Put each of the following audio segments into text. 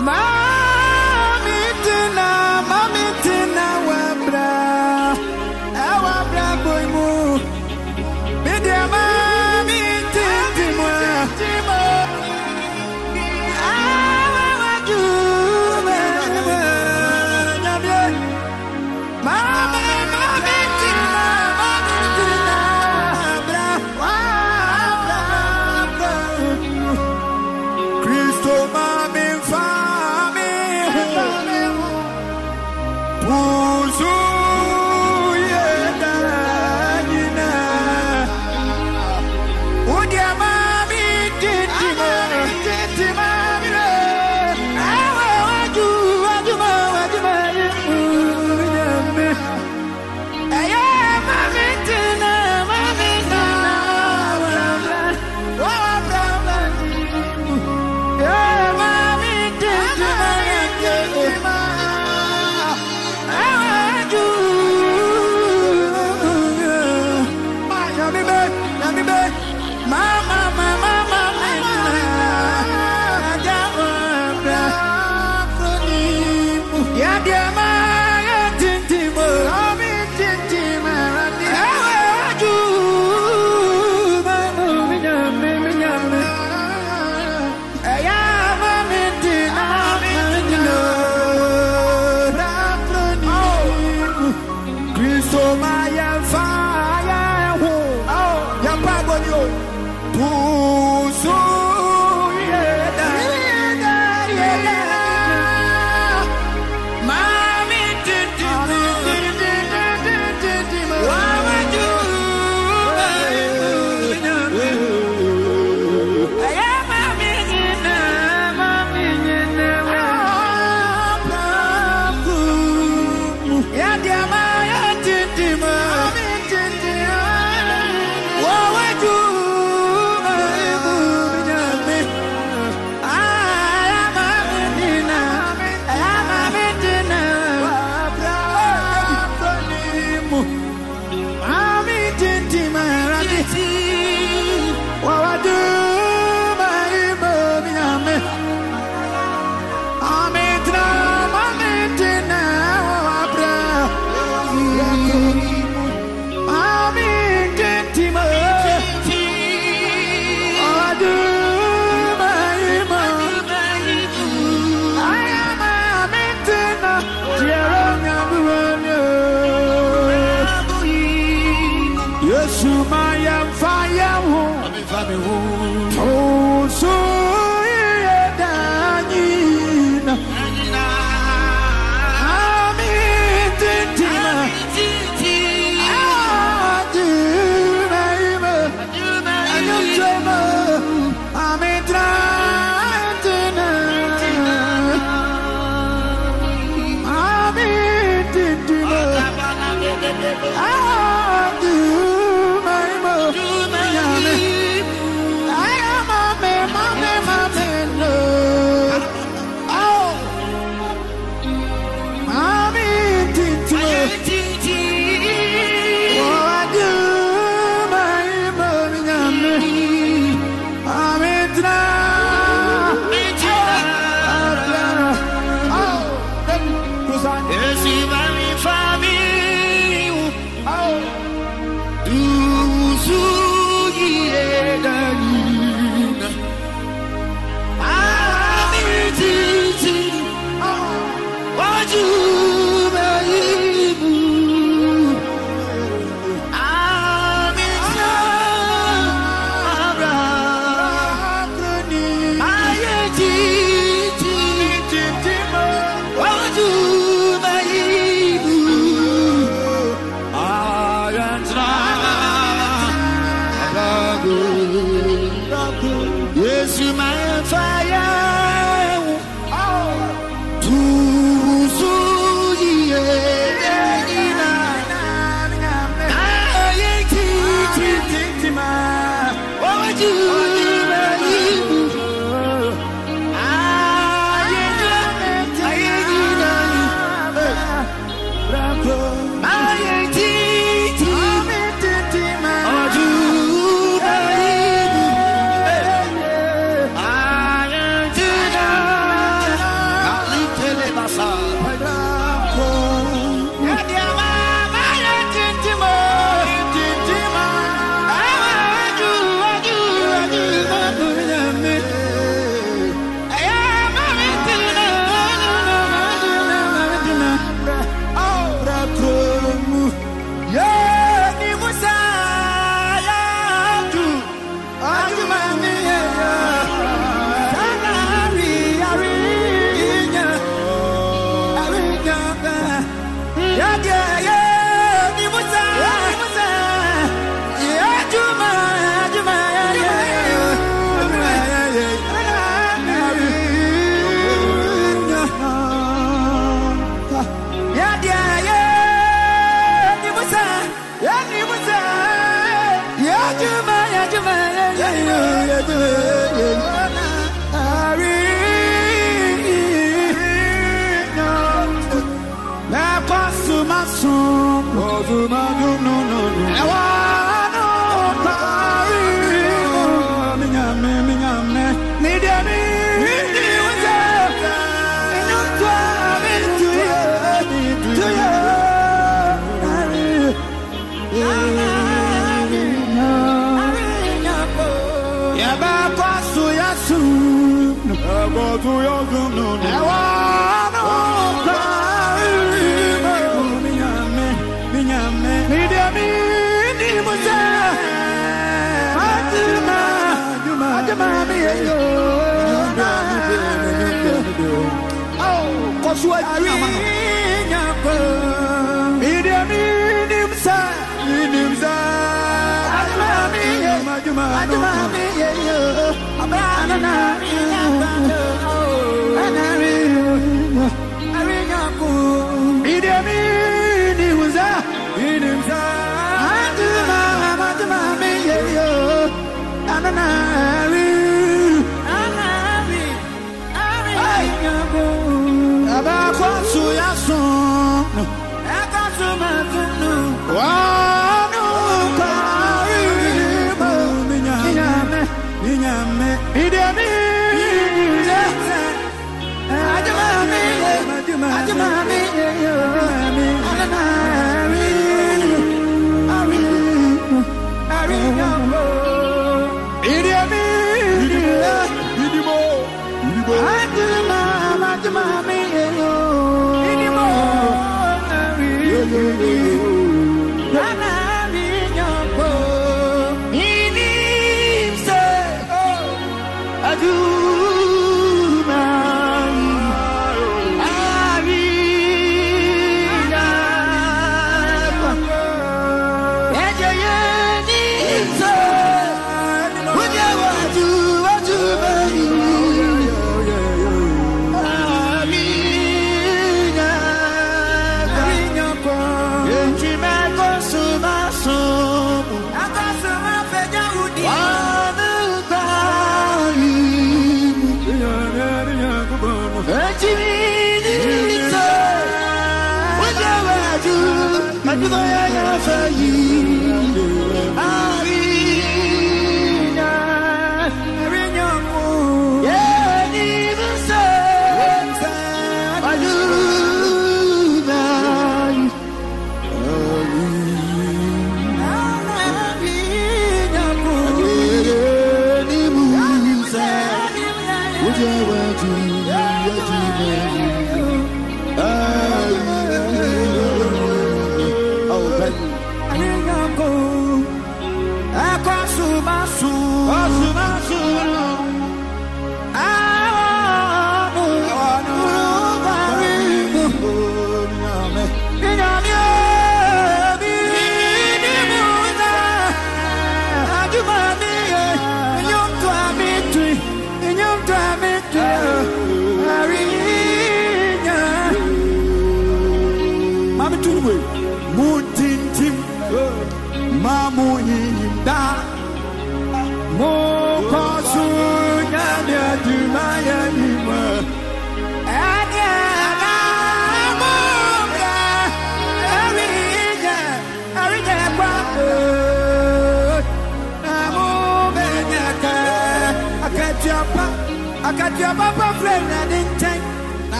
My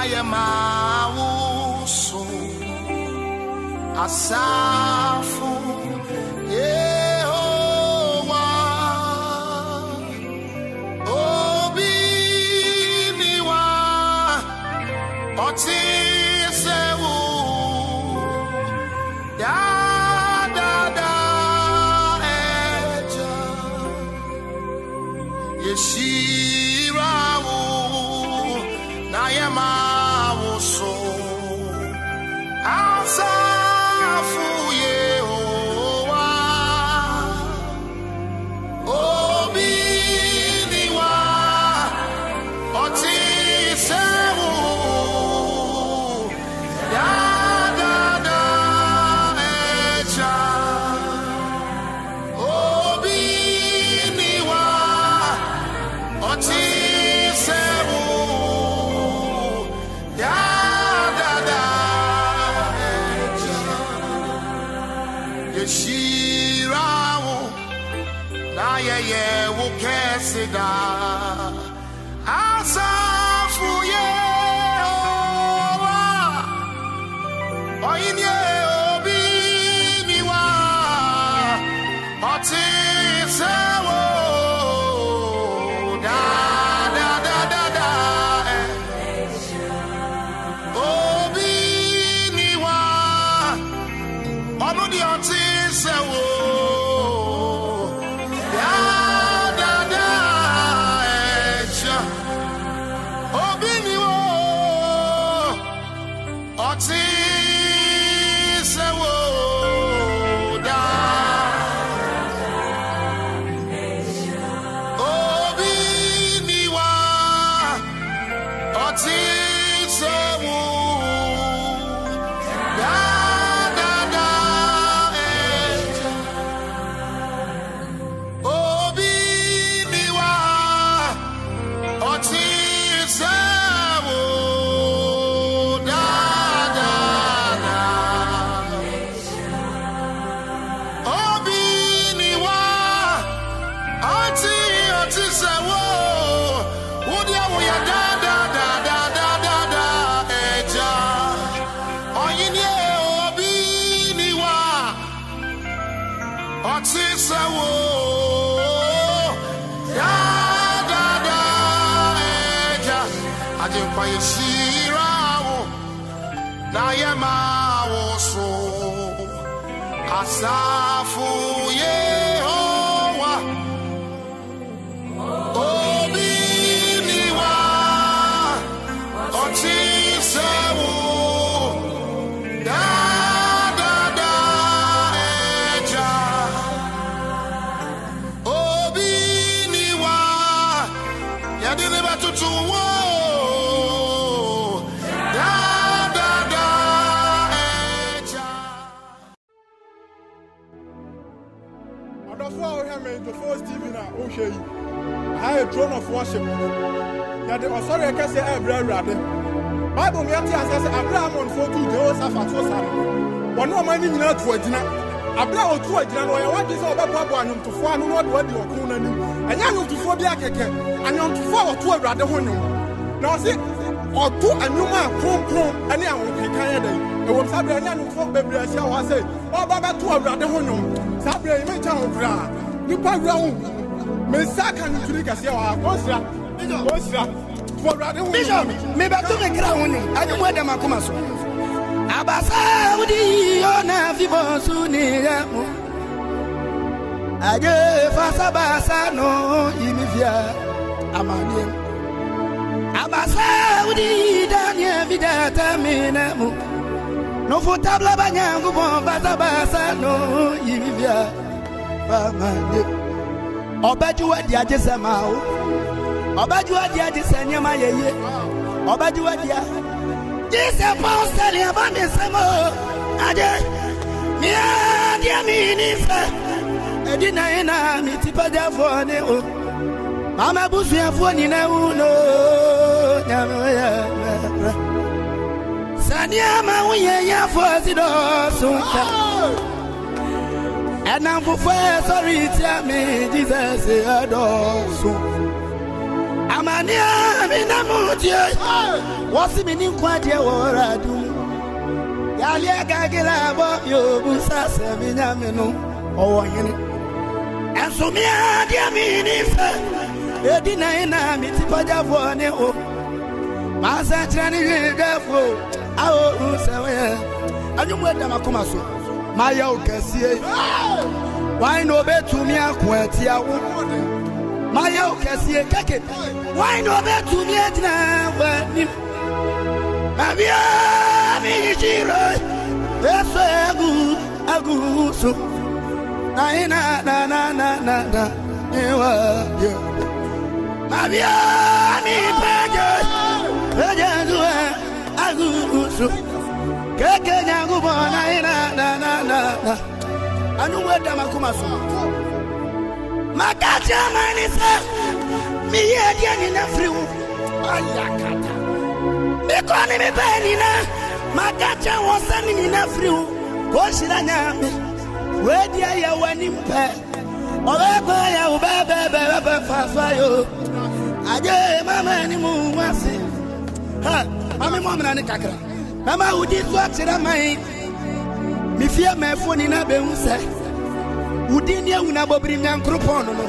Nayamausu Asafu kɛseɛ ɛbrɛ awurade. Bible mu yɛte asɛ sɛ aberɛ a amonfoɔ tuu jehosafa to sa no wɔne ɔma no nyinaa tu agyina. Aberɛ a ɔtu agyina no ɔyɛ wagye sɛ ɔbɛboaboa anwomtofoɔ ano na ɔde wadi ɔko no ɛnyɛ anwomtofoɔ bi akɛkɛ. Anwomtofoɔ a wɔto awurade ho nnwom na ɔse ɔto anwom a kronkron ne ahokekan yɛ dɛn? Ɛwɔ saa berɛ ne bebree ahyia wɔ ha ɔba bɛto awurade ho nnwom saa yi menkyɛ ho koraa. Nipa wura wo. Mensa ka nturi kɛseɛ wɔ ha. Kɔnsira kɔnsira bishop mibɛto me kra ho ni adwemu ada makoma so abasa wode yiyɔ na afibɔ so neyɛ mo aye fasa basa no yimi fia amaneɛ abasa wode yiyi daneɛ fidata menɛ mo nofo tabla ba nyankopɔn basa basa no yimi fia famaneɛ ɔbɛgye wadi agye sɛ ma wo ɔbɛgye wadi agye sɛ nneɛma yɛye ɔbɛgye wadi a jisɛ paul sɛle aba ne nsɛm o agye mea deɛ meeni sɛ ɛdi na ye na meti pagyafoɔ ne o. Mama busuafoɔ nyina wu no nyame yɛ mɛbrɛ sɛ nneɛma woyɛ yɛfoɔ si dɔɔso nka ɛnam fofoɔ ɛsɔre tia me jesus ɛdɔɔso amanea mi na mu tie wɔsi mi ni nkwagye wɔ radum yaliɛ gagila bɔ yobu sasɛ mi nyame no ɔwɔ hene ɛnso mi adeɛ mi ni fɛ edi na yi na mi ti pagyafoɔ ne o. Maasa kyerɛ ne hwee dɛfo awo nsɛ wɔyɛ anwummu ɛdam akoma so mayɛ wo kɛseɛ wan na obɛtumi ako atia wo mayɛ wo kɛseɛ kɛke wan na ɔbɛtumi agyina w'anim mamia meyikyirɛ ɛsɛ agu agu so na ena nanananana ewayɛ mamia mepɛgye pɛgye aguɛ agu so kɛkɛ nyankopɔn na ena nananana anuwɛ damakoma so maka kyerɛ ni sɛ meyɛ adeɛ nyina firi wo ayakata mekɔ ne mebɛɛ nyina maka kyerɛ wɔ sɛ ne nyina firi wo kɔhyira nyame weadi ayɛ w'anim pɛ ɔbɛkɔ yɛ wo bɛbɛbɛbɛbɛ fafa yo. Agye mama anim wo ase ha mame mɔmena ne kakra. Mama wodi so akyerɛ man mefie maɛfoɔ nyina bɛhu sɛ wo din ne awu na bɔbiri nyankoropɔn no. No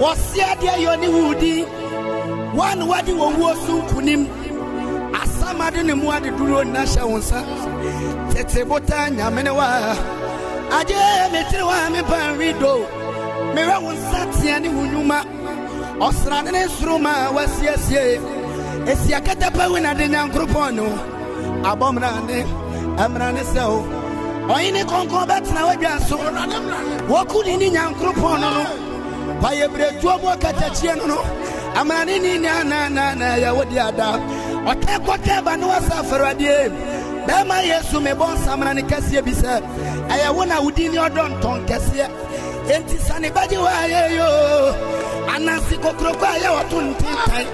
wɔseɛ deɛ yɛ ɔne wo din woa ne woade wɔ wuo so nkonim asamade ne mu adeduro hyɛ wo nsa. Tete botaa nyamene wa. Agye mekyere wa me ban rido mewɛ wo nsa tea ne wo nnwuma ɔsrade ne nsoroma a wɔasiesie ɛsiakatapa wi nade nyankoropɔn no abɔmmerane ɛmmera ne sɛ o ɔyene kɔnkɔn bɛtena wadwa so. Wɔku ne ne nyankoropɔn no no payɛberɛtuo mu ɔkatakyie no no amane ne ne ananana yɛwo de ada. Ɔtɛ kɔtɛ ba ne wasa afɛradeɛ bɛrima yesu mebɔ nsamana ne kɛseɛ bi sɛ ɛyɛ wo na wodi ne ɔdɔ ntɔn kɛseɛ. Enti sane bɛgye hɔ ayɛyo ananse kokuroko a yɛ wɔto ntentan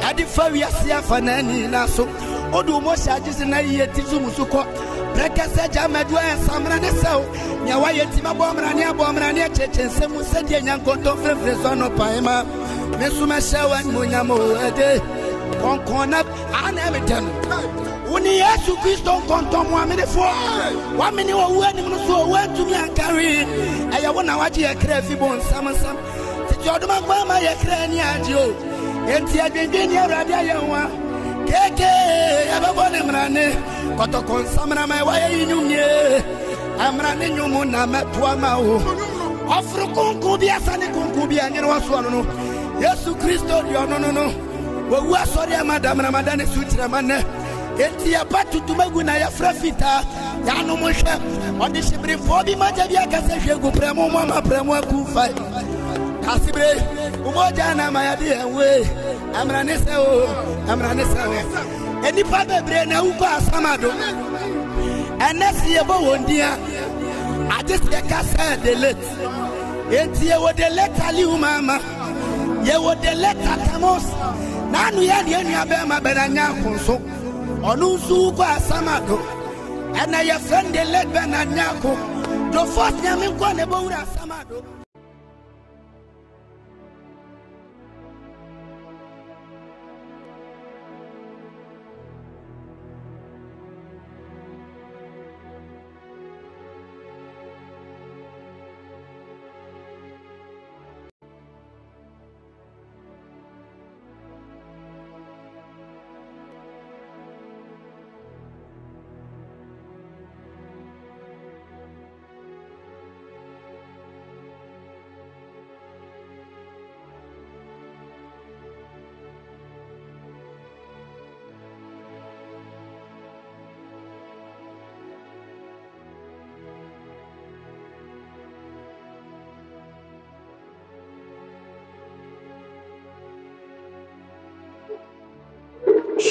ɛde fa wiase afa n'ani na so wode wo mɔhyɛ agye se na yiyɛ ti so mu so kɔ brɛkɛ sɛ gya mɛdoa ɛ samena ne sɛw nea woayɛ ti mabɔ mmrane abɔ mmrane akyɛkyɛ nsɛm mu sɛdeɛ nyankɔntɔ frɛfrɛ so anɔpae ma me so mɛhyɛ wo animonyam o ɛde kɔnkɔn na ana ɛmetɛ no wo ne yesu kristo nkɔntɔmmoamenefoɔ woamene wɔwu anim no so ɔwu antumi ankare ɛyɛ wo na wagye yɛ kra fi bo nsamnsam tete ɔdoma ma yɛ kra ani agye o. Enti adwendwen ne awurade ayɛ ho keke yɛbɛbɔ ne mmarane kɔtɔkɔ nsamna ma ɛwayɛ yi nwumnie amrane nwom na mɛtoa ma wo ɔforo konko bi asa ne konko bi anyene wasoɔ no no yesu kristo deɛ ɔno no no wɔwu asɔre ama damramada ne so kyerɛma nnɛ enti yɛba tutumagu na yɛfrɛ fitaa yɛanom hwɛ ɔde hyeberefoɔ bi magya bi aka sɛ hwɛ gu prɛmo mu ama prɛmo asibire umoja na mayade ɛnwe amranisɛ o amranisɛ o enipa bebree na ewu kɔ asama do ɛnɛ si yɛ bɔ wɔn diya adi si yɛ kasa delete eti yɛ wɔ delete ali umama. Yɛ wɔ delete atamos. Nanu yɛ ni enua bɛɛ ma bɛ na nya nkonso ɔno nso kɔ asama do ɛnɛ yɛ fɛn delete bɛ na nya ko do fɔ nyame ne bɔ wura asama.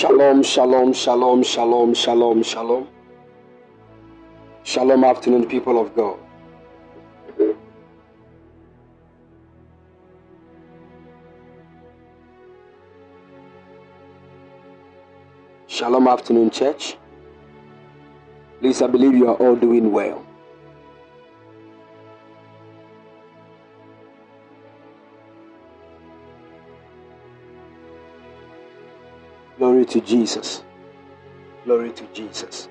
Shalom, shalom, shalom, shalom, shalom, shalom. Shalom, afternoon, people of God. Shalom, afternoon, church. Please, I believe you are all doing well. Glory to Jesus. Glory to Jesus.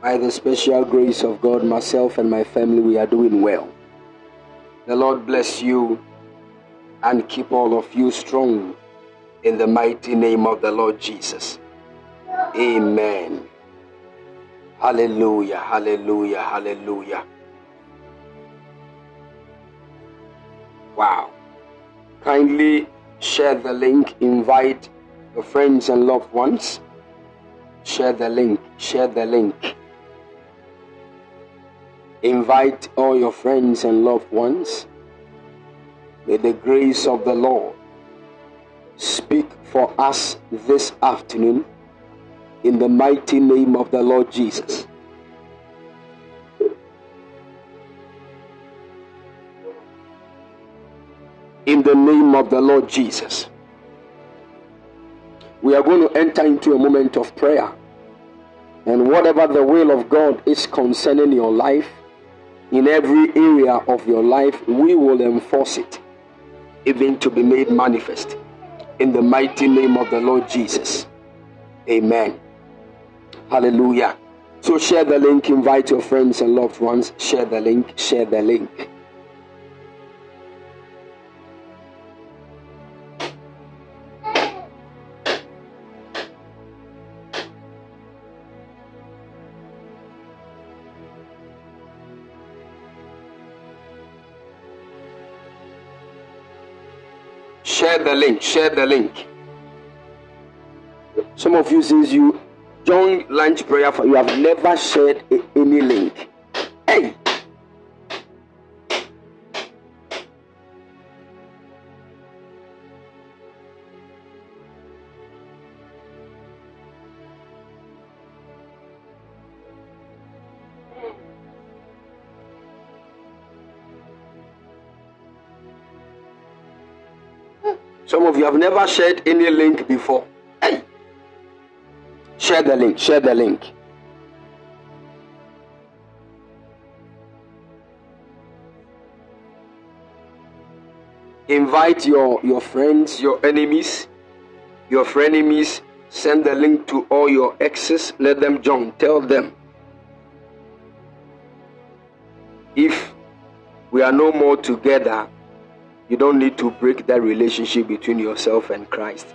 By the special grace of God, myself and my family, we are doing well. The Lord bless you and keep all of you strong in the mighty name of the Lord Jesus. Amen. Hallelujah, hallelujah, hallelujah. Wow. Kindly share the link, invite your friends and loved ones. Share the link, share the link. Invite all your friends and loved ones. May the grace of the Lord speak for us this afternoon in the mighty name of the Lord Jesus. In the name of the Lord Jesus we are going to enter into a moment of prayer. And whatever the will of God is concerning your life, in every area of your life, we will enforce it, even to be made manifest. In the mighty name of the Lord Jesus. Amen. Hallelujah. So share the link, invite your friends and loved ones. Share the link, share the link. The link, share the link. Some of you, since you joined lunch prayer, for you have never shared a- any link. Some of you have never shared any link before. Hey, share the link, share the link. Invite your, your friends, your enemies, your frenemies, Send the link to all your exes. Let them join. Tell them. If we are no more together, you don't need to break that relationship between yourself and Christ.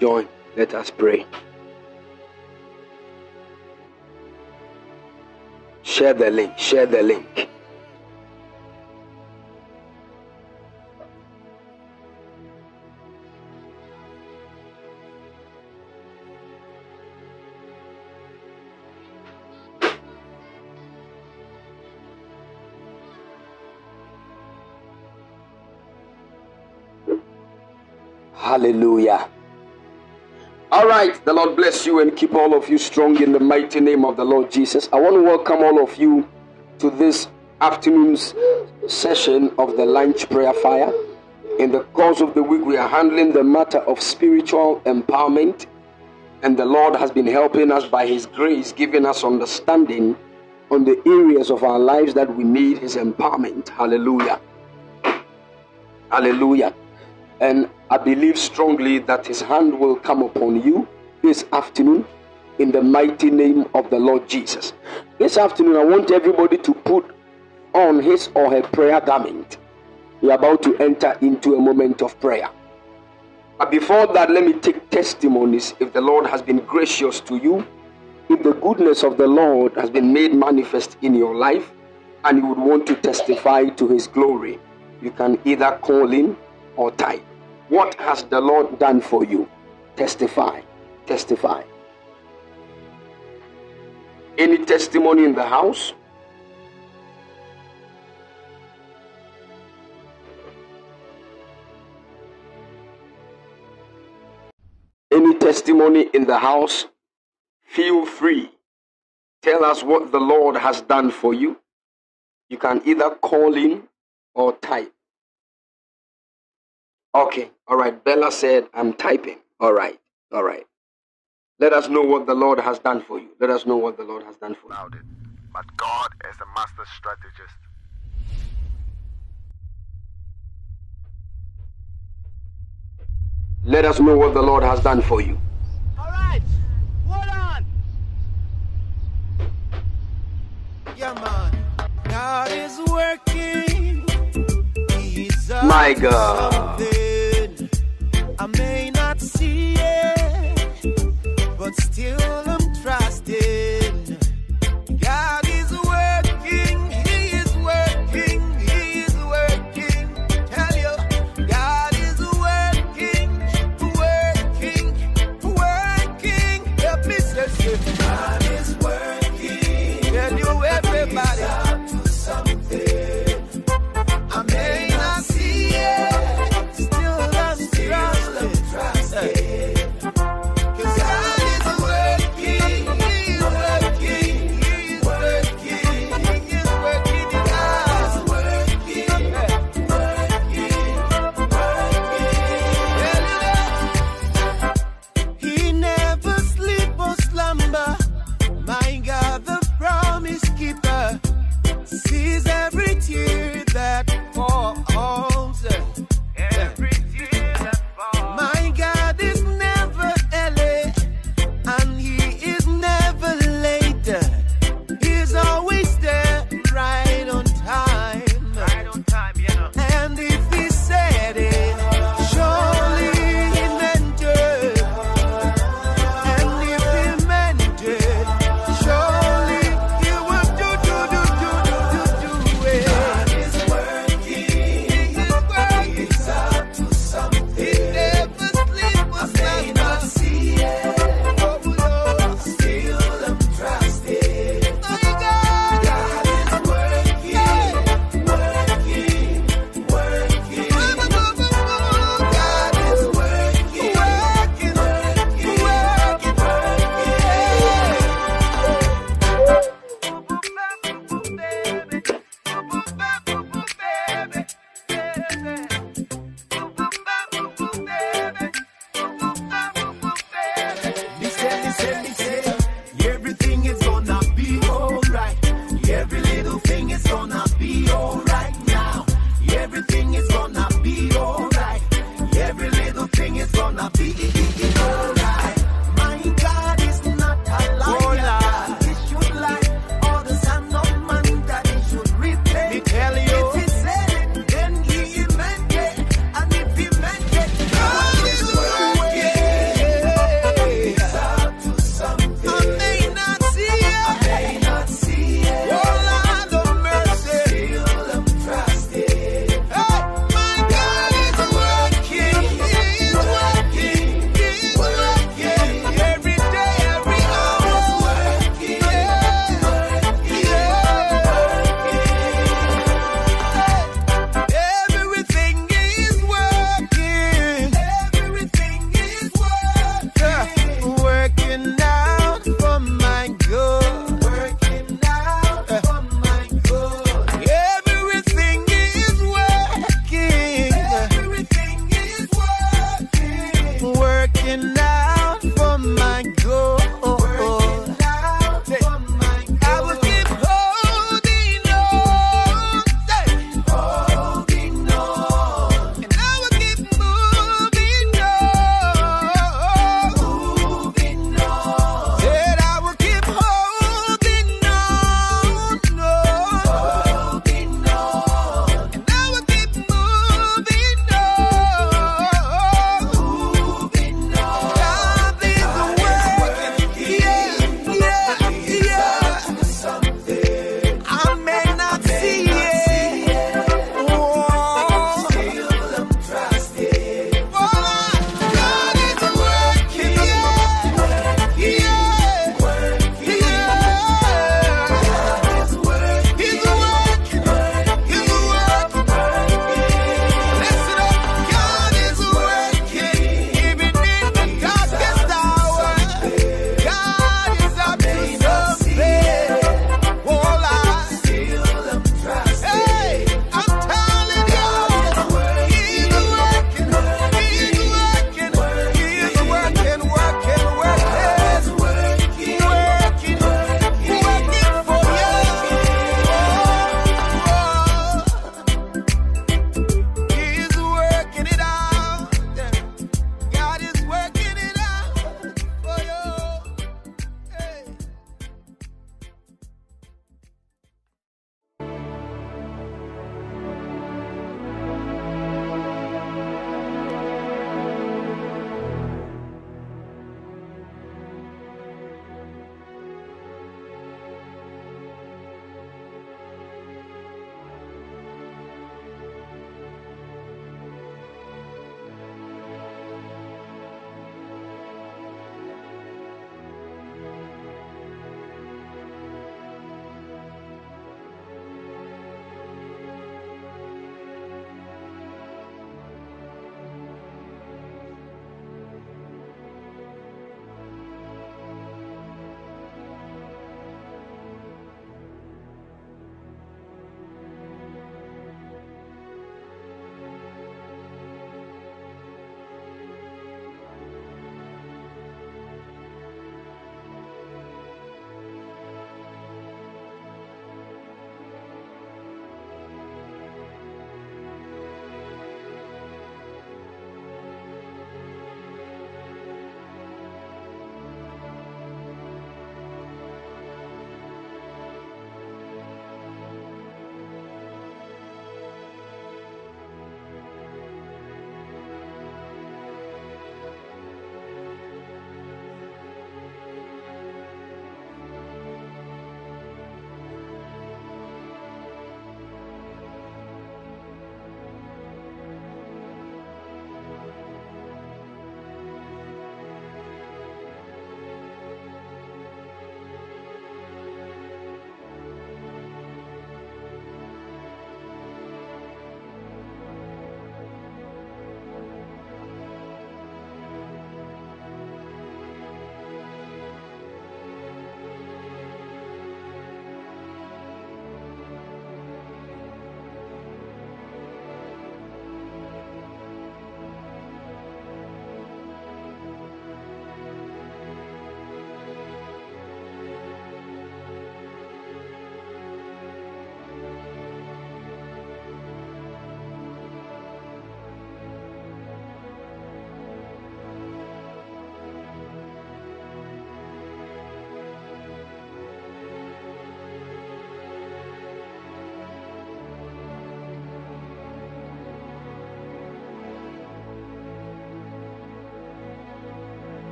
Join. Let us pray. Share the link. Share the link. Hallelujah. All right, the Lord bless you and keep all of you strong in the mighty name of the Lord Jesus. I want to welcome all of you to this afternoon's session of the lunch prayer fire. In the course of the week, we are handling the matter of spiritual empowerment, and the Lord has been helping us by His grace, giving us understanding on the areas of our lives that we need His empowerment. Hallelujah. Hallelujah. And I believe strongly that His hand will come upon you this afternoon in the mighty name of the Lord Jesus. This afternoon, I want everybody to put on his or her prayer garment. We are about to enter into a moment of prayer. But before that, let me take testimonies if the Lord has been gracious to you, if the goodness of the Lord has been made manifest in your life, and you would want to testify to his glory. You can either call in or type. What has the Lord done for you? Testify. Testify. Any testimony in the house? Any testimony in the house? Feel free. Tell us what the Lord has done for you. You can either call in or type. Okay, all right. Bella said, I'm typing. All right, all right. Let us know what the Lord has done for you. Let us know what the Lord has done for you. It. But God is a master strategist. Let us know what the Lord has done for you. All right, hold on. Yeah, man. God is working. He's My God. something. It,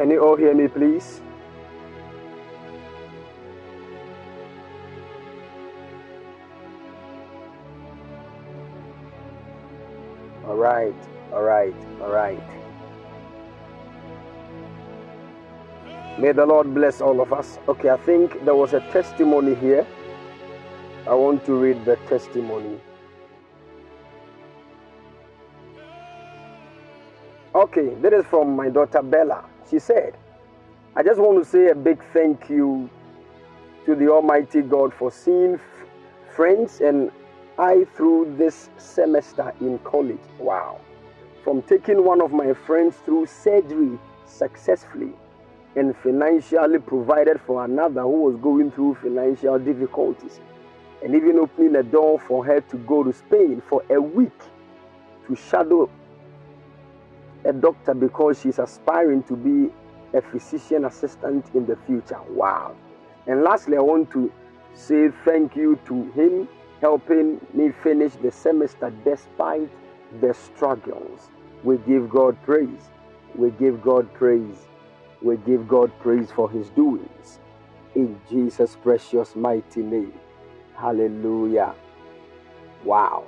Can you all hear me, please? All right, all right, all right. May the Lord bless all of us. Okay, I think there was a testimony here. I want to read the testimony. Okay, this is from my daughter Bella. She said, I just want to say a big thank you to the Almighty God for seeing f- friends and I through this semester in college. Wow. From taking one of my friends through surgery successfully and financially provided for another who was going through financial difficulties, and even opening a door for her to go to Spain for a week to shadow a doctor because she's aspiring to be a physician assistant in the future. Wow. And lastly, I want to say thank you to him helping me finish the semester despite the struggles. We give God praise. We give God praise. We give God praise for his doings. In Jesus' precious mighty name. Hallelujah. Wow.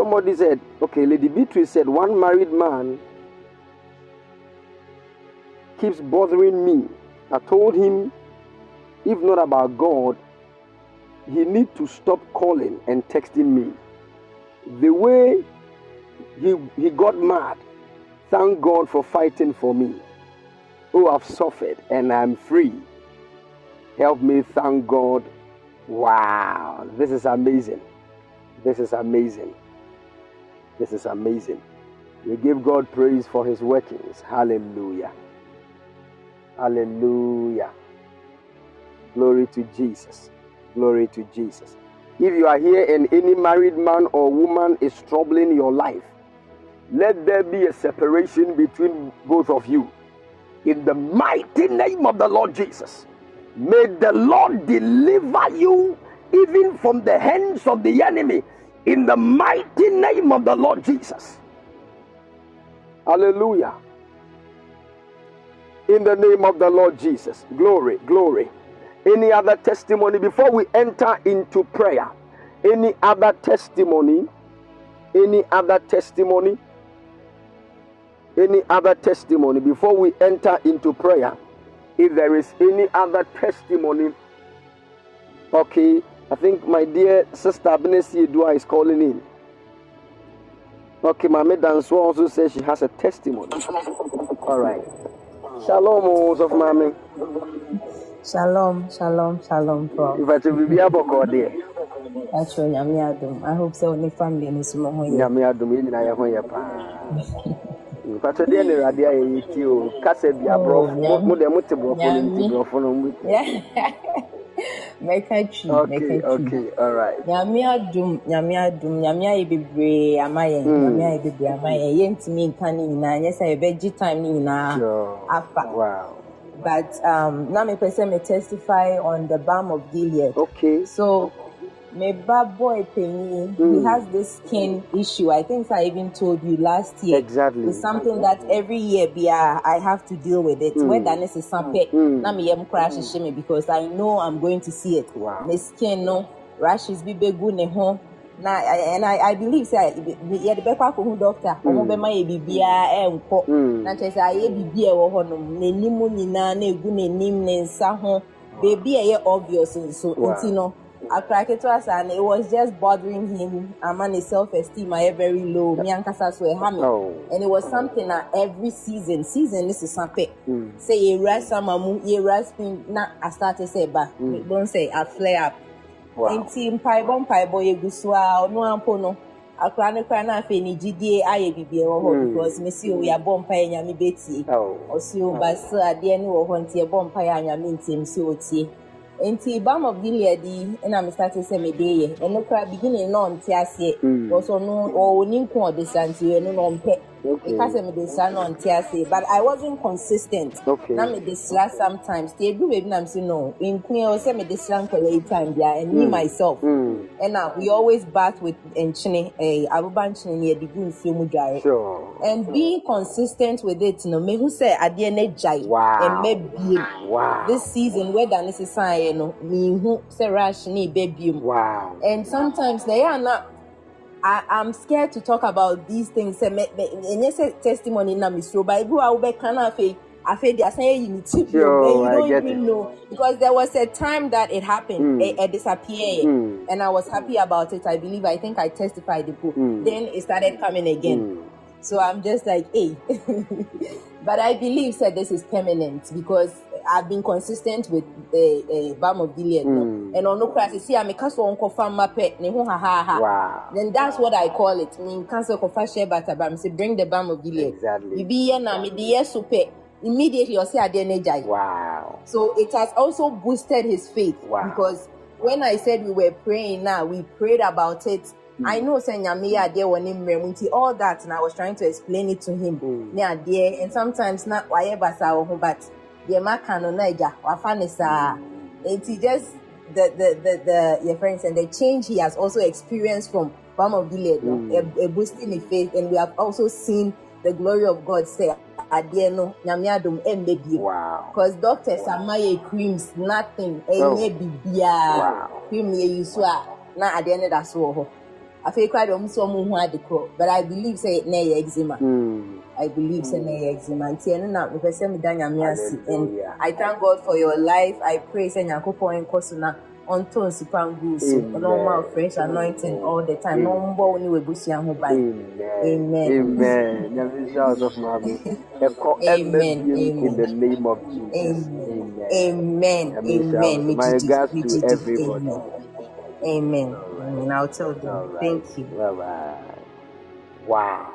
Somebody said, okay, Lady Beatrice said, one married man keeps bothering me. I told him, if not about God, he need to stop calling and texting me. The way he, he got mad, thank God for fighting for me. Oh, I've suffered and I'm free. Help me thank God. Wow, this is amazing. This is amazing. This is amazing. We give God praise for his workings. Hallelujah. Hallelujah. Glory to Jesus. Glory to Jesus. If you are here and any married man or woman is troubling your life, let there be a separation between both of you. In the mighty name of the Lord Jesus, may the Lord deliver you even from the hands of the enemy. In the mighty name of the Lord Jesus. Hallelujah. In the name of the Lord Jesus. Glory, glory. Any other testimony before we enter into prayer? Any other testimony? Any other testimony? Any other testimony before we enter into prayer? If there is any other testimony, okay, I think my dear sister Abnesi Edua is calling in. Okay, Mame Danso also says she has a testimony. All right. Shalom, of Mame. Shalom, shalom, shalom, Prof. If I to be able to there. That's your Nyame Adom. I hope so. Only family and his mom here. Nyame adom yɛ nyinaa yɛ ho yɛ paa. Mpatɔ deɛ ne Awurade ayɛ yɛ ti o. Kasa bi aborɔfo. Mo- Mo deɛ mote borɔfo no nti Nyame. borɔfo no mo. Mɛka twi, Okay, mɛka twi. okay, all right. Nyame adom, Nyame adom, Nyame ayɛ bebree ama yɛn. Nyame ayɛ bebree ama yɛn. Yɛntumi nka ne nyinaa. Nyɛ sɛ yɛbɛgye time ne nyinaa afa. Wow. But um, na mepɛ sɛ me testify on the balm of Gilead. Okay. So, my bad boy Penny, he has this skin issue. I think I even told you last year. Exactly. It's something that every year be uh, I have to deal with it. Whether this is something, na me yam crash me because I know I'm going to see it. Wow. My skin no rashes be big ne ho. Na and I, I believe say yeah the better ko doctor. Omo be ma ye bibia e nko. Na kyerɛ sɛ ayɛ biribi a ɛwɔ hɔnom n'anim nyinaa na egu n'anim ne nsa ho beebi a ɛyɛ obvious nso nti no akora ketewa saa no it was just bothering him. Ama ne self esteem ayɛ very low. Me ankasa so ɛha me Oh. and it was something na every season season ne sesa pɛ sɛ yɛwura summer mu yɛwura spring na asate sɛ ɛba don sɛ a flare up. Wow. nti mpaebɔ mpaebɔ yɛgu so a ɔno ampo no akora ne kora na afei ne gyidie ayɛ biribi ɛwɔ hɔ because mesi o yɛabɔ mpaeɛ nyame bɛtie Oh. ɔsi o ba so adeɛ ne wɔ hɔ nti ɛbɔ mpaeɛ a nyame ntɛm si otie nti balm of gilead yi ɛna me start sɛ mede yɛ ɛno kora beginning na ɔnte aseɛ because ɔno ɔwɔ ne nko ɔde sa nti ɛno na ɔmpɛ Okay. Because the son on TSA, but I wasn't consistent. Okay. Now me disra sometimes. They do baby I'm saying no. In Queen I say me disra late time there and me myself. Mm. And now we always bath with enchine eh abuba enchine near the good mu dware. Sure. And being consistent with it, no me who say adeɛ na gyae Wow. and maybe Wow. this season weather ne sisan no me who say rush ne baby Wow. and sometimes they are not I, I'm scared to talk about these things. Say, me, me, enye say testimony na misro, but ibu awu be kana fe, afe di asan ye unity. Yo, and you I don't even it. know because there was a time that it happened, it, it disappeared, Mm. and I was happy about it. I believe I think I testified the book. Mm. Then it started coming again. So I'm just like, hey. but I believe that this is permanent because I've been consistent with the uh, Balm of Gilead. no? Mm. And on no crisis, see, I'm a cast on cofa mape, ne ho ha ha ha. Wow. Then that's what I call it. I mean, cancel kofa share butter, but I'm say bring the Balm of Gilead. Exactly. Bibi ye na me the yes super. Immediately, you see a DNA Wow. so it has also boosted his faith Wow. because when I said we were praying now, we prayed about it. I know saying Nyame there when him all that and I was trying to explain it to him. Mm. Adeɛ, and sometimes not why wo ho but the maka no na agya wafa ne saa. Nti just the the the the your friends and the change he has also experienced from Balm of Gilead, no, a, a boosting his faith, and we have also seen the glory of God say, "Adeɛ no Nyame adom ɛmmɛ bio." Wow. Because doctors are my creams, nothing, bibia. Wow. Cream na at the end of that so. I feel quite almost so who had the crow, but I believe say nay eczema. Mm. I believe say nay eczema. And tiɛ no na mepɛ sɛ meda nyame ase. And I thank God for your life. I pray sɛ nyankopɔn nkɔ so na ɔntɔ nsupa ngu wo so. Amen. Ɔno wo fresh anointing all the time. Na ɔmbɔ wo ne w'abusua ho ban. Amen. Amen. Amen. Nyame shout of mommy. Ɛkɔ Amen. ɛmɛ in Amen. the name of Jesus. Amen. Amen. Amen. shout. Me My Gigi. regards Me to Gigi. everybody. Amen. Amen. Amen. I'll tell them. Right. Thank you. All right. Wow.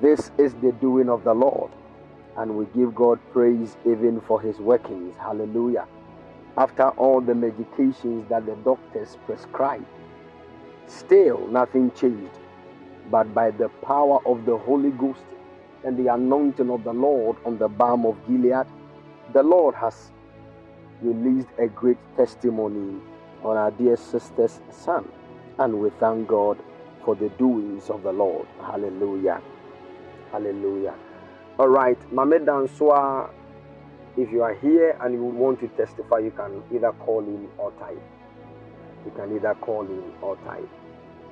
This is the doing of the Lord. And we give God praise even for his workings. Hallelujah. After all the medications that the doctors prescribed, still nothing changed. But by the power of the Holy Ghost and the anointing of the Lord on the balm of Gilead, the Lord has released a great testimony on our dear sister's son. And we thank God for the doings of the Lord. Hallelujah. Hallelujah. All right, Mame Danswa, if you are here and you want to testify, you can either call in or type. You can either call in or type.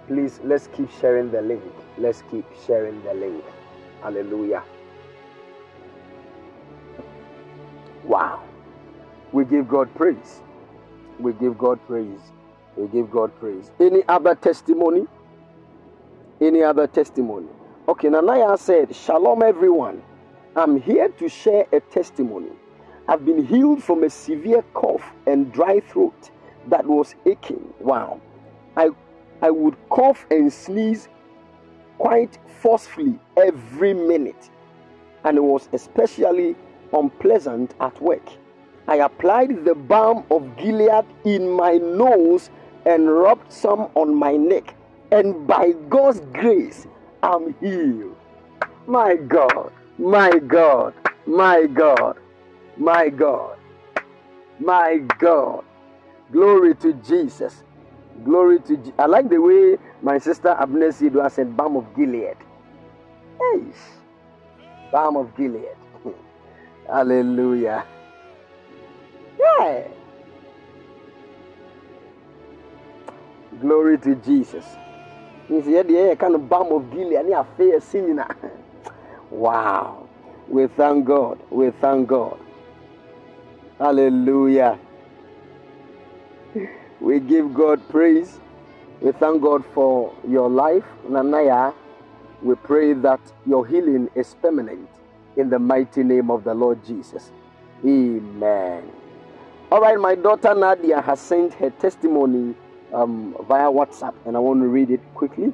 Please, let's keep sharing the link. Let's keep sharing the link. Hallelujah. Wow. We give God praise. We give God praise. We give God praise. Any other testimony? Any other testimony? Okay, Nanaya said, Shalom everyone. I'm here to share a testimony. I've been healed from a severe cough and dry throat that was aching. Wow. I I would cough and sneeze quite forcefully every minute, and it was especially unpleasant at work. I applied the balm of Gilead in my nose and rubbed some on my neck, and by God's grace, I'm healed. My God, my God, my God, my God, my God. Glory to Jesus. Glory to Je- I like the way my sister Abner Sidwa said, Balm of Gilead. Hey, Balm of Gilead. Hallelujah. Yeah. Glory to Jesus. Nti yɛ ka no balm of Gilead ne afei ɛsi nyina. Wow. We thank God. We thank God. Hallelujah. We give God praise. We thank God for your life, Nanaya. We pray that your healing is permanent in the mighty name of the Lord Jesus. Amen. All right, my daughter Nadia has sent her testimony um, via WhatsApp, and I want to read it quickly.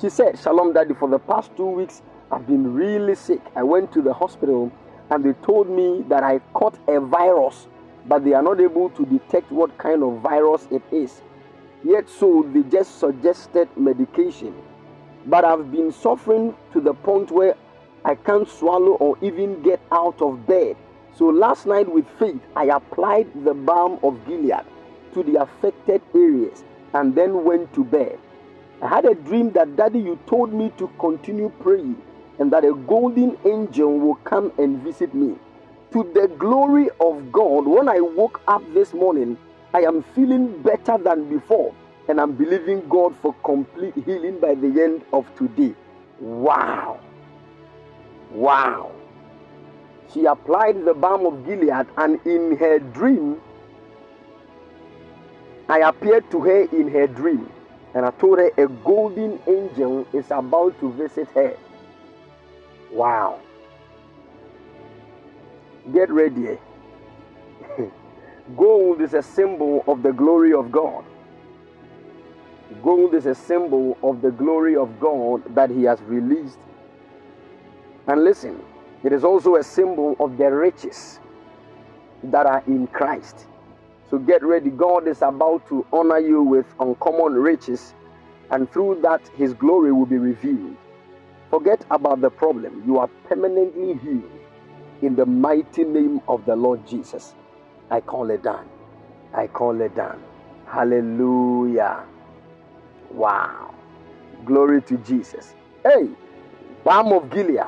She said, Shalom, Daddy, for the past two weeks, I've been really sick. I went to the hospital and they told me that I caught a virus, but they are not able to detect what kind of virus it is. Yet, so they just suggested medication. But I've been suffering to the point where I can't swallow or even get out of bed. So last night, with faith, I applied the balm of Gilead to the affected areas and then went to bed. I had a dream that, Daddy, you told me to continue praying and that a golden angel will come and visit me. To the glory of God, when I woke up this morning, I am feeling better than before and I'm believing God for complete healing by the end of today. Wow! Wow! She applied the balm of Gilead, and in her dream, I appeared to her in her dream, and I told her a golden angel is about to visit her. Wow. Get ready. Gold is a symbol of the glory of God. Gold is a symbol of the glory of God that He has released. And listen, it is also a symbol of the riches that are in Christ. So get ready. God is about to honor you with uncommon riches, and through that, His glory will be revealed. Forget about the problem. You are permanently healed in the mighty name of the Lord Jesus. I call it done. I call it done. Hallelujah. Wow. Glory to Jesus. Hey, balm of Gilead.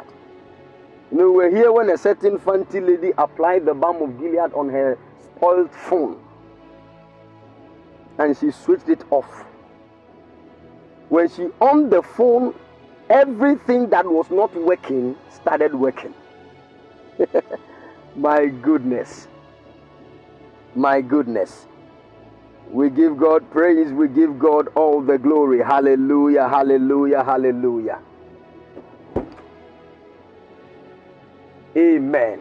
You know, we're here when a certain fancy lady applied the balm of Gilead on her spoiled phone and she switched it off. When she on the phone, everything that was not working started working. My goodness. My goodness. We give God praise. We give God all the glory. Hallelujah, hallelujah, hallelujah. Amen.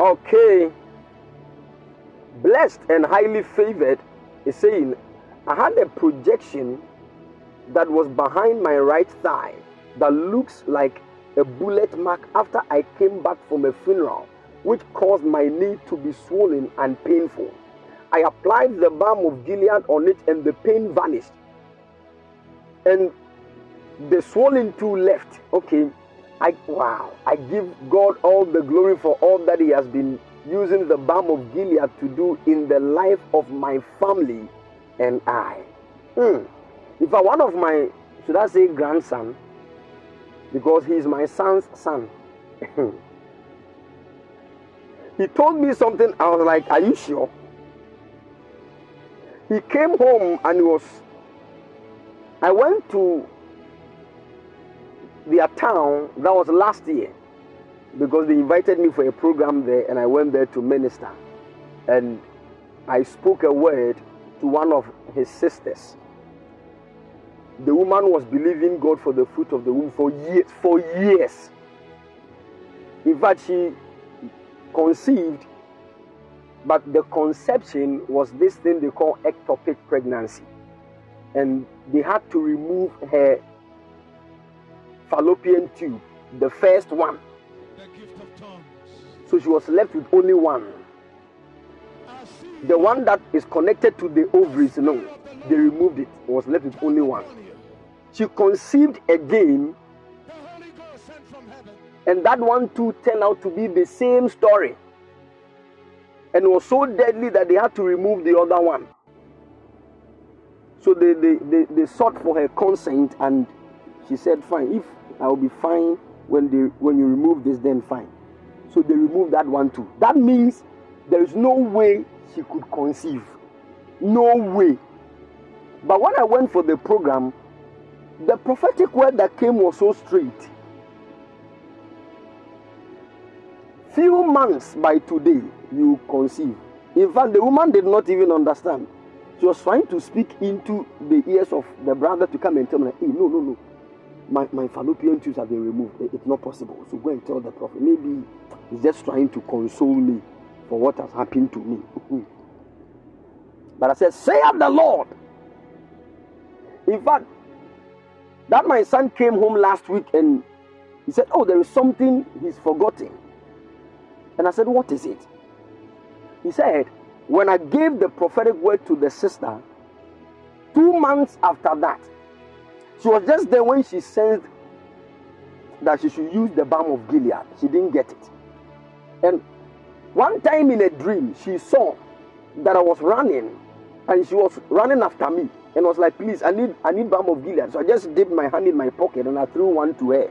Okay. Blessed and highly favored is saying, I had a projection that was behind my right thigh that looks like a bullet mark after I came back from a funeral, which caused my knee to be swollen and painful. I applied the balm of Gilead on it and the pain vanished. And the swollen too left. Okay, I wow, I give God all the glory for all that He has been using the balm of Gilead to do in the life of my family and I. Hmm. If I one of my should I say grandson, because he is my son's son. he told me something. I was like, Are you sure? He came home and he was. I went to their town, that was last year, because they invited me for a program there and I went there to minister. And I spoke a word to one of his sisters the woman was believing God for the fruit of the womb for years. For years. In fact, she conceived, but the conception was this thing they call ectopic pregnancy. And they had to remove her fallopian tube, the first one. So she was left with only one. The one that is connected to the ovaries, no, they removed it. was left with only one. She conceived again, and that one too turned out to be the same story. And was so deadly that they had to remove the other one. So they, they, they, they sought for her consent, and she said, Fine, if I will be fine when, they, when you remove this, then fine. So they removed that one too. That means there is no way she could conceive. No way. But when I went for the program, the prophetic word that came was so straight. Few months by today, you conceive. In fact, the woman did not even understand. She was trying to speak into the ears of the brother to come and tell me, hey, no, no, no. My, my fallopian tubes have been removed. It's not possible. So go and tell the prophet. Maybe he's just trying to console me for what has happened to me. but I said, Say of the Lord. In fact, that my son came home last week and he said, Oh, there is something he's forgotten. And I said, What is it? He said, When I gave the prophetic word to the sister, two months after that, she was just there when she sensed that she should use the balm of Gilead. She didn't get it. And one time in a dream, she saw that I was running and she was running after me and was like, please, I need I need balm of Gilead. So I just dipped my hand in my pocket and I threw one to her.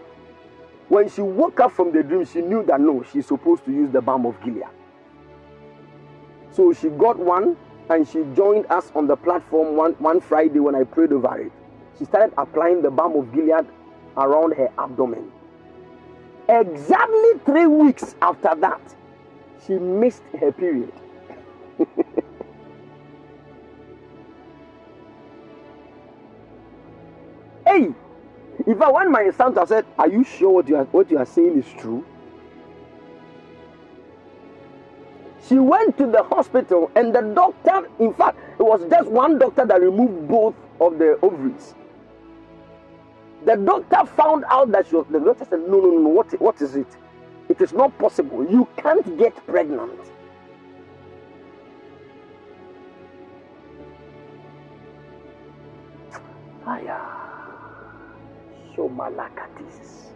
When she woke up from the dream, she knew that no, she's supposed to use the balm of Gilead. So she got one and she joined us on the platform one, one Friday when I prayed over it. She started applying the balm of Gilead around her abdomen. Exactly three weeks after that, she missed her period. hey, if I want my son to said, Are you sure what you are what you are saying is true? She went to the hospital and the doctor, in fact, it was just one doctor that removed both of the ovaries. The doctor found out that she was, the doctor said, No, no, no, what, what is it? It is not possible. You can't get pregnant. Aya. Shomalakatis.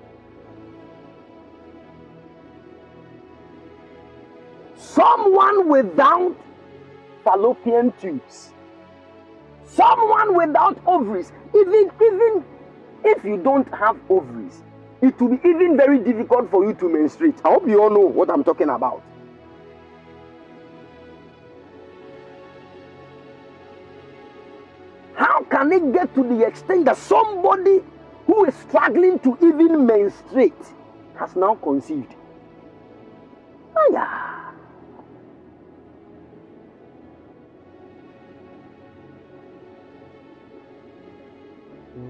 Someone without fallopian tubes. Someone without ovaries. Even, even if you don't have ovaries, it will be even very difficult for you to menstruate. I hope you all know what I'm talking about. How can it get to the extent that somebody who is struggling to even menstruate has now conceived? Aya.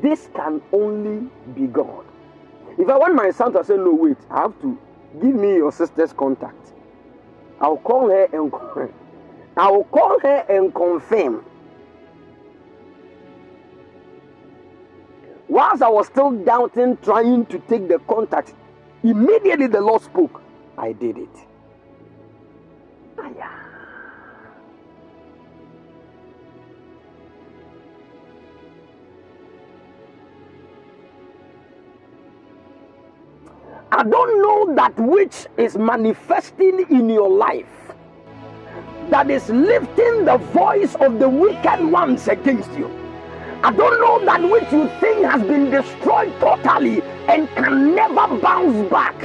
This can only be God. If I want my son to say, No, wait, I have to give me your sister's contact. I'll call her and confirm. I will call her and confirm. Whilst I was still doubting, trying to take the contact, immediately the Lord spoke. I did it. Aya. I don't know that which is manifesting in your life that is lifting the voice of the wicked ones against you. I don't know that which you think has been destroyed totally and can never bounce back.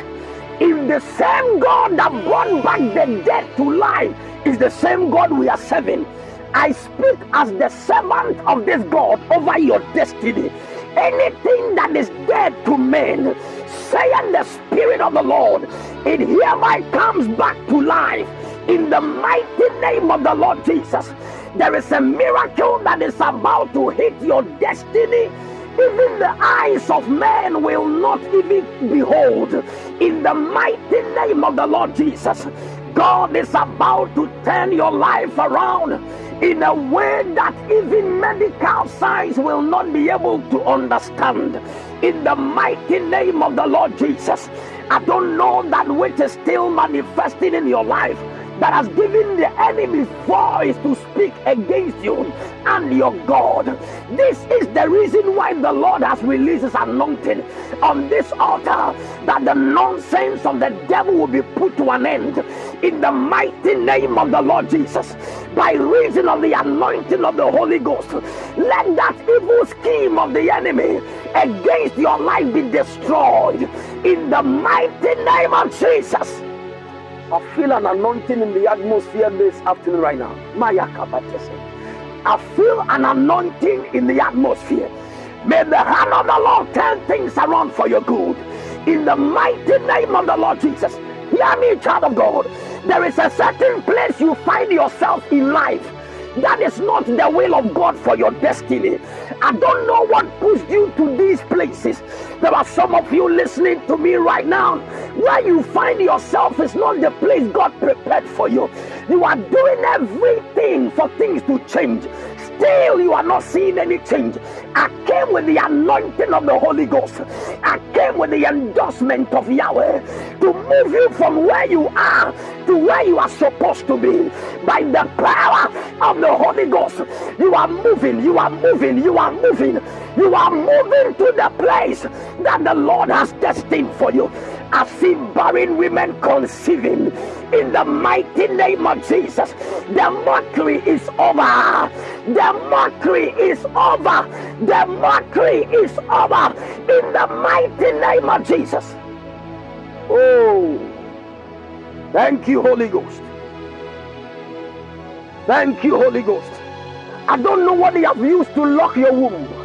If the same God that brought back the dead to life is the same God we are serving, I speak as the servant of this God over your destiny. Anything that is dead to men, saying the Spirit of the Lord, it hereby comes back to life in the mighty name of the Lord Jesus. There is a miracle that is about to hit your destiny. Even the eyes of men will not even behold. In the mighty name of the Lord Jesus, God is about to turn your life around in a way that even medical science will not be able to understand. In the mighty name of the Lord Jesus, I don't know that which is still manifesting in your life that has given the enemy voice to speak against you and your God. This is the reason why the Lord has released his anointing on this altar that the nonsense of the devil will be put to an end in the mighty name of the Lord Jesus by reason of the anointing of the Holy Ghost. Let that evil scheme of the enemy against your life be destroyed in the mighty name of Jesus. I feel an anointing in the atmosphere this afternoon right now. Maya. I feel an anointing in the atmosphere. May the hand of the Lord turn things around for your good. In the mighty name of the Lord Jesus. Hear me, child of God. There is a certain place you find yourself in life that is not the will of God for your destiny. I don't know what pushed you to these places. There are some of you listening to me right now where you find yourself is not the place God prepared for you. You are doing everything for things to change. Still, you are not seeing any change. I came with the anointing of the Holy Ghost. I came with the endorsement of Yahweh to move you from where you are to where you are supposed to be by the power of the Holy Ghost. You are moving, you are moving, you are moving You are moving to the place that the Lord has destined for you. I see barren women conceiving in the mighty name of Jesus. The mockery is over. The mockery is over. The mockery is over in the mighty name of Jesus. Oh, thank you, Holy Ghost. Thank you, Holy Ghost. I don't know what they have used to lock your womb.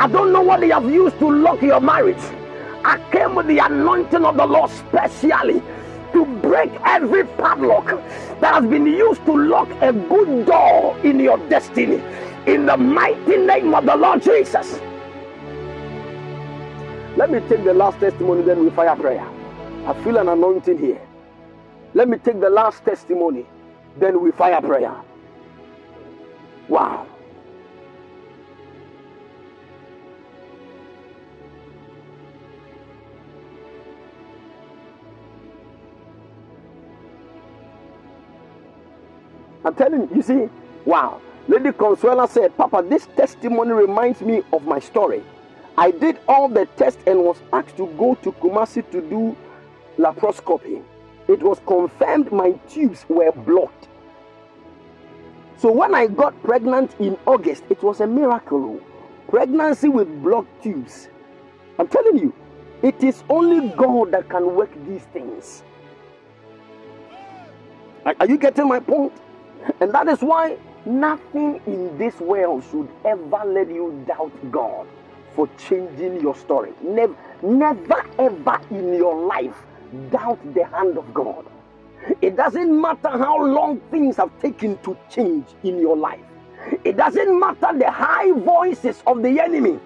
I don't know what they have used to lock your marriage. I came with the anointing of the Lord specially to break every padlock that has been used to lock a good door in your destiny. In the mighty name of the Lord Jesus. Let me take the last testimony, then we fire prayer. I feel an anointing here. Let me take the last testimony, then we fire prayer. Wow. I'm telling you, you see, wow. Lady Consuela said, Papa, this testimony reminds me of my story. I did all the tests and was asked to go to Kumasi to do laparoscopy. It was confirmed my tubes were blocked. So when I got pregnant in August, it was a miracle. Pregnancy with blocked tubes. I'm telling you, it is only God that can work these things. Are are you getting my point? And that is why nothing in this world should ever let you doubt God for changing your story. Never, never ever in your life doubt the hand of God. It doesn't matter how long things have taken to change in your life. It doesn't matter the high voices of the enemy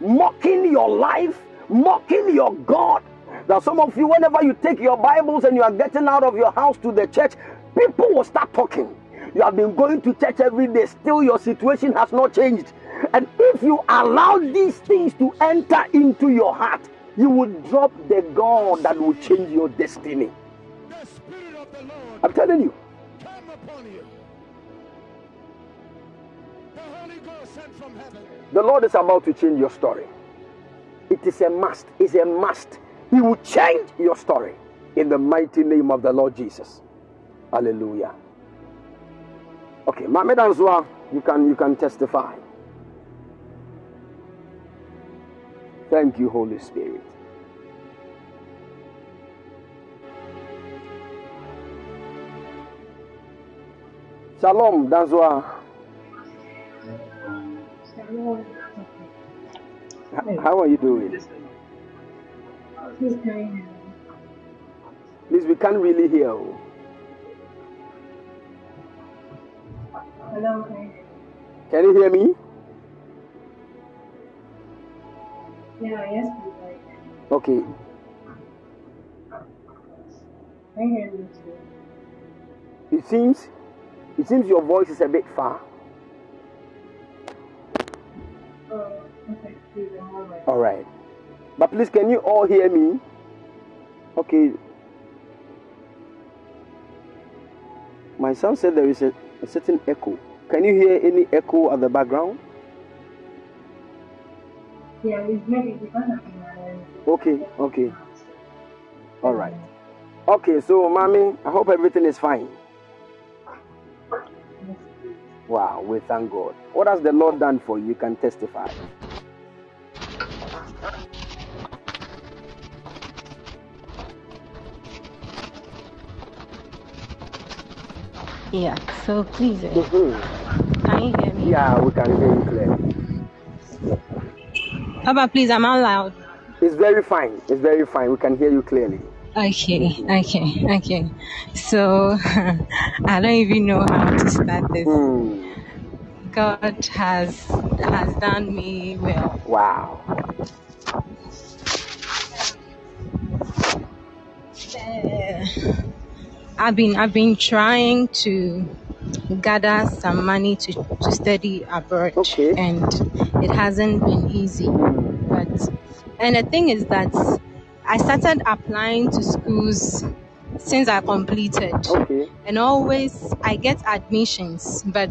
mocking your life, mocking your God. Now, some of you, whenever you take your Bibles and you are getting out of your house to the church, people will start talking. You have been going to church every day, still your situation has not changed. And if you allow these things to enter into your heart, you will drop the God that will change your destiny. The Spirit of the Lord I'm telling you. come upon you. The Holy Ghost sent from heaven. The Lord is about to change your story. It is a must. It's a must. He will change your story in the mighty name of the Lord Jesus. Hallelujah. Okay, Mame Danzua, you can you can testify. Thank you, Holy Spirit. Shalom, Danzua. How are you doing? Please, we can't really hear. you. Hello. Can you hear me? Yeah, yes, please. Okay. I hear you too. It seems it seems your voice is a bit far. Oh, okay. Please, a moment. All right. But please, can you all hear me? Okay. My son said there is a, a certain echo. Can you hear any echo at the background? Yeah, it's maybe because of. Okay, okay. All right. Okay, so, mommy, I hope everything is fine. Wow, we thank God. What has the Lord done for you? You can testify. Yeah, so please, eh, Mhm. can you hear me? Yeah, we can hear you clearly. Papa, please, I'm out loud. It's very fine. It's very fine. We can hear you clearly. Okay, okay, okay. So, I don't even know how to start this. Hmm. God has has done me well. Wow. Eh, I've been I've been trying to gather some money to, to study abroad Okay. and it hasn't been easy but and the thing is that I started applying to schools since I completed Okay. and always I get admissions but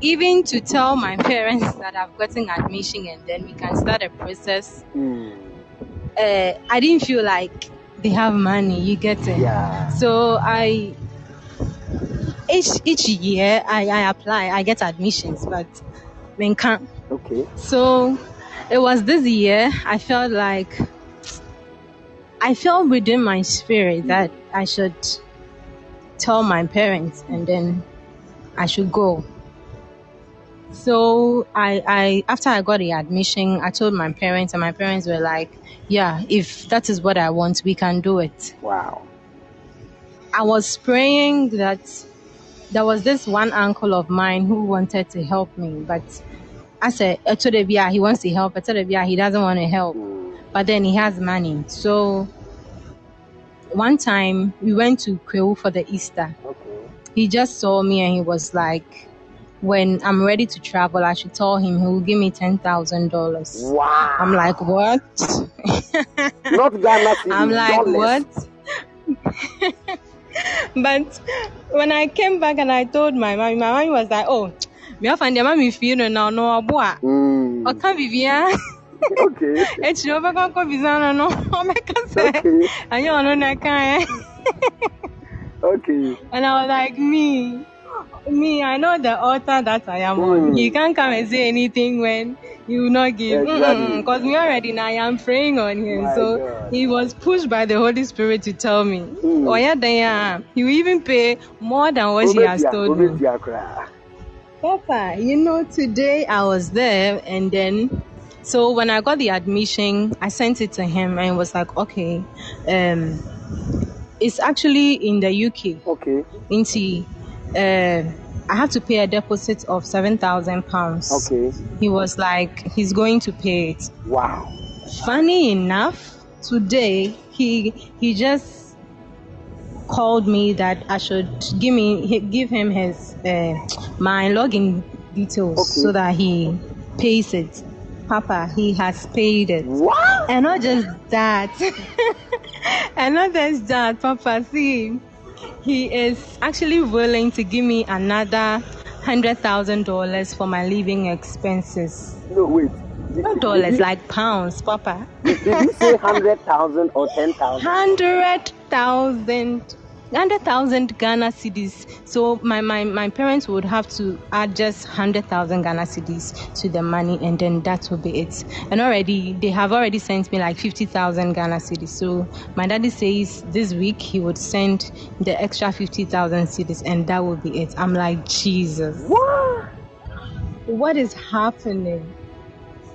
even to tell my parents that I've gotten admission and then we can start a process, Mm. uh, I didn't feel like they have money. You get it? Yeah. So I each each year I, I apply, I get admissions, but then can't. Okay. So it was this year I felt like I felt within my spirit that I should tell my parents and then I should go. So I, I after I got the admission, I told my parents and my parents were like, Yeah, if that is what I want, we can do it. Wow. I was praying that there was this one uncle of mine who wanted to help me, but I said, I told him, yeah, he wants to help. I told him, yeah, he doesn't want to help. Hmm. But then he has money. So one time we went to Kwahu for the Easter. Okay. He just saw me and he was like, when I'm ready to travel, I should tell him he will give me $10,000. Wow. I'm like, what? Not Ghana I'm like, dollars. what? but when I came back and I told my mommy, my mommy was like, oh, me find the mommy feel no no aboa. Mm. O kan bibia. Okay. Echi o beka ko visa no no. O meka say. Okay. Anyo ono na kan. eh. Okay. And I was like, me, me, I know the author that I am on. Mm. You can't come and say anything when you will not give. Exactly. Because me already now I am praying on him. My so God. he was pushed by the Holy Spirit to tell me. Mm. Oh yeah, then he will even pay more than what he has told me. Papa, you know, today I was there and then so when I got the admission, I sent it to him and was like, okay, um, it's actually in the UK. Okay. in Into, uh, I have to pay a deposit of seven thousand pounds. Okay. He was like, he's going to pay it. Wow. Funny enough, today he he just called me that I should give me he- give him his uh, my login details Okay. so that he pays it. Papa, he has paid it. What? And not just that. and not just that, Papa. See, he is actually willing to give me another hundred thousand dollars for my living expenses. No, wait. Did, Not dollars, like pounds, Papa. did you say 100,000 or 10,000? Hundred thousand. Hundred thousand Ghana cedis. So my, my, my parents would have to add just hundred thousand Ghana cedis to the money, and then that will be it. And already they have already sent me like fifty thousand Ghana cedis. So my daddy says this week he would send the extra fifty thousand cedis, and that will be it. I'm like Jesus. What? what is happening?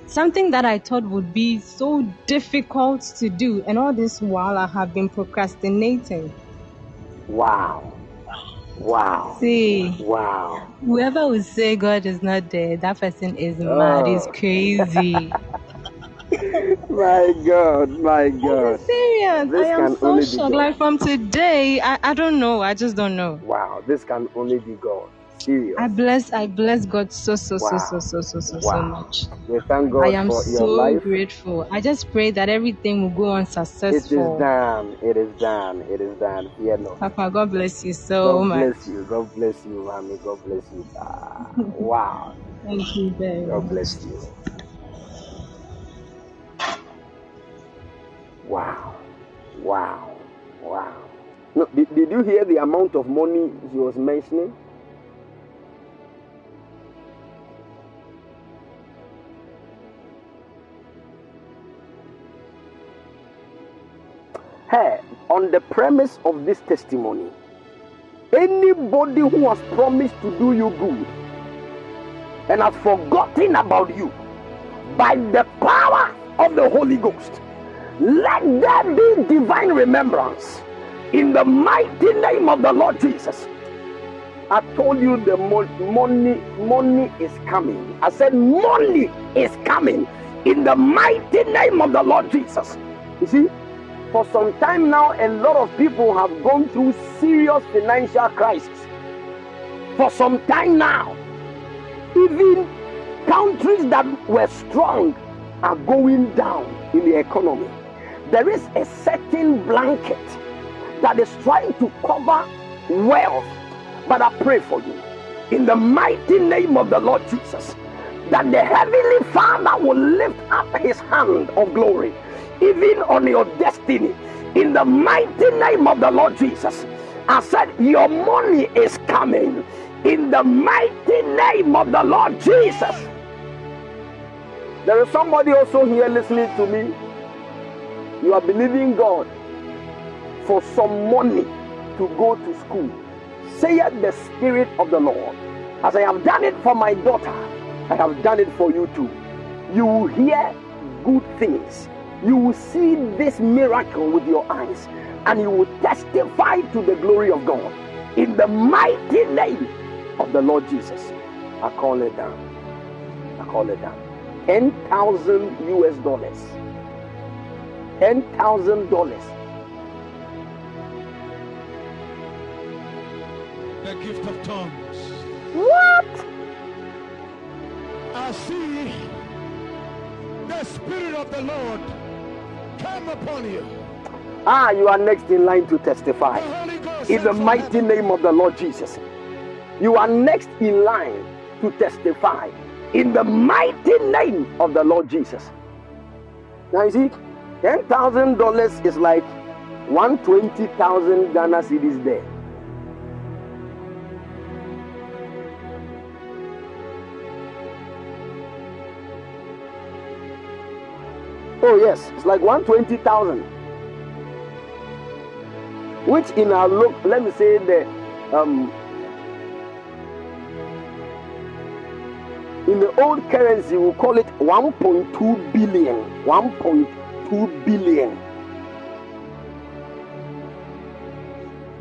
Something that I thought would be so difficult to do, and all this while I have been procrastinating. Wow. Wow. See, Wow. whoever would say God is not there, that person is oh. mad, is Oh. crazy. My God. My I'm God. serious. This I am so shocked. Like from today, I, I don't know. I just don't know. Wow. This can only be God. Serious. I bless I bless God so so so Wow. so so so so so Wow. much. We thank God I am for so your life. grateful. I just pray that everything will go on successful. It is done. It is done. It is done. Fear not. Papa, God bless you so God much. bless you. God bless you, mommy. God bless you. Ah, wow. Thank you very God bless you. Wow. Wow. Wow. No, did, did you hear the amount of money he was mentioning? Hey, on the premise of this testimony, anybody who has promised to do you good and has forgotten about you by the power of the Holy Ghost, let there be divine remembrance in the mighty name of the Lord Jesus. I told you the money, money is coming. I said money is coming in the mighty name of the Lord Jesus. You see, for some time now, a lot of people have gone through serious financial crisis. For some time now, even countries that were strong are going down in the economy. There is a certain blanket that is trying to cover wealth, but I pray for you. in the mighty name of the Lord Jesus. That the heavenly Father will lift up his hand of glory, even on your destiny, in the mighty name of the Lord Jesus. I said, Your money is coming in the mighty name of the Lord Jesus. There is somebody also here listening to me. You are believing God for some money to go to school. Saith the Spirit of the Lord. As I have done it for my daughter, I have done it for you too. You will hear good things. You will see this miracle with your eyes, and you will testify to the glory of God. In the mighty name of the Lord Jesus, I call it down. I call it down. 10,000 US dollars. $10,000. The gift of tongues. What? I see the Spirit of the Lord come upon you. Ah, you are next in line to testify. The In the mighty name of the Lord Jesus. You are next in line to testify. In the mighty name of the Lord Jesus. Now you see, $10,000 is like 120,000 Ghana cedis there. Oh, yes, it's like 120,000. Which in our look, let me say the um in the old currency we call it 1.2 billion. 1.2 billion.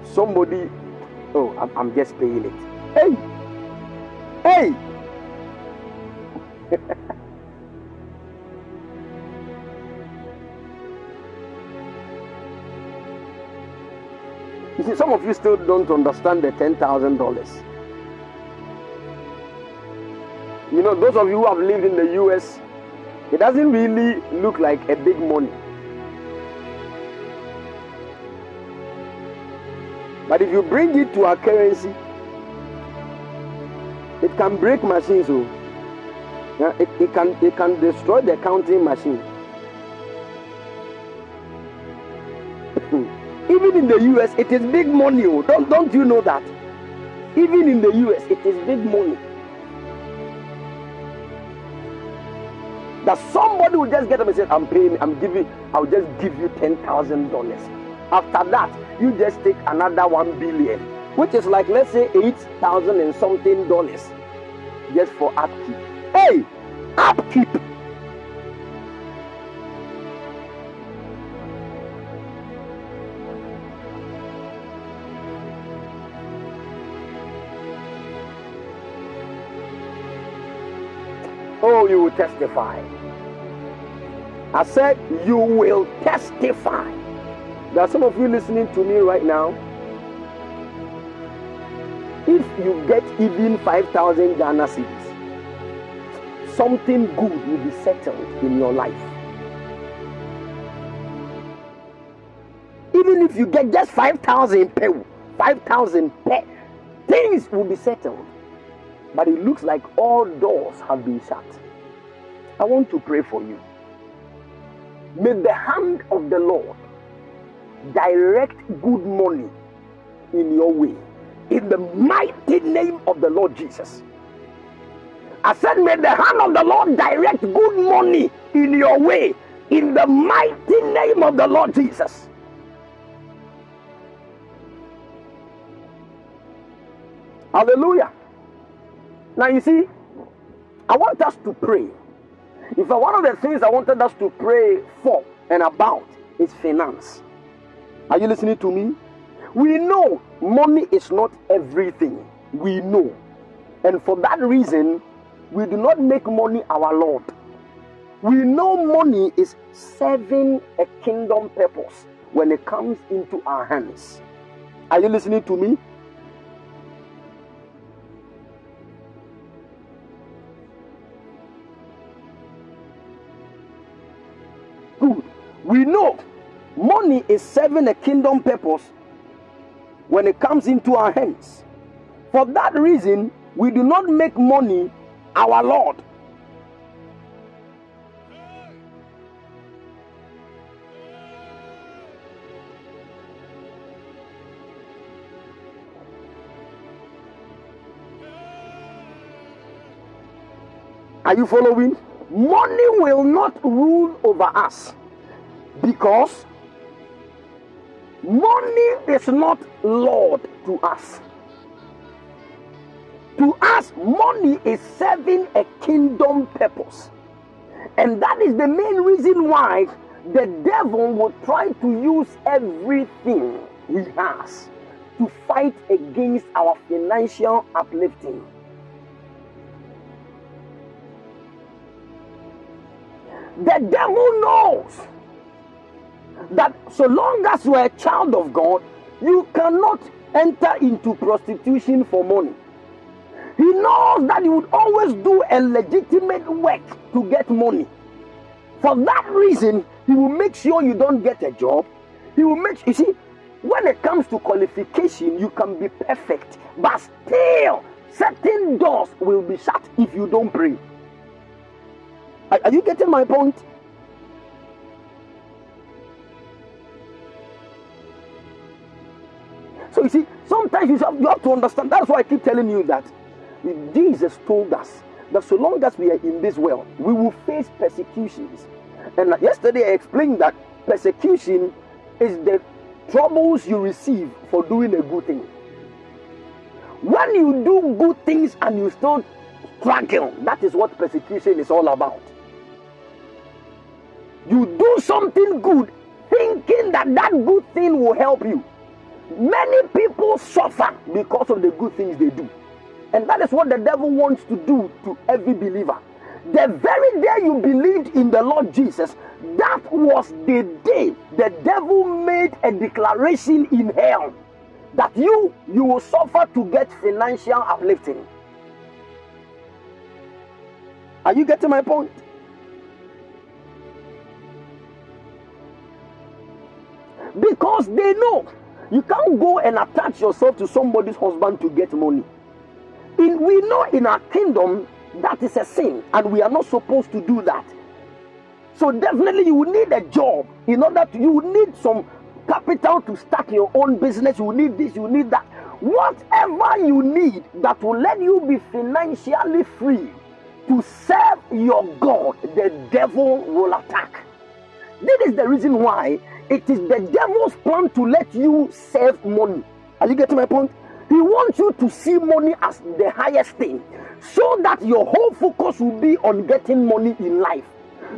Somebody, oh, I'm, I'm just paying it. Hey, hey. You see, some of you still don't understand the ten thousand dollars. You know, those of you who have lived in the US, it doesn't really look like a big money. But if you bring it to our currency, it can break machines. Oh. Yeah, it, it can it can destroy the counting machine. Even in the US, it is big money. Oh. Don't, don't you know that? Even in the US, it is big money. That somebody will just get up and say, I'm paying, I'm giving, I'll just give you $10,000. After that, you just take another 1 billion, which is like, let's say, 8,000 and something dollars just for upkeep. Hey, upkeep. You will testify. I said, You will testify. There are some of you listening to me right now. If you get even 5,000 Ghana cedis, something good will be settled in your life. Even if you get just 5,000 per 5,000 per, things will be settled but it looks like all doors have been shut. I want to pray for you. May the hand of the Lord direct good money in your way. In the mighty name of the Lord Jesus. I said, may the hand of the Lord direct good money in your way. In the mighty name of the Lord Jesus. Hallelujah. Now you see, I want us to pray. In fact, one of the things I wanted us to pray for and about is finance. Are you listening to me? We know money is not everything. We know. And for that reason, we do not make money our Lord. We know money is serving a kingdom purpose when it comes into our hands. Are you listening to me? Good. We know money is serving a kingdom purpose when it comes into our hands. For that reason, We do not make money our Lord. Are you following? Money will not rule over us because money is not Lord to us. To us, money is serving a kingdom purpose. And that is the main reason why the devil will try to use everything he has to fight against our financial uplifting. The devil knows that so long as you are a child of God, you cannot enter into prostitution for money. He knows that you would always do a legitimate work to get money. For that reason, he will make sure you don't get a job. He will make you see when it comes to qualification, you can be perfect, but still certain doors will be shut if you don't pray. Are, are you getting my point? So you see, sometimes you have, you have to understand. That's why I keep telling you that Jesus told us that so long as we are in this world, we will face persecutions. And yesterday I explained that persecution is the troubles you receive for doing a good thing. When you do good things and you still struggle, that is what persecution is all about. You do something good thinking that that good thing will help you. Many people suffer because of the good things they do. And that is what the devil wants to do to every believer. The very day you believed in the Lord Jesus, that was the day the devil made a declaration in hell that you you will suffer to get financial uplifting. Are you getting my point? Because they know you can't go and attach yourself to somebody's husband to get money. In, we know in our kingdom that is a sin, and we are not supposed to do that. So definitely you will need a job in order to you will need some capital to start your own business. You need this, you need that. Whatever you need that will let you be financially free to serve your God, the devil will attack. This is the reason why it is the devil's plan to let you save money. Are you getting my point? He wants you to see money as the highest thing so that your whole focus will be on getting money in life.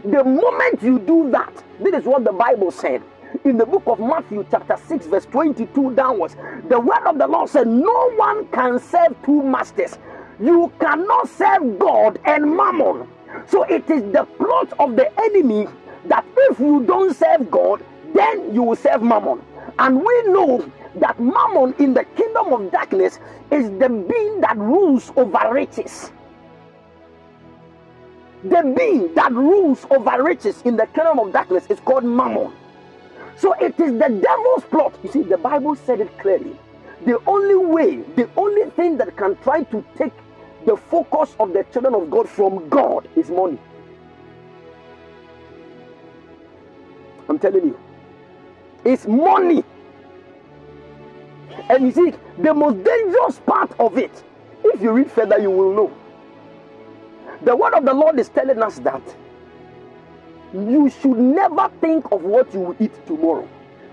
The moment you do that, this is what the Bible said in the book of Matthew, chapter 6, verse 22 downwards. The word of the Lord said, No one can serve two masters. You cannot serve God and mammon. So it is the plot of the enemy that if you don't serve God, then you will serve mammon. And we know that mammon in the kingdom of darkness is the being that rules over riches. The being that rules over riches in the kingdom of darkness is called mammon. So it is the devil's plot. You see, the Bible said it clearly. The only way, the only thing that can try to take the focus of the children of God from God is money. I'm telling you. It's money. And you see, the most dangerous part of it, if you read further, you will know. The word of the Lord is telling us that you should never think of what you will eat tomorrow.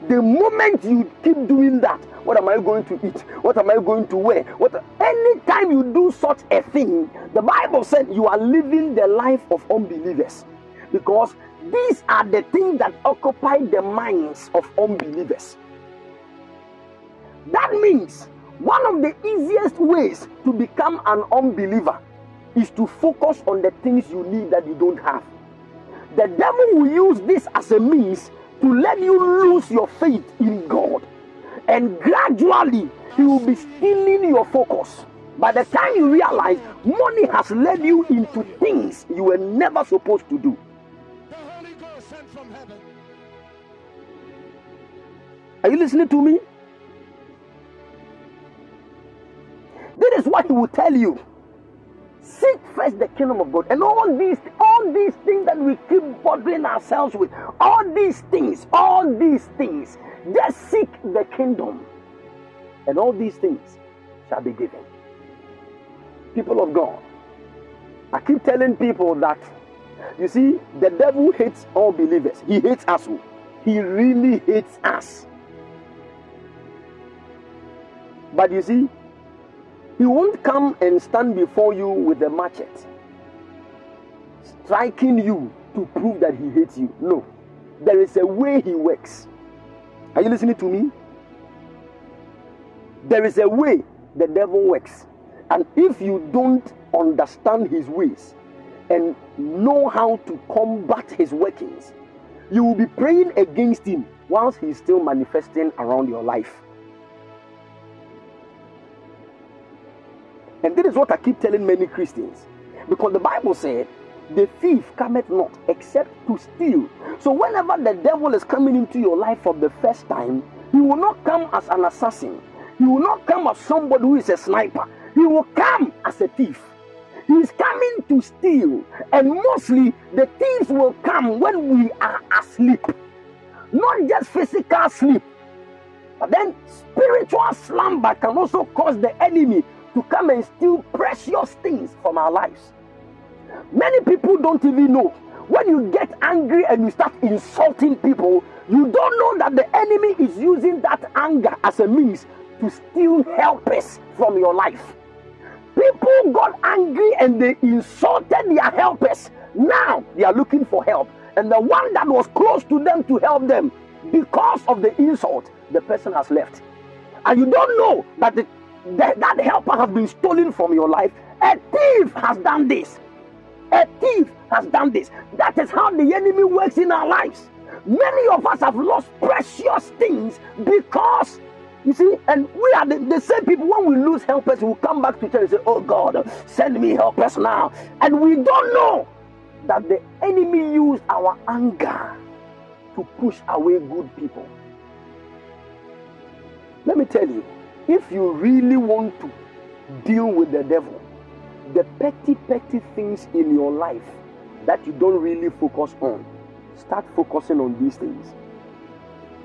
The moment you keep doing that, what am I going to eat? What am I going to wear? What anytime you do such a thing, the Bible said you are living the life of unbelievers. Because these are the things that occupy the minds of unbelievers. That means one of the easiest ways to become an unbeliever is to focus on the things you need that you don't have. The devil will use this as a means to let you lose your faith in God. And gradually, he will be stealing your focus. By the time you realize money has led you into things you were never supposed to do. Are you listening to me? This is what he will tell you Seek first the kingdom of God. And all these, all these things that we keep bothering ourselves with, all these things, all these things, just seek the kingdom. And all these things shall be given. People of God, I keep telling people that you see, the devil hates all believers. He hates us. He really hates us. But you see, he won't come and stand before you with a machete, striking you to prove that he hates you. No. There is a way he works. Are you listening to me? There is a way the devil works. And if you don't understand his ways and know how to combat his workings, you will be praying against him whilst he's still manifesting around your life. And this is what I keep telling many Christians. Because the Bible said, the thief cometh not except to steal. So whenever the devil is coming into your life for the first time, he will not come as an assassin. He will not come as somebody who is a sniper. He will come as a thief. He is coming to steal. And mostly the thieves will come when we are asleep. Not just physical sleep. But then spiritual slumber can also cause the enemy to come and steal precious things from our lives. Many people don't even know. When you get angry and you start insulting people, you don't know that the enemy is using that anger as a means to steal helpers from your life. People got angry and they insulted their helpers. Now they are looking for help. And the one that was close to them to help them, because of the insult, the person has left. And you don't know that the that, that helper has been stolen from your life. A thief has done this. A thief has done this. That is how the enemy works in our lives. Many of us have lost precious things because you see, and we are the, the, same people. When we lose helpers, we come back to church and say, Oh God, send me helpers now. And we don't know that the enemy used our anger to push away good people. Let me tell you, if you really want to deal with the devil, the petty, petty things in your life that you don't really focus on, start focusing on these things.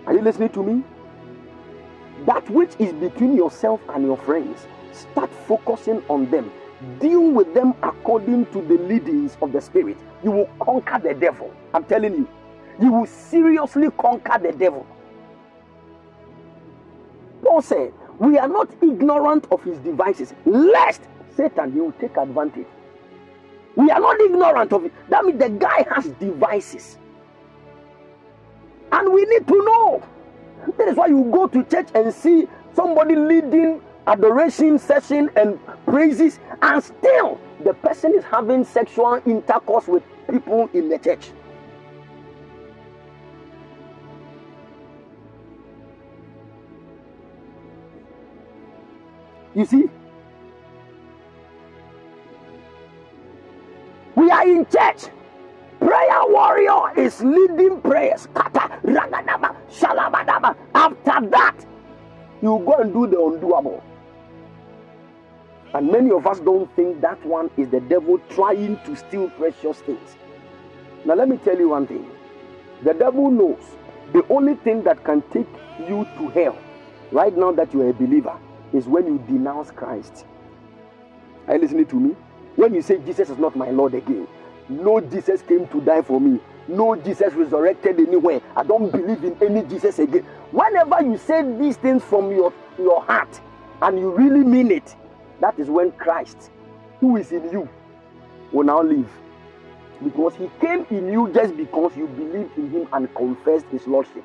Are you listening to me? That which is between yourself and your friends, start focusing on them. Deal with them according to the leadings of the Spirit. You will conquer the devil. I'm telling you. You will seriously conquer the devil. Paul said, we are not ignorant of his devices, lest Satan he will take advantage. We are not ignorant of it. That means the guy has devices. And we need to know. That is why you go to church and see somebody leading adoration session and praises, and still the person is having sexual intercourse with people in the church. You see? We are in church. Prayer warrior is leading prayers. After that, you go and do the undoable. And many of us don't think that one is the devil trying to steal precious things. Now, let me tell you one thing the devil knows the only thing that can take you to hell right now that you are a believer is when you denounce Christ. Are you listening to me? When you say Jesus is not my Lord again, no Jesus came to die for me, no Jesus resurrected anywhere. I don't believe in any Jesus again. Whenever you say these things from your, your heart and you really mean it, that is when Christ, who is in you, will now live. Because he came in you just because you believed in him and confessed his lordship.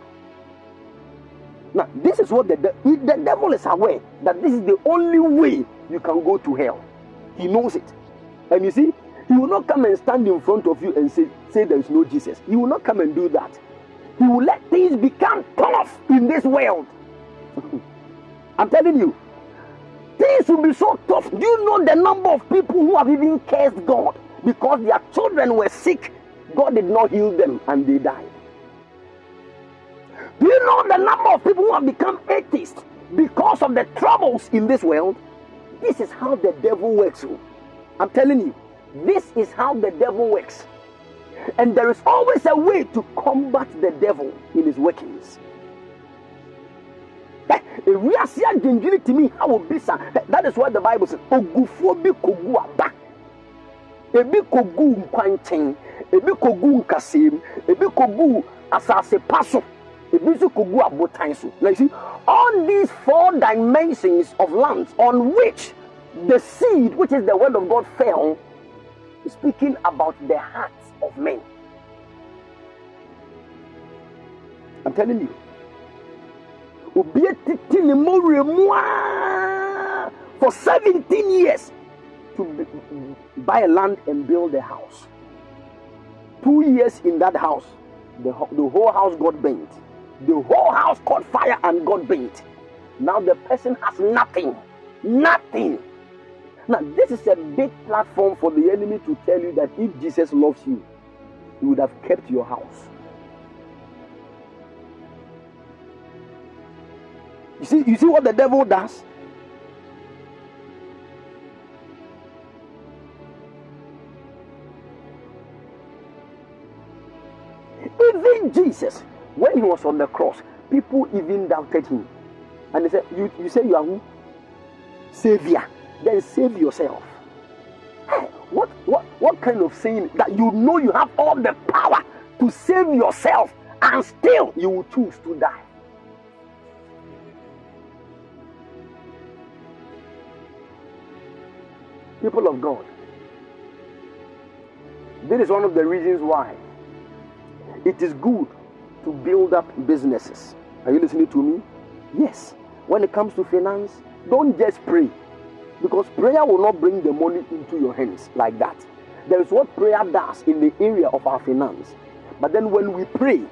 Now, this is what the, the, the devil is aware that this is the only way you can go to hell. He knows it. And you see, he will not come and stand in front of you and say, say there is no Jesus. He will not come and do that. He will let things become tough in this world. I'm telling you, things will be so tough. Do you know the number of people who have even cursed God because their children were sick? God did not heal them and they died. Do you know the number of people who have become atheists because of the troubles in this world? This is how the devil works. I'm telling you, This is how the devil works. And there is always a way to combat the devil in his workings. Eh, Eh, that is what the bible says ebi ebi ebi ebi nso kogu abotan so na you see all these four dimensions of lands on which the seed which is the word of god fell speaking about the hearts of men i'm telling you for seventeen years to buy land and build a house. Two years in that house, the, the whole house got burnt. The whole house caught fire and got burnt. Now the person has nothing. Nothing. Now, this is a big platform for the enemy to tell you that if Jesus loves you, he would have kept your house. You see, you see what the devil does? Even Jesus, when he was on the cross, people even doubted him. And they said, You, you say you are who? Savior. Then save yourself. What, what, what kind of saying that you know you have all the power to save yourself and still you will choose to die? People of God, this is one of the reasons why it is good to build up businesses. Are you listening to me? Yes. When it comes to finance, don't just pray because prayer will not bring the money into your hands like that. There is what prayer does in the area of our finance. But then when we pray,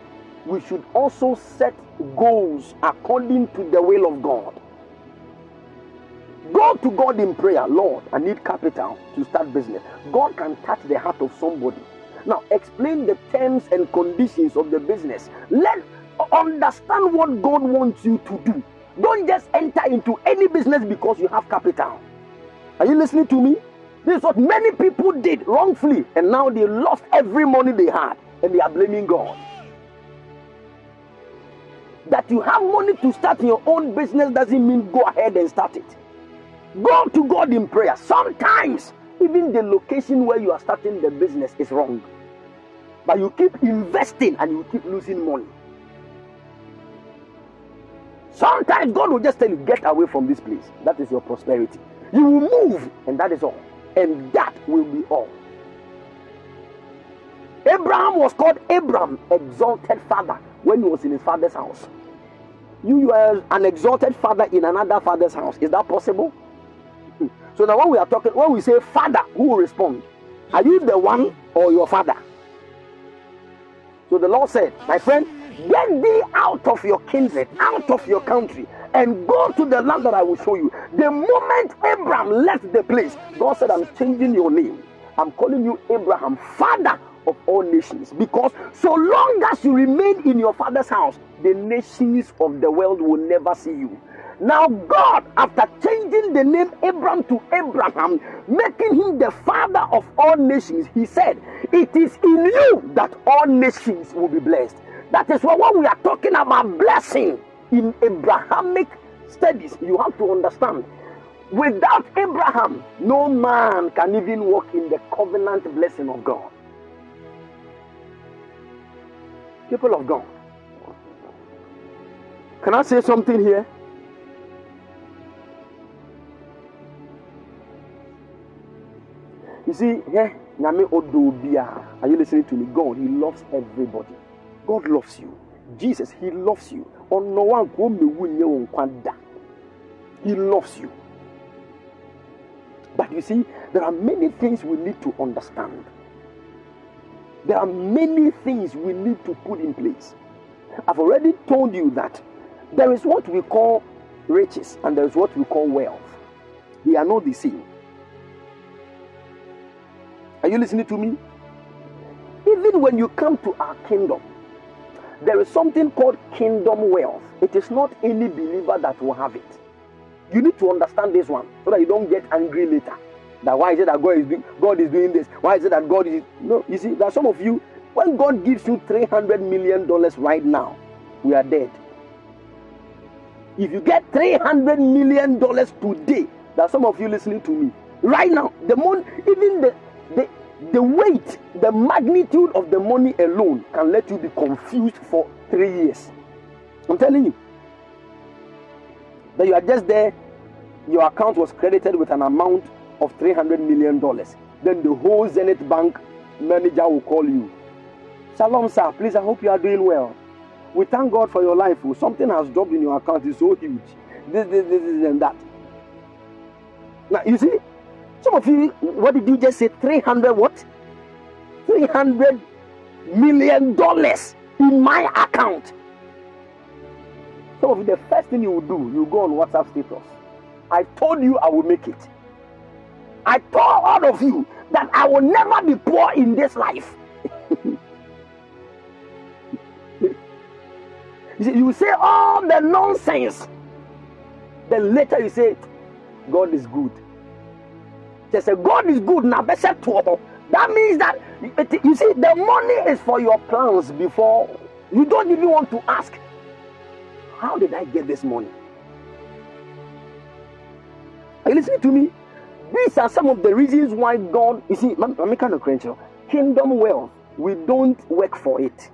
we should also set goals according to the will of God. Go to God in prayer, Lord, I need capital to start business. God can touch the heart of somebody. Now, explain the terms and conditions of the business. Let understand what God wants you to do. Don't just enter into any business because you have capital. Are you listening to me? This is what many people did wrongfully, and now they lost every money they had, and they are blaming God. That you have money to start your own business doesn't mean go ahead and start it. Go to God in prayer. Sometimes, even the location where you are starting the business is wrong. But you keep investing and you keep losing money. Sometimes God will just tell you, get away from this place. That is your prosperity. You will move, and that is all. And that will be all. Abraham was called Abram, exalted father, when he was in his father's house. You were an exalted father in another father's house. Is that possible? Hmm. So now when we are talking, when we say father, who will respond? Are you the one or your father? So the Lord said, My friend, get thee out of your kindred, out of your country, and go to the land that I will show you. The moment Abraham left the place, God said, I'm changing your name. I'm calling you Abraham, father of all nations. Because so long as you remain in your father's house, the nations of the world will never see you. Now, God, after changing the name Abram to Abraham, making him the father of all nations, he said, It is in you that all nations will be blessed. That is when we are talking about blessing in Abrahamic studies, you have to understand. Without Abraham, no man can even walk in the covenant blessing of God. People of God, can I say something here? You see, yeah, Nyame odo biara. Are you listening to me? God, He loves everybody. God loves you. Jesus, He loves you. He loves you. But you see, there are many things we need to understand. There are many things we need to put in place. I've already told you that there is what we call riches and there is what we call wealth. They are not the same. Are you listening to me? Even when you come to our kingdom, there is something called kingdom wealth. It is not any believer that will have it. You need to understand this one so that you don't get angry later. That why is it that God is doing God is doing this? Why is it that God is no? You see, that some of you, when God gives you three hundred million dollars right now, we are dead. If you get three hundred million dollars today, that some of you listening to me right now, the moon, even the the the weight, the magnitude of the money alone can let you be confused for three years. I'm telling you. That you are just there, your account was credited with an amount of $300 million. Then the whole Zenith Bank manager will call you. Shalom, sir. Please, I hope you are doing well. We thank God for your life. oh. Something has dropped in your account. It's so huge. This, this, this, this, and that. Now, you see, some of you, what did you just say? 300 what? 300 million dollars in my account. Some of you, the first thing you will do, you go on WhatsApp status. I told you I will make it. I told all of you that I will never be poor in this life. you, say all the nonsense. Then later you say, God is good. They say, God is good. Now, That means that, you see, the money is for your plans before you don't even want to ask, How did I get this money? Are you listening to me? These are some of the reasons why God, you see, I'm kind of credential. Kingdom wealth, we don't work for it.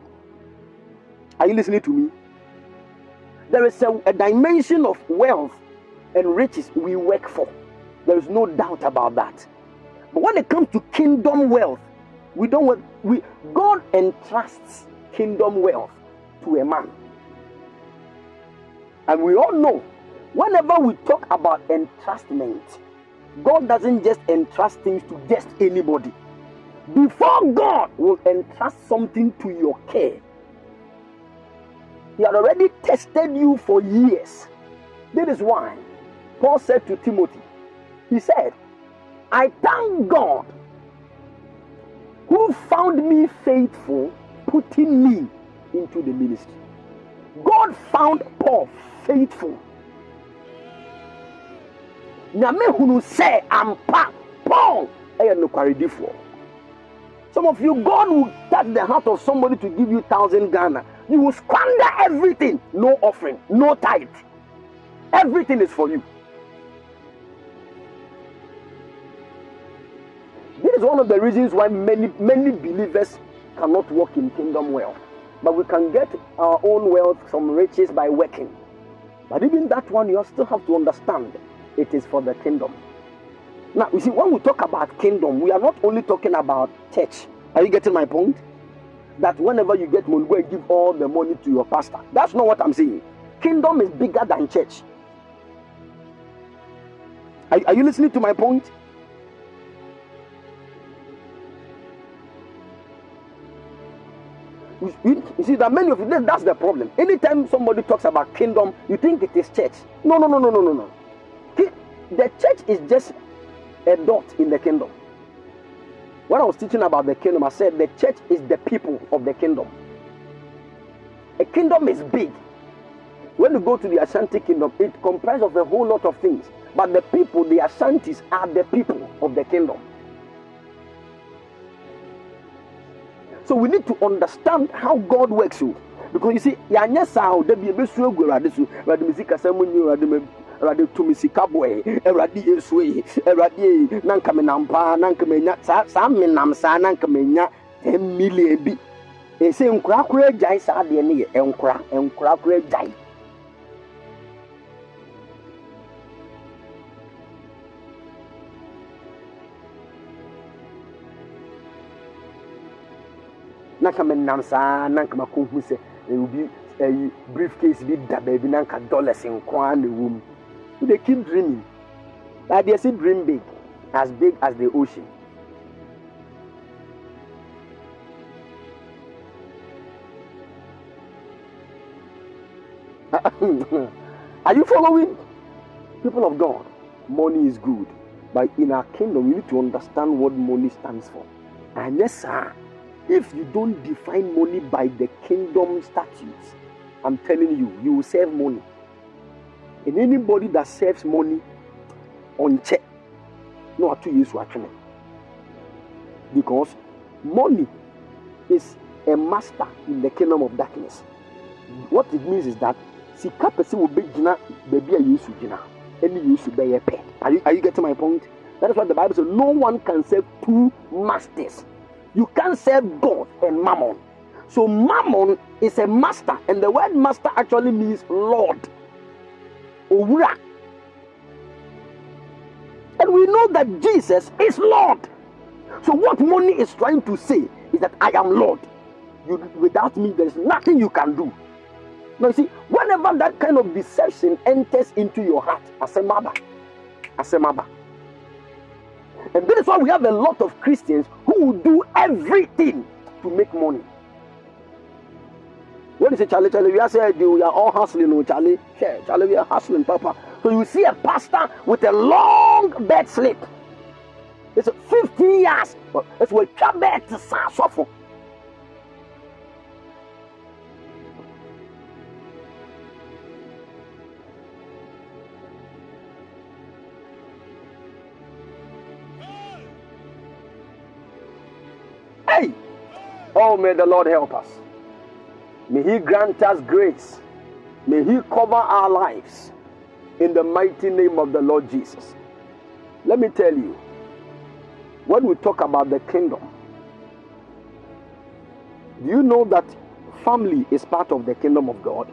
Are you listening to me? There is a, a dimension of wealth and riches we work for. There is no doubt about that. But when it comes to kingdom wealth, we don't. We God entrusts kingdom wealth to a man. And we all know whenever we talk about entrustment, God doesn't just entrust things to just anybody. Before God will entrust something to your care, He had already tested you for years. That is why Paul said to Timothy, He said, I thank God who found me faithful, putting me into the ministry. God found Paul faithful. Nyame hunu sɛ ampa Paul ɛyɛ nokwaridifoɔ. Some of you, God will touch the heart of somebody to give you thousand Ghana. You will squander everything. No offering, no tithe. Everything is for you. This is one of the reasons why many many believers cannot walk in kingdom wealth. But we can get our own wealth, some riches by working. But even that one, you still have to understand it is for the kingdom. Now, you see, when we talk about kingdom, we are not only talking about church. Are you getting my point? That whenever you get money, go give all the money to your pastor. That's not what I'm saying. Kingdom is bigger than church. Are, are you listening to my point? You, you- see that many of you, that's the problem. Anytime somebody talks about kingdom, you think it is church. No, no, no, no, no, no, no. The church is just a dot in the kingdom. When I was teaching about the kingdom, I said the church is the people of the kingdom. A kingdom is big. When you go to the Ashanti kingdom, it comprises of a whole lot of things. But the people, the Ashantis, are the people of the kingdom. So we need to understand how God works. oh. Because you see, yanya sao de bi ebesu egu Awurade so. Awurade mi si kasa mu nyi Awurade me Awurade to mi sika. Awurade yesu yi. Awurade yi na nka me nam paa na nka me nya saa saa nam saa na nka me nya 10 million bi. Ese nkura kura agyae saa deɛ ne yɛ nkura nkura kura agyae. Na nka me nam saa na nka makɔhu sɛ eh, obi ɛyi briefcase bi da baabi na dollars nko ara na ɛwɔ mu so they keep dreaming. But they say dream big as big as the ocean. Are you following? People of god money is good but in our kingdom we need to understand what money stands for. And yes sir if you don't define money by the kingdom statutes, I'm telling you, you will save money. And anybody that saves money on check, na wato yesu atwene because money is a master in the kingdom of darkness. What it means is that sika pɛ sɛ wɔbɛgyina baabi a yesu gyina ɛne yesu bɛyɛ pɛ. Are you, are you getting my point? That is what the bible says no one can serve two masters you can't serve god and mammon. So mammon is a master and the word master actually means lord. Owura. And we know that jesus is lord. So what money is trying to say is that i am lord. You, without me there is nothing you can do. Now, you see, whenever that kind of deception enters into your heart, as a mother, as a mother, and that is why we have a lot of Christians who will do everything to make money. When you say Charlie, Charlie, we are saying we are all hustling, oh Charlie, yeah, Charlie, we are hustling, Papa. So you see a pastor with a long bed slip. It's 15 years, it's what you bed Oh, may the Lord help us. May He grant us grace. May He cover our lives in the mighty name of the Lord Jesus. Let me tell you, when we talk about the kingdom, do you know that family is part of the kingdom of God?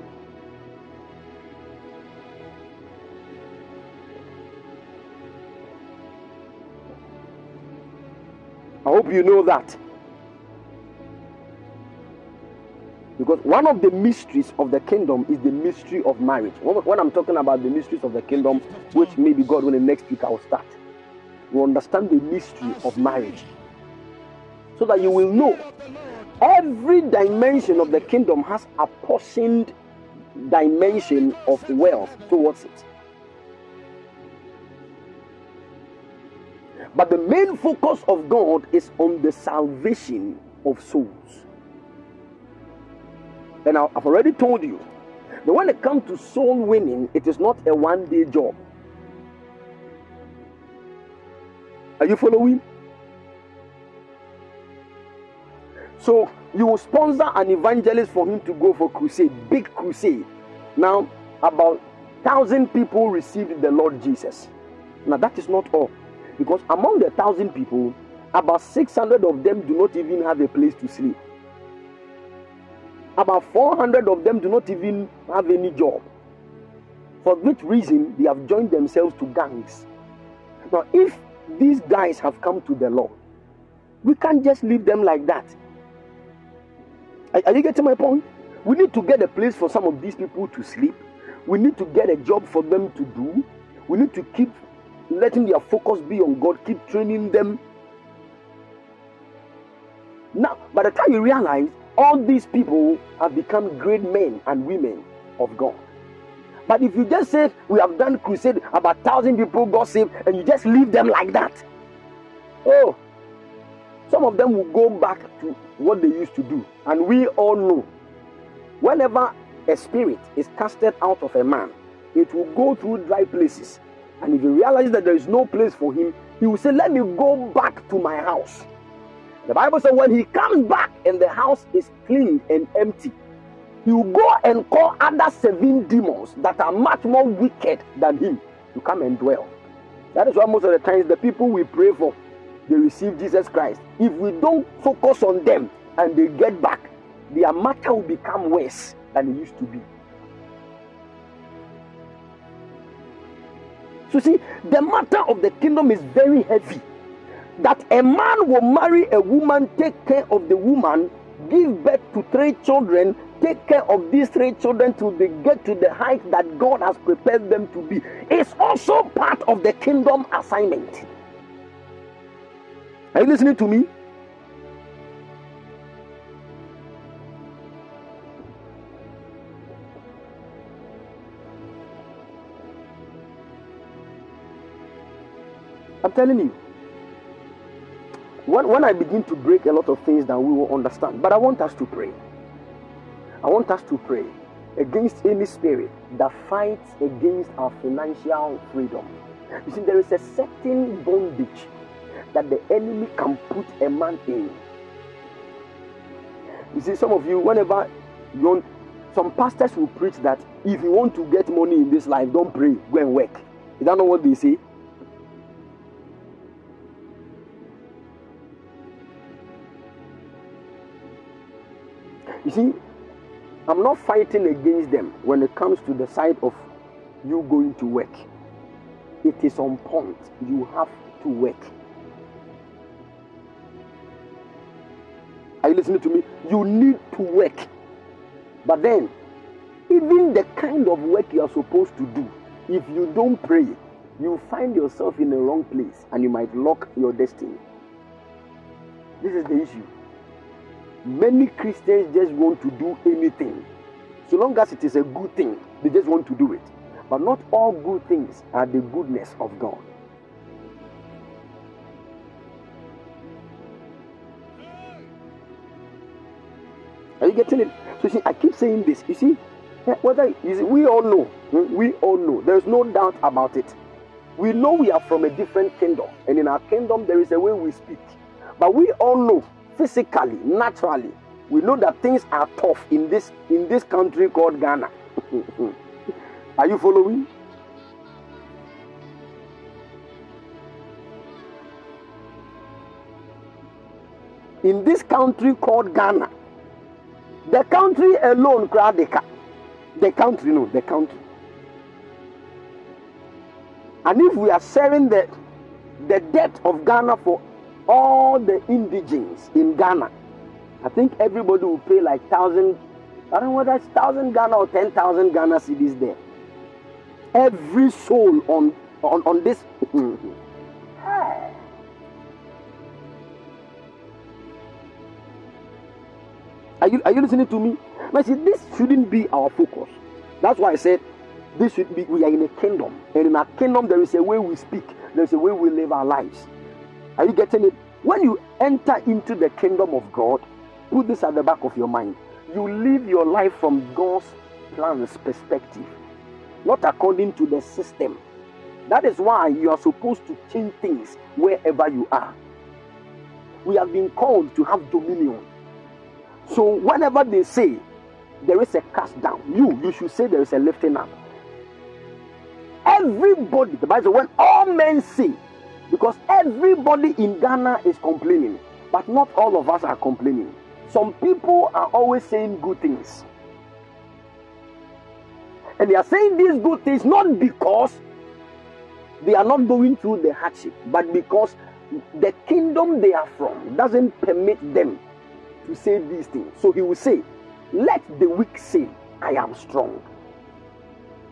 I hope you know that. Because one of the mysteries of the kingdom is the mystery of marriage. When, I'm talking about the mysteries of the kingdom, which maybe God will next week I'll start, you understand the mystery of marriage. So that you will know every dimension of the kingdom has a portioned dimension of wealth towards it. But the main focus of God is on the salvation of souls. And I've already told you that when it comes to soul winning, it is not a one day job. Are you following? So you will sponsor an evangelist for him to go for crusade, big crusade. Now, about thousand people received the Lord Jesus. Now that is not all, because among the thousand people, about six hundred of them do not even have a place to sleep. About 400 of them do not even have any job. For which reason they have joined themselves to gangs. Now, if these guys have come to the Lord, we can't just leave them like that. Are, are you getting my point? We need to get a place for some of these people to sleep. We need to get a job for them to do. We need to keep letting their focus be on God, keep training them. Now, by the time you realize all these people have become great men and women of God. But if you just say we have done crusade, about thousand people got saved, and you just leave them like that, oh, some of them will go back to what they used to do. And we all know whenever a spirit is casted out of a man, it will go through dry places. And if he realizes that there is no place for him, he will say, Let me go back to my house. The Bible says when he comes back and the house is clean and empty, he will go and call other seven demons that are much more wicked than him to come and dwell. That is why most of the times the people we pray for, they receive Jesus Christ. If we don't focus on them and they get back, their matter will become worse than it used to be. So, see, the matter of the kingdom is very heavy. That a man will marry a woman, take care of the woman, give birth to three children, take care of these three children till they get to the height that God has prepared them to be, is also part of the kingdom assignment. Are you listening to me? I'm telling you. When, when I begin to break a lot of things down, we will understand. But I want us to pray. I want us to pray against any spirit that fights against our financial freedom. You see, there is a certain bondage that the enemy can put a man in. You see, some of you, whenever you want, some pastors will preach that if you want to get money in this life, don't pray, go and work. Is that not know what they say? You see, I'm not fighting against them when it comes to the side of you going to work. It is on point. You have to work. Are you listening to me? You need to work. But then, even the kind of work you are supposed to do, if you don't pray, you find yourself in the wrong place and you might lock your destiny. This is the issue. Many Christians just want to do anything. So long as it is a good thing, they just want to do it. But not all good things are the goodness of God. Are you getting it? So see, I keep saying this. You see, eh, whether you see, we all know, hmm, we all know. There is no doubt about it. We know we are from a different kingdom, and in our kingdom there is a way we speak. But we all know physically, naturally, we know that things are tough in this in this country called Ghana. are you following? In this country called Ghana, the country alone, Kradika, the country, no, the country. And if we are sharing the the debt of Ghana for all the indigents in Ghana, I think everybody will pay like thousand. I don't know whether it's thousand Ghana or ten thousand Ghana cedis there. Every soul on on on this. Mm-hmm. Are you are you listening to me? Now see, this shouldn't be our focus. That's why I said this should be. We are in a kingdom, and in our kingdom there is a way we speak. There is a way we live our lives. Are you getting it? When you enter into the kingdom of God, put this at the back of your mind. You live your life from God's plans perspective, not according to the system. That is why you are supposed to change things wherever you are. We have been called to have dominion. So whenever they say there is a cast down, you you should say there is a lifting up. Everybody, the Bible, when all men say, because everybody in Ghana is complaining, but not all of us are complaining. Some people are always saying good things. And they are saying these good things not because they are not going through the hardship, but because the kingdom they are from doesn't permit them to say these things. So he will say, Let the weak say, I am strong.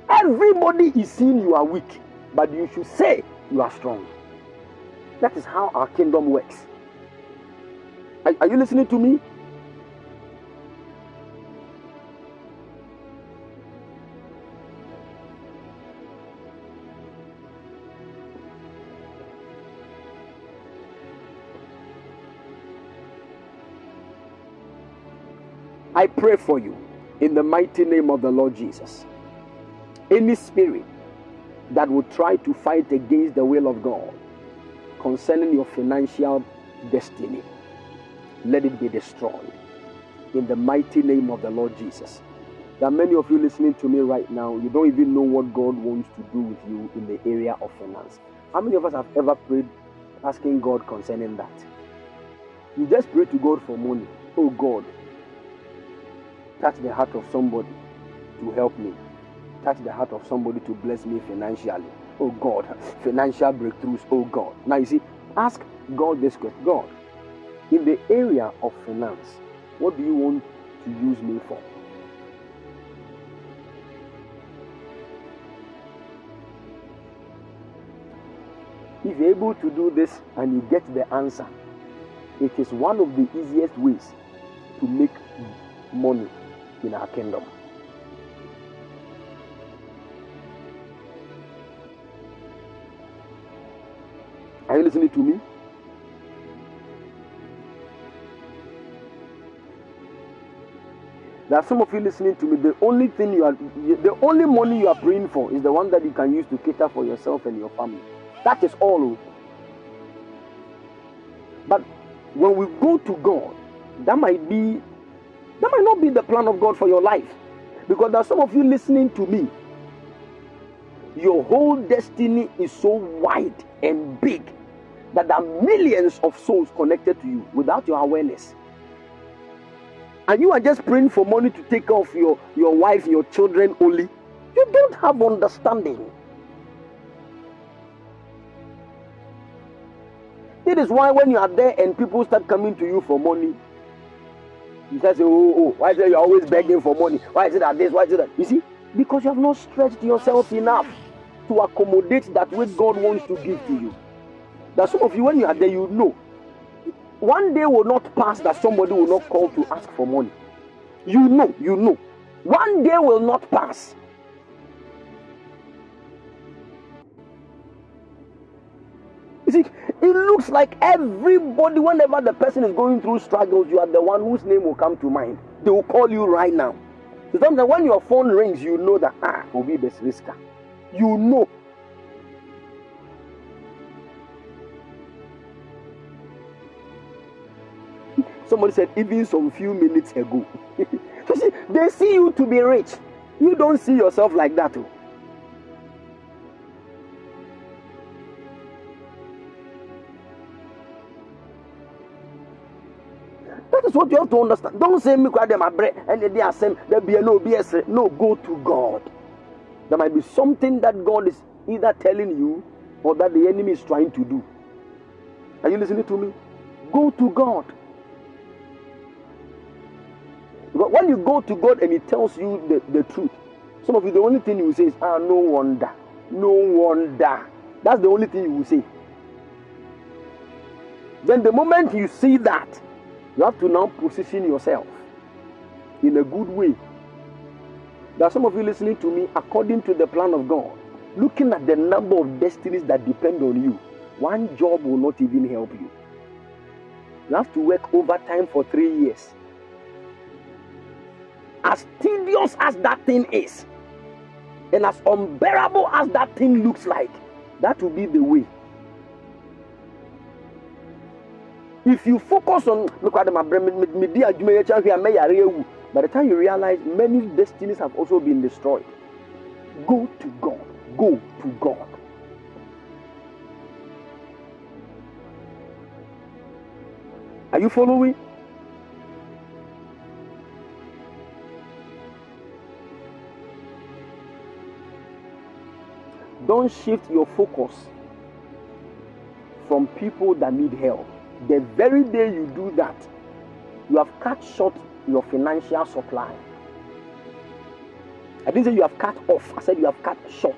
Everybody is seeing you are weak, but you should say you are strong. That is how our kingdom works. Are, are you listening to me? I pray for you in the mighty name of the Lord Jesus. Any spirit that would try to fight against the will of God concerning your financial destiny, let it be destroyed in the mighty name of the Lord Jesus. There are many of you listening to me right now, you don't even know what God wants to do with you in the area of finance. How many of us have ever prayed asking God concerning that? You just pray to God for money. Oh God, touch the heart of somebody to help me. Touch the heart of somebody to bless me financially. Oh God, financial breakthroughs. Oh God. Now you see, ask God this question God, in the area of finance, what do you want to use me for? If you're able to do this and you get the answer, it is one of the easiest ways to make money in our kingdom. Are you listening to me? There are some of you listening to me. The only thing you are, the only money you are praying for is the one that you can use to cater for yourself and your family. That is all. oh. But when we go to God, that might be, that might not be the plan of God for your life, because there are some of you listening to me. Your whole destiny is so wide and big that there are millions of souls connected to you without your awareness and you are just praying for money to take care of your, your wife, your children only, you don't have understanding. It is why when you are there and people start coming to you for money, you just say, Oh, oh, why is it you're always begging for money? Why is it that this? Why is it that? You see, because you have not stretched yourself enough to accommodate that which God wants to give to you. That some of you, when you are there, you know one day will not pass that somebody will not call to ask for money. You know, you know. One day will not pass. You see, it looks like everybody, whenever the person is going through struggles, you are the one whose name will come to mind. They will call you right now. So sometimes when your phone rings, you know that ah, will be the risker. You know. Somebody said even some few minutes ago. so see, they see you to be rich. You don't see yourself like that. Oh. That is what you have to understand. Don't say me them my bread and they are saying there be no BS. No, go to God. There might be something that God is either telling you or that the enemy is trying to do. Are you listening to me? Go to God. When you go to God and He tells you the, the truth, some of you, the only thing you will say is, ah, no wonder. No wonder. That's the only thing you will say. Then the moment you see that, you have to now position yourself in a good way. There are some of you listening to me according to the plan of God, looking at the number of destinies that depend on you. One job will not even help you. You have to work overtime for three years as tedious as that thing is, and as unbearable as that thing looks like, that will be the way. If you focus on look at my brain, by the time you realize many destinies have also been destroyed, go to God. Go to God. Are you following? Don't shift your focus from people that need help. The very day you do that, you have cut short your financial supply. I didn't say you have cut off, I said you have cut short.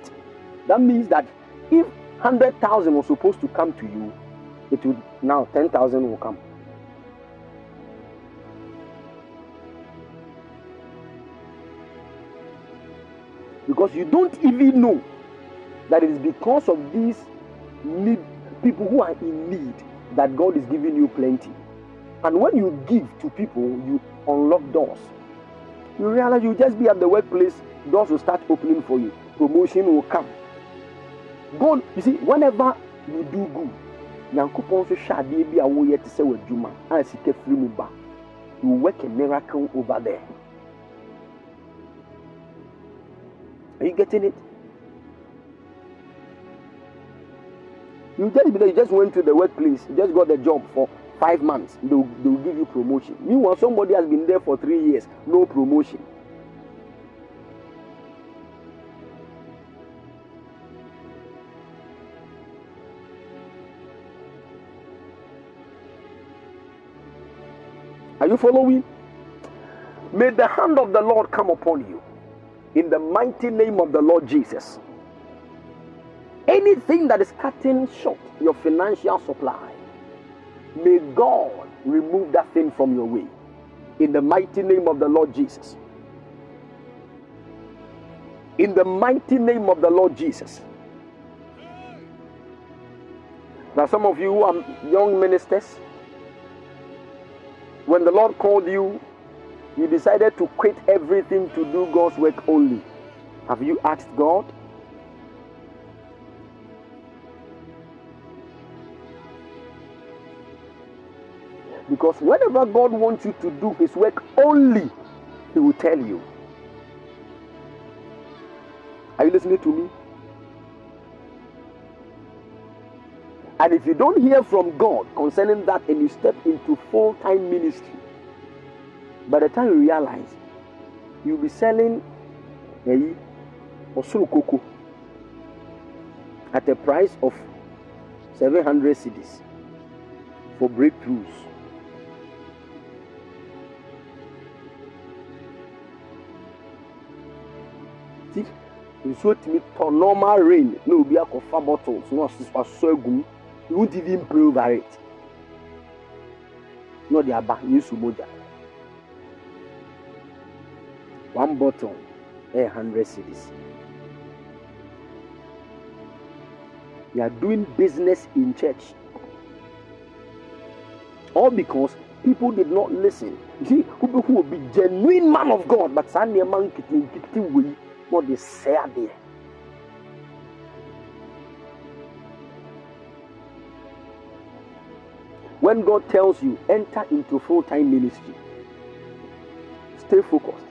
That means that if 100,000 was supposed to come to you, it would now 10,000 will come. Because you don't even know that it is because of these need people who are in need that God is giving you plenty. And when you give to people, you unlock doors. You realize you just be at the workplace, doors will start opening for you. Promotion will come. God, you see, whenever you do good, nyankopɔn nso hwɛ bi a woyɛ te w'adwuma a sika firi mu ba you work a miracle over there are you getting it You just you just went to the workplace, you just got the job for five months, they will, they will give you promotion. Meanwhile, somebody has been there for three years, no promotion. Are you following? May the hand of the Lord come upon you in the mighty name of the Lord Jesus. Anything that is cutting short your financial supply, may God remove that thing from your way. In the mighty name of the Lord Jesus. In the mighty name of the Lord Jesus. Now, some of you are young ministers, when the Lord called you you decided to quit everything to do God's work only. Have you asked God? Because whenever God wants you to do His work only, He will tell you. Are you listening to me? And if you don't hear from God concerning that and you step into full time ministry, by the time you realize, you'll be selling a osuru cocoa at a price of 700 cedis for breakthroughs. See, nsuo tumi tɔ normal rain na obi akɔfa bottles na ɔsi asɔ egu mu you won't even pray over it. Na ɔde aba yesu mogya. One bottle ɛyɛ hundred cedis. You are doing business in church. All because people did not listen. You see who will be genuine man of god but saa nneɛma nketenkete wɔ yi sɛɛ adeɛ when god tells you enter into full-time ministry stay focused.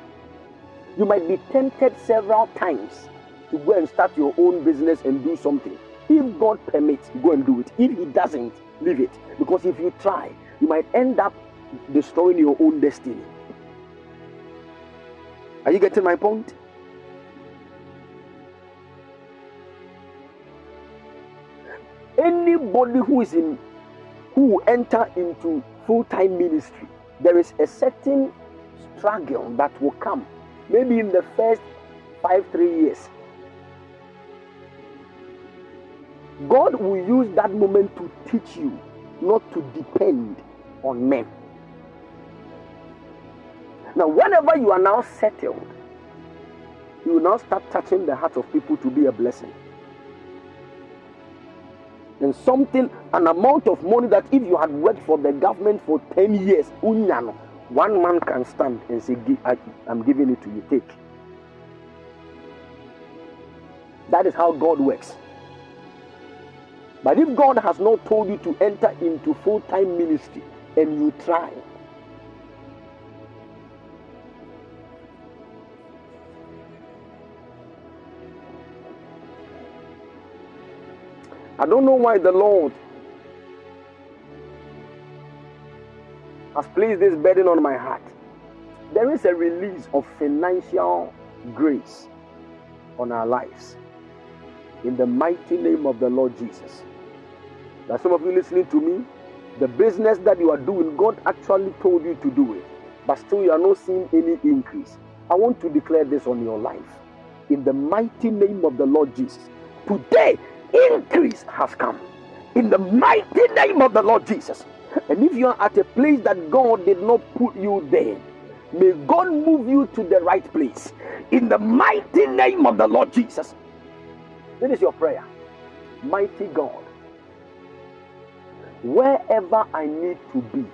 You might be tempted several times to go and start your own business and do something. If god permits go and do it. If he doesn't leave it. Because if you try you might end up destroying your own destiny. Are you getting my point anybody who is in who enter into full-time ministry there is a certain struggle that will come maybe in the first five three years. God will use that moment to teach you not to depend on men. Now whenever you are now settled you will now start touching the heart of people to be a blessing and something, an amount of money that if you had worked for the government for 10 years, unyano, one man can stand and say, I'm giving it to you, take. That is how God works. But if God has not told you to enter into full time ministry and you try, I don't know why the Lord has placed this burden on my heart. There is a release of financial grace on our lives in the mighty name of the Lord Jesus. Are some of you listening to me. The business that you are doing, God actually told you to do it, but still you are not seeing any increase. I want to declare this on your life in the mighty name of the Lord Jesus. Today, increase has come in the mighty name of the Lord Jesus. And if you are at a place that God did not put you there, may God move you to the right place in the mighty name of the Lord Jesus. This is your prayer. Mighty God, wherever I need to be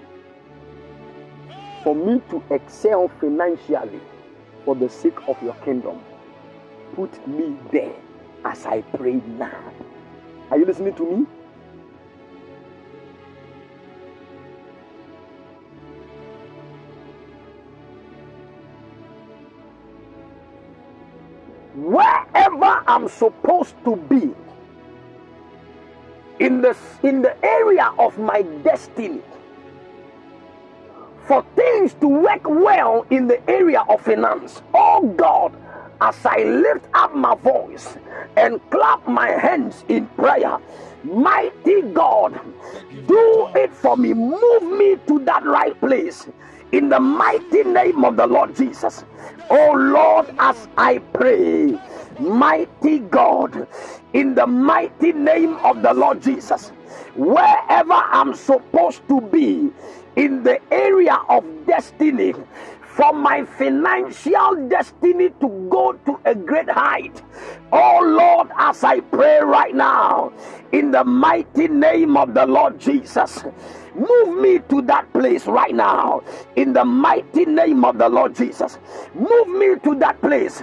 for me to excel financially for the sake of your kingdom, put me there as I pray now. Are you listening to me? Wherever I'm supposed to be in the in the area of my destiny for things to work well in the area of finance. Oh God, as I lift up my voice and clap my hands in prayer, mighty God, do it for me. Move me to that right place in the mighty name of the Lord Jesus. Oh Lord, as I pray, mighty God, in the mighty name of the Lord Jesus, wherever I'm supposed to be in the area of destiny, for my financial destiny to go to a great height. Oh Lord, as I pray right now, in the mighty name of the Lord Jesus, Move me to that place right now. In the mighty name of the Lord Jesus. Move me to that place.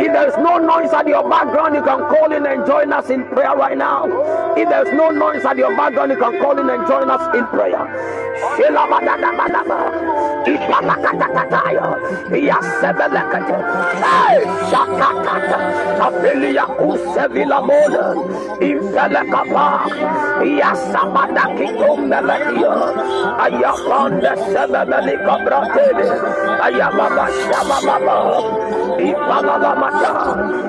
If there's no noise at your background, you can call in and join us in prayer right now. If there's no noise at your background, you can call in and join us in prayer. Ipalamata,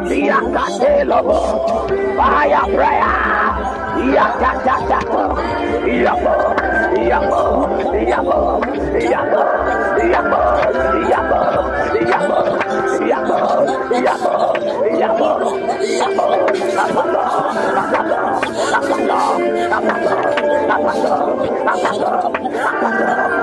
Yakatelobo, Fire Prayer, Yakatata, Yabo, Yabo, Yabo, Yabo, Yabo, Yabo, Yabo, Yabo, Yabo, Yabo, Yabo, Napata, Napata, Napata, Napata, Napata, Napata, Fire prayer.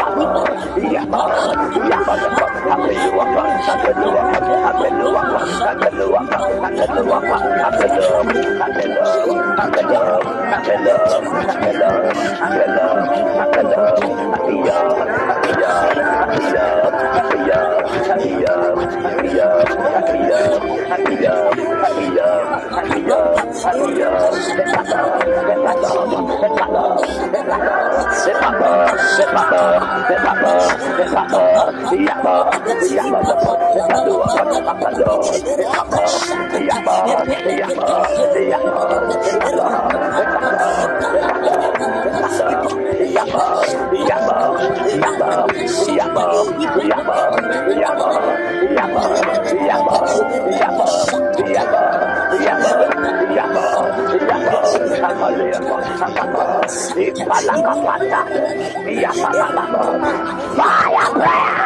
Sepa, sepa, sepa, Yabba, yabba, yabba, yabba, yabba, Fire prayer.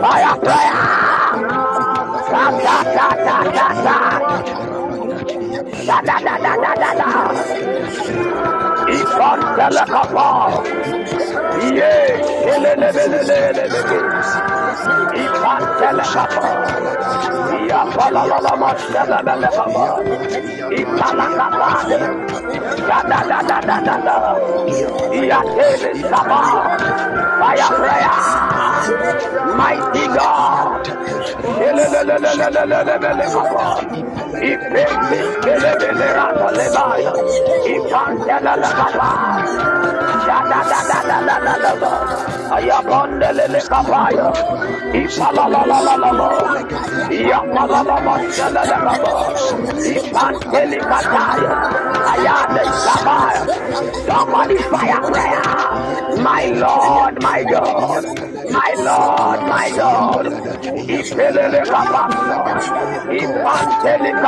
Fire prayer. Da da da da da da. Da da da da da da da. Ikontelekapa. Yes, elelebelelelebele. Ikontelekapa. Iyapalalama sebelebelekapa. Ipalakapa. Da da da da da da da. Iyatele saba. Fire prayer. Mighty God. Ipeke kelebelekapa lebaya. Ipantelekapa. Da da da da da da Ayapondelele kapaya. Ipalalalala. Iyapalalama selelekapa. Ipantele kataya. Ayade sabaya. Somebody fire prayer. My Lord, my God. My Lord, my God. Ipelele kapasa. Ipantele kapa.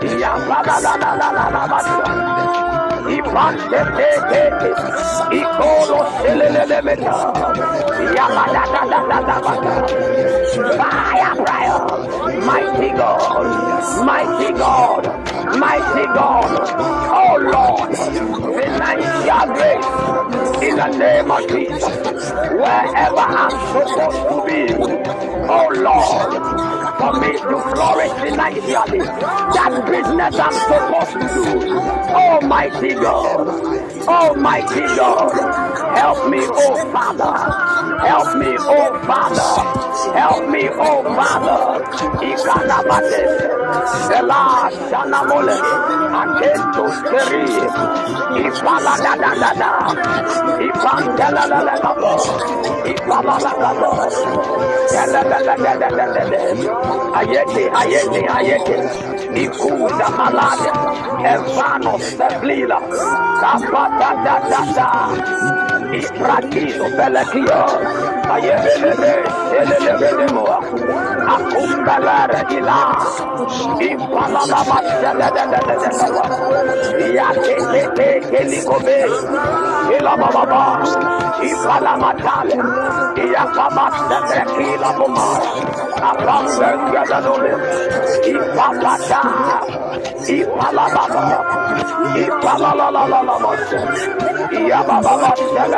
Yeah, la la la la la la la la mighty God, mighty God, mighty God. Oh Lord, financial grace in the name of Jesus. Wherever I'm supposed to be, oh Lord, for me to flourish in financially, that business I'm supposed to do. Almighty God, Lord. Almighty God, help me, oh Father. Help me, oh Father. Help me, oh Father. Ikanabades, Sela Shanamole, Akento Seri, Ifala da da da da, Ifantela da da da da, Ifala da da da da, da da da da da da da, Ayete, ayete, ayete, Ikuda malade, Evano Sevlila, Kapata da da da, Istrakiso Belakio, Ayebelebe, Elelebe Moa, Akumbalara Ila, Impalala Matsadadadadadadawa, Yakete Kelikobe, Ila Baba, Impala Matale, Yakamata Kila Boma, Akambangadadole, Ipalata, Ipala Baba, Ipalala Yababa Matsadadadadadawa,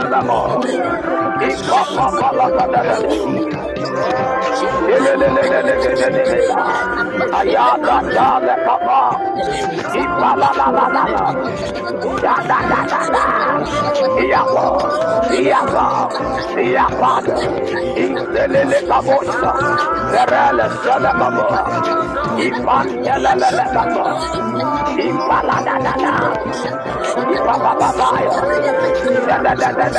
Sandamo, Ipapa Palakadada, Ayada Dale Papa, Ipala La La La La, Yada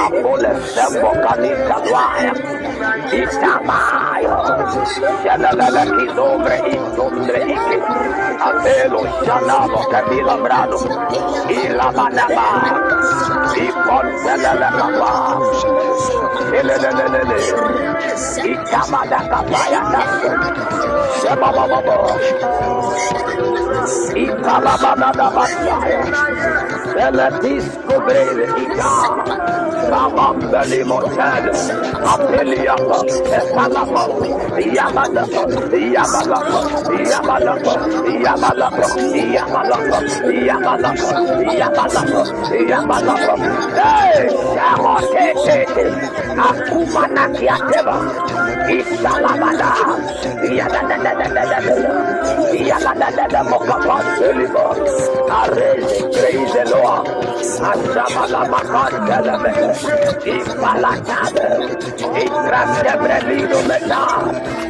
Apole sembo la que y nombre y que apelo llamamos y la manaba y ponte la la capa y le le le le le. Y cama la capa ya la se va va va va y cama la va va va se la descubrir y cama Yabalapa, Yabalapa, Hey, Akuma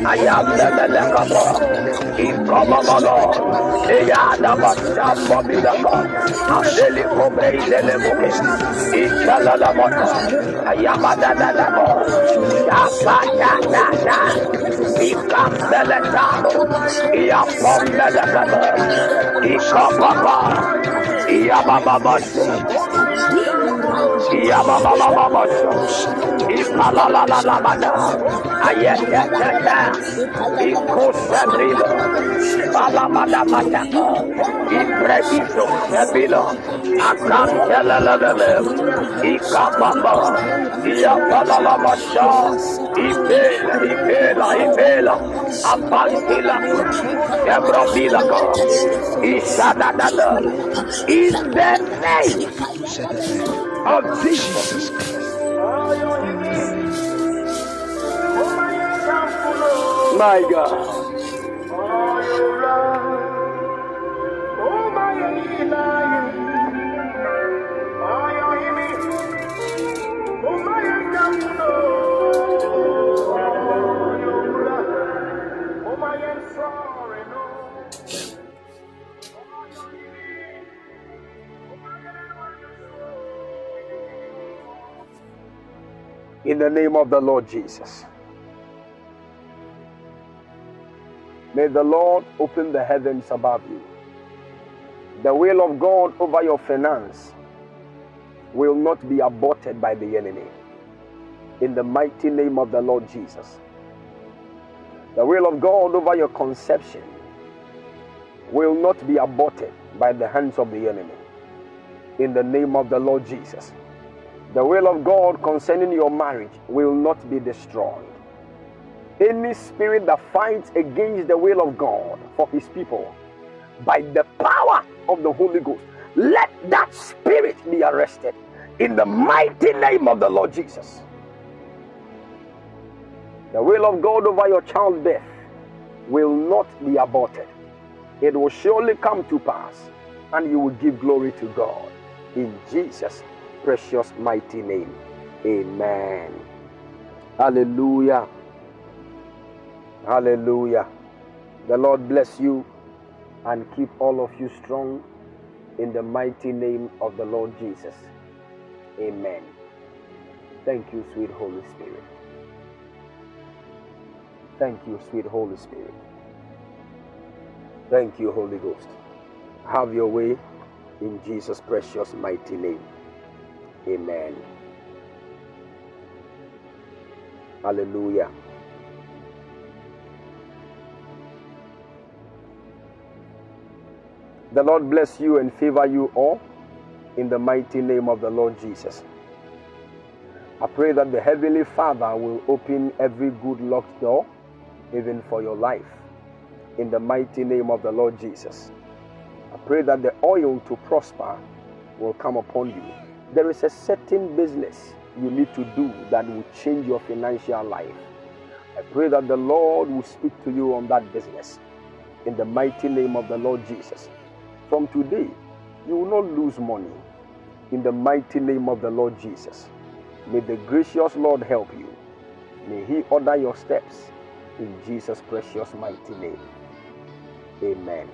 I am the Lebelekaba, Improbabalo, Eyada Bashambo Bidaka, Adeli Kobre Lelebuke, Ichalalabota, Ayabada Labo, Yapayanana, Ikambelekabo, Iapombelekabo, Ikababa, Iyabababasi, in the name of Jesus Christ. My God. In the name of the Lord Jesus. May the Lord open the heavens above you. The will of God over your finance will not be aborted by the enemy. In the mighty name of the Lord Jesus. The will of God over your conception will not be aborted by the hands of the enemy. In the name of the Lord Jesus. The will of God concerning your marriage will not be destroyed. Any spirit that fights against the will of God for his people by the power of the Holy Ghost, let that spirit be arrested in the mighty name of the Lord Jesus. The will of God over your childbirth will not be aborted. It will surely come to pass, and you will give glory to God. In Jesus' precious mighty name. Amen. Hallelujah. Hallelujah. The Lord bless you and keep all of you strong in the mighty name of the Lord Jesus. Amen. Thank you, sweet Holy Spirit. Thank you, sweet Holy Spirit. Thank you, Holy Ghost. Have your way in Jesus' precious mighty name. Amen. Hallelujah. The Lord bless you and favor you all in the mighty name of the Lord Jesus. I pray that the Heavenly Father will open every good locked door, even for your life, in the mighty name of the Lord Jesus. I pray that the oil to prosper will come upon you. There is a certain business you need to do that will change your financial life. I pray that the Lord will speak to you on that business in the mighty name of the Lord Jesus. From today, you will not lose money in the mighty name of the Lord Jesus. May the gracious Lord help you. May He order your steps in Jesus' precious mighty name. Amen.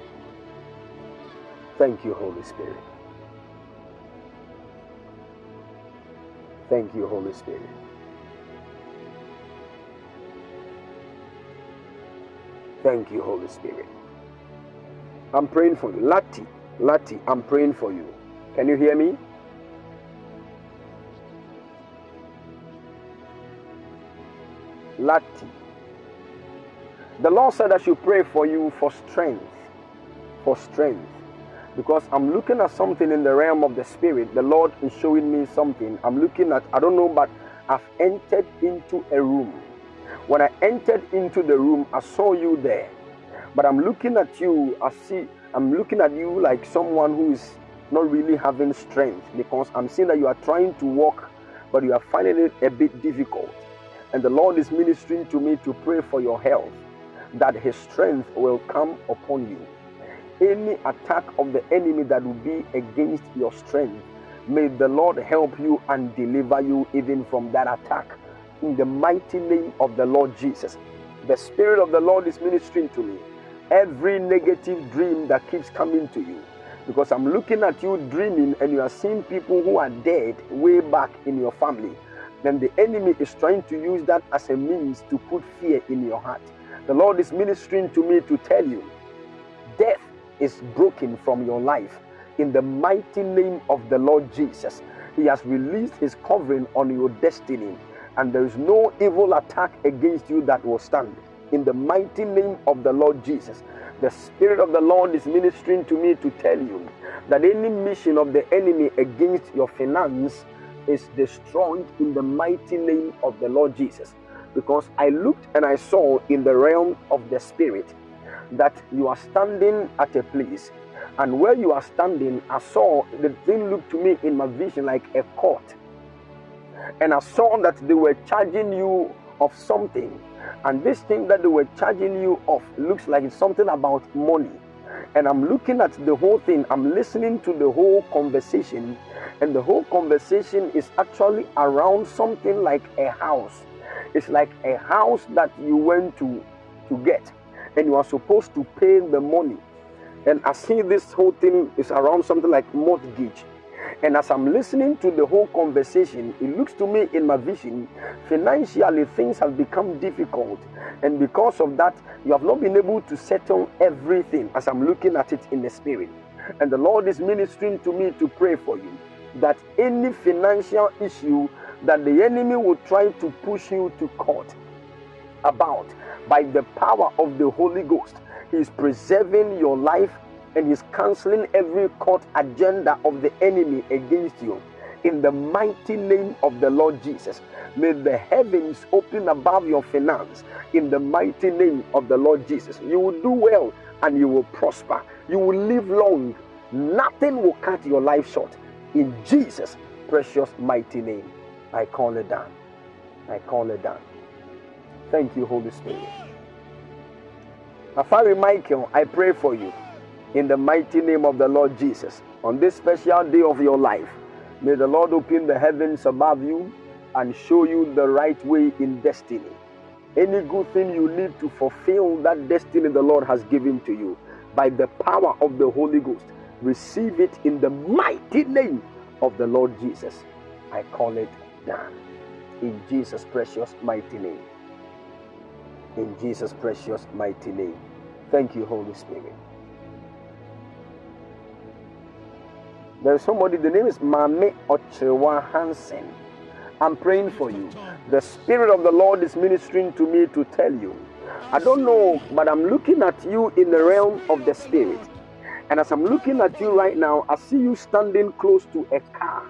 Thank you, Holy Spirit. Thank you, Holy Spirit. Thank you, Holy Spirit. I'm praying for you. Lati, Lati, I'm praying for you. Can you hear me? Lati. The Lord said I should pray for you for strength. For strength. Because I'm looking at something in the realm of the spirit. The Lord is showing me something. I'm looking at, I don't know, but I've entered into a room. When I entered into the room, I saw you there. But I'm looking at you, I see, I'm looking at you like someone who is not really having strength because I'm seeing that you are trying to walk, but you are finding it a bit difficult. And the Lord is ministering to me to pray for your health, that His strength will come upon you. Any attack of the enemy that will be against your strength, may the Lord help you and deliver you even from that attack. In the mighty name of the Lord Jesus. The Spirit of the Lord is ministering to me. Every negative dream that keeps coming to you, because I'm looking at you dreaming and you are seeing people who are dead way back in your family then the enemy is trying to use that as a means to put fear in your heart. The Lord is ministering to me to tell you death is broken from your life in the mighty name of the Lord Jesus. He has released his covering on your destiny, and there is no evil attack against you that will stand. In the mighty name of the Lord Jesus, the Spirit of the Lord is ministering to me to tell you that any mission of the enemy against your finance is destroyed in the mighty name of the Lord Jesus. Because I looked and I saw in the realm of the Spirit that you are standing at a place, and where you are standing, I saw the thing looked to me in my vision like a court. And I saw that they were charging you of something, And this thing that they were charging you of looks like it's something about money. And I'm looking at the whole thing, I'm listening to the whole conversation, and the whole conversation is actually around something like a house. It's like a house that you went to to get, and you are supposed to pay the money. And I see this whole thing is around something like mortgage. And as I'm listening to the whole conversation, it looks to me in my vision, financially things have become difficult. And because of that, you have not been able to settle everything as I'm looking at it in the spirit. And the Lord is ministering to me to pray for you that any financial issue that the enemy will try to push you to court about by the power of the Holy Ghost, He is preserving your life and He's canceling every court agenda of the enemy against you. In the mighty name of the Lord Jesus, may the heavens open above your finance. In the mighty name of the Lord Jesus, you will do well and you will prosper. You will live long. Nothing will cut your life short. In Jesus' precious mighty name, I call it down. I call it down. Thank you, Holy Spirit. Afari Michael, I pray for you in the mighty name of the Lord Jesus. On this special day of your life, may the Lord open the heavens above you and show you the right way in destiny. Any good thing you need to fulfill that destiny the Lord has given to you by the power of the Holy Ghost, receive it in the mighty name of the Lord Jesus. I call it done. In Jesus' precious mighty name. In Jesus' precious mighty name. Thank you, Holy Spirit. There's somebody, the name is Mame Ochewa Hansen. I'm praying for you. The Spirit of the Lord is ministering to me to tell you. I don't know, but I'm looking at you in the realm of the Spirit. And as I'm looking at you right now, I see you standing close to a car.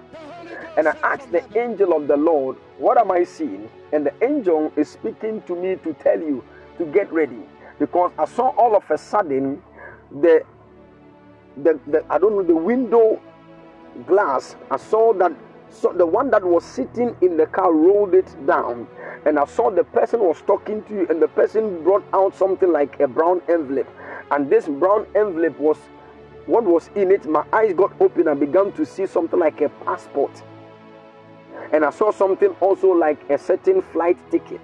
And I asked the angel of the Lord, What am I seeing? And the angel is speaking to me to tell you to get ready. Because I saw all of a sudden the the, the I don't know the window glass, I saw that so the one that was sitting in the car rolled it down, and I saw the person was talking to you, and the person brought out something like a brown envelope, and this brown envelope was what was in it. My eyes got open and began to see something like a passport, and I saw something also like a certain flight ticket.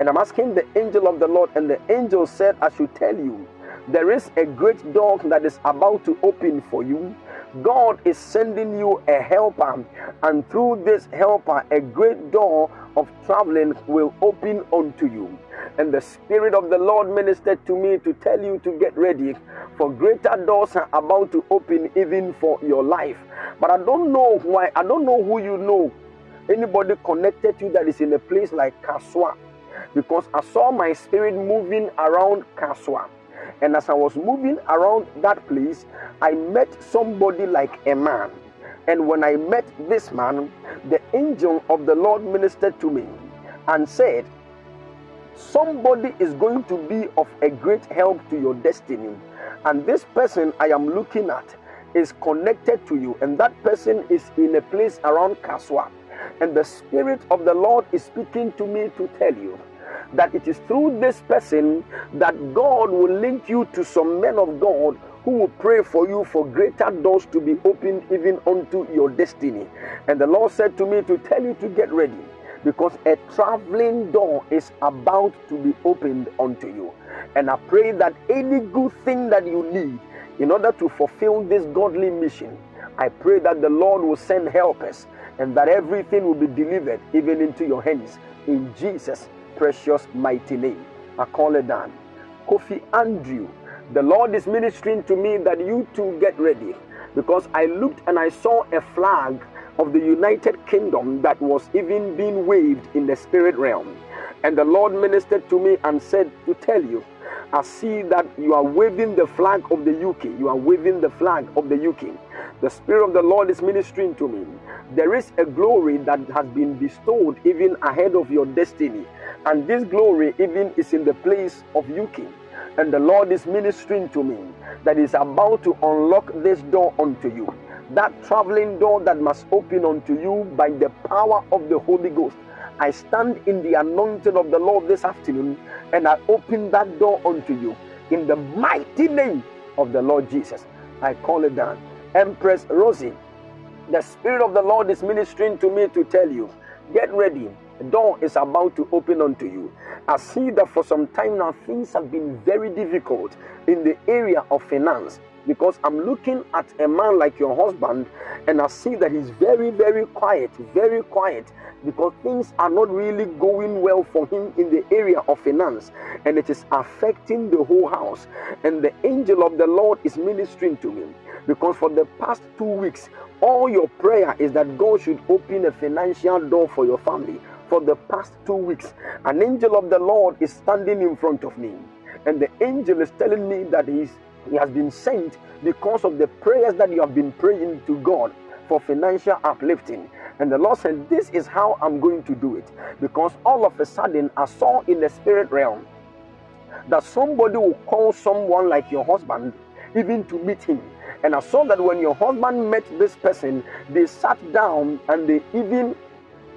And I'm asking the angel of the Lord, and the angel said, I should tell you, there is a great door that is about to open for you God is sending you a helper, and through this helper, a great door of traveling will open unto you. And the Spirit of the Lord ministered to me to tell you to get ready, for greater doors are about to open even for your life. But I don't know why, I don't know who you know. Anybody connected to you that is in a place like Kasoa, because I saw my spirit moving around Kasoa. And as I was moving around that place, I met somebody like a man. And when I met this man, the angel of the Lord ministered to me and said, Somebody is going to be of a great help to your destiny. And this person I am looking at is connected to you, and that person is in a place around Kasoa. And the Spirit of the Lord is speaking to me to tell you that it is through this person that God will link you to some men of God who will pray for you for greater doors to be opened even unto your destiny. And the Lord said to me to tell you to get ready because a traveling door is about to be opened unto you. And I pray that any good thing that you need in order to fulfill this godly mission, I pray that the Lord will send helpers and that everything will be delivered even into your hands in Jesus' precious mighty name. I call it down. Kofi Andrew, the Lord is ministering to me that you too get ready because I looked and I saw a flag of the United Kingdom that was even being waved in the spirit realm. And the Lord ministered to me and said to tell you, I see that you are waving the flag of the UK. You are waving the flag of the UK. The Spirit of the Lord is ministering to me. There is a glory that has been bestowed even ahead of your destiny. And this glory even is in the place of UK. And the Lord is ministering to me that is about to unlock this door unto you. That traveling door that must open unto you by the power of the Holy Ghost. I stand in the anointing of the Lord this afternoon and I open that door unto you in the mighty name of the Lord Jesus. I call it down. Empress Rosie, the Spirit of the Lord is ministering to me to tell you get ready. The door is about to open unto you. I see that for some time now things have been very difficult in the area of finance because I'm looking at a man like your husband and I see that he's very, very quiet, very quiet because things are not really going well for him in the area of finance and it is affecting the whole house. And the angel of the Lord is ministering to me because for the past two weeks, all your prayer is that God should open a financial door for your family. For the past two weeks, an angel of the Lord is standing in front of me, and the angel is telling me that he's, he has been sent because of the prayers that you have been praying to God for financial uplifting. And the Lord said, This is how I'm going to do it. Because all of a sudden, I saw in the spirit realm that somebody will call someone like your husband even to meet him. And I saw that when your husband met this person, they sat down and they even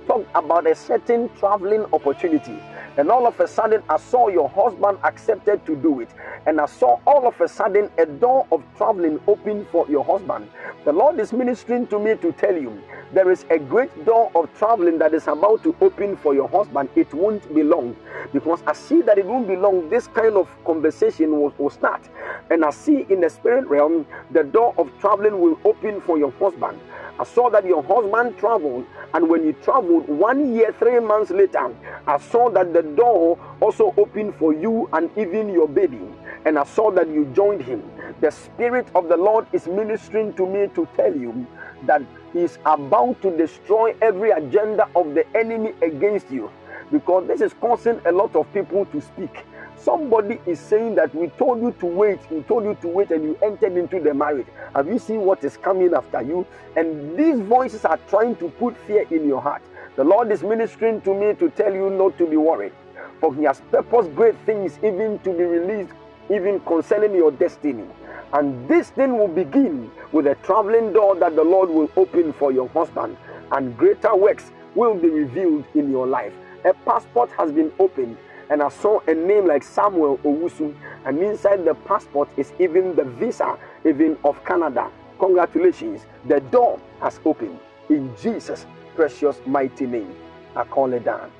talked about a certain traveling opportunity. And all of a sudden, I saw your husband accepted to do it. And I saw all of a sudden a door of traveling open for your husband. The Lord is ministering to me to tell you there is a great door of traveling that is about to open for your husband. It won't be long because I see that it won't be long. This kind of conversation will, will start. And I see in the spirit realm the door of traveling will open for your husband. I saw that your husband traveled, and when he traveled one year, three months later, I saw that the door also opened for you and even your baby. And I saw that you joined him. The Spirit of the Lord is ministering to me to tell you that He is about to destroy every agenda of the enemy against you because this is causing a lot of people to speak. Somebody is saying that we told you to wait, we told you to wait, and you entered into the marriage. Have you seen what is coming after you? And these voices are trying to put fear in your heart. The Lord is ministering to me to tell you not to be worried, for He has purposed great things even to be released, even concerning your destiny. And this thing will begin with a traveling door that the Lord will open for your husband, and greater works will be revealed in your life. A passport has been opened and I saw a name like Samuel Owusu, and inside the passport is even the visa, even of Canada. Congratulations, the door has opened in Jesus' precious mighty name. I call it down.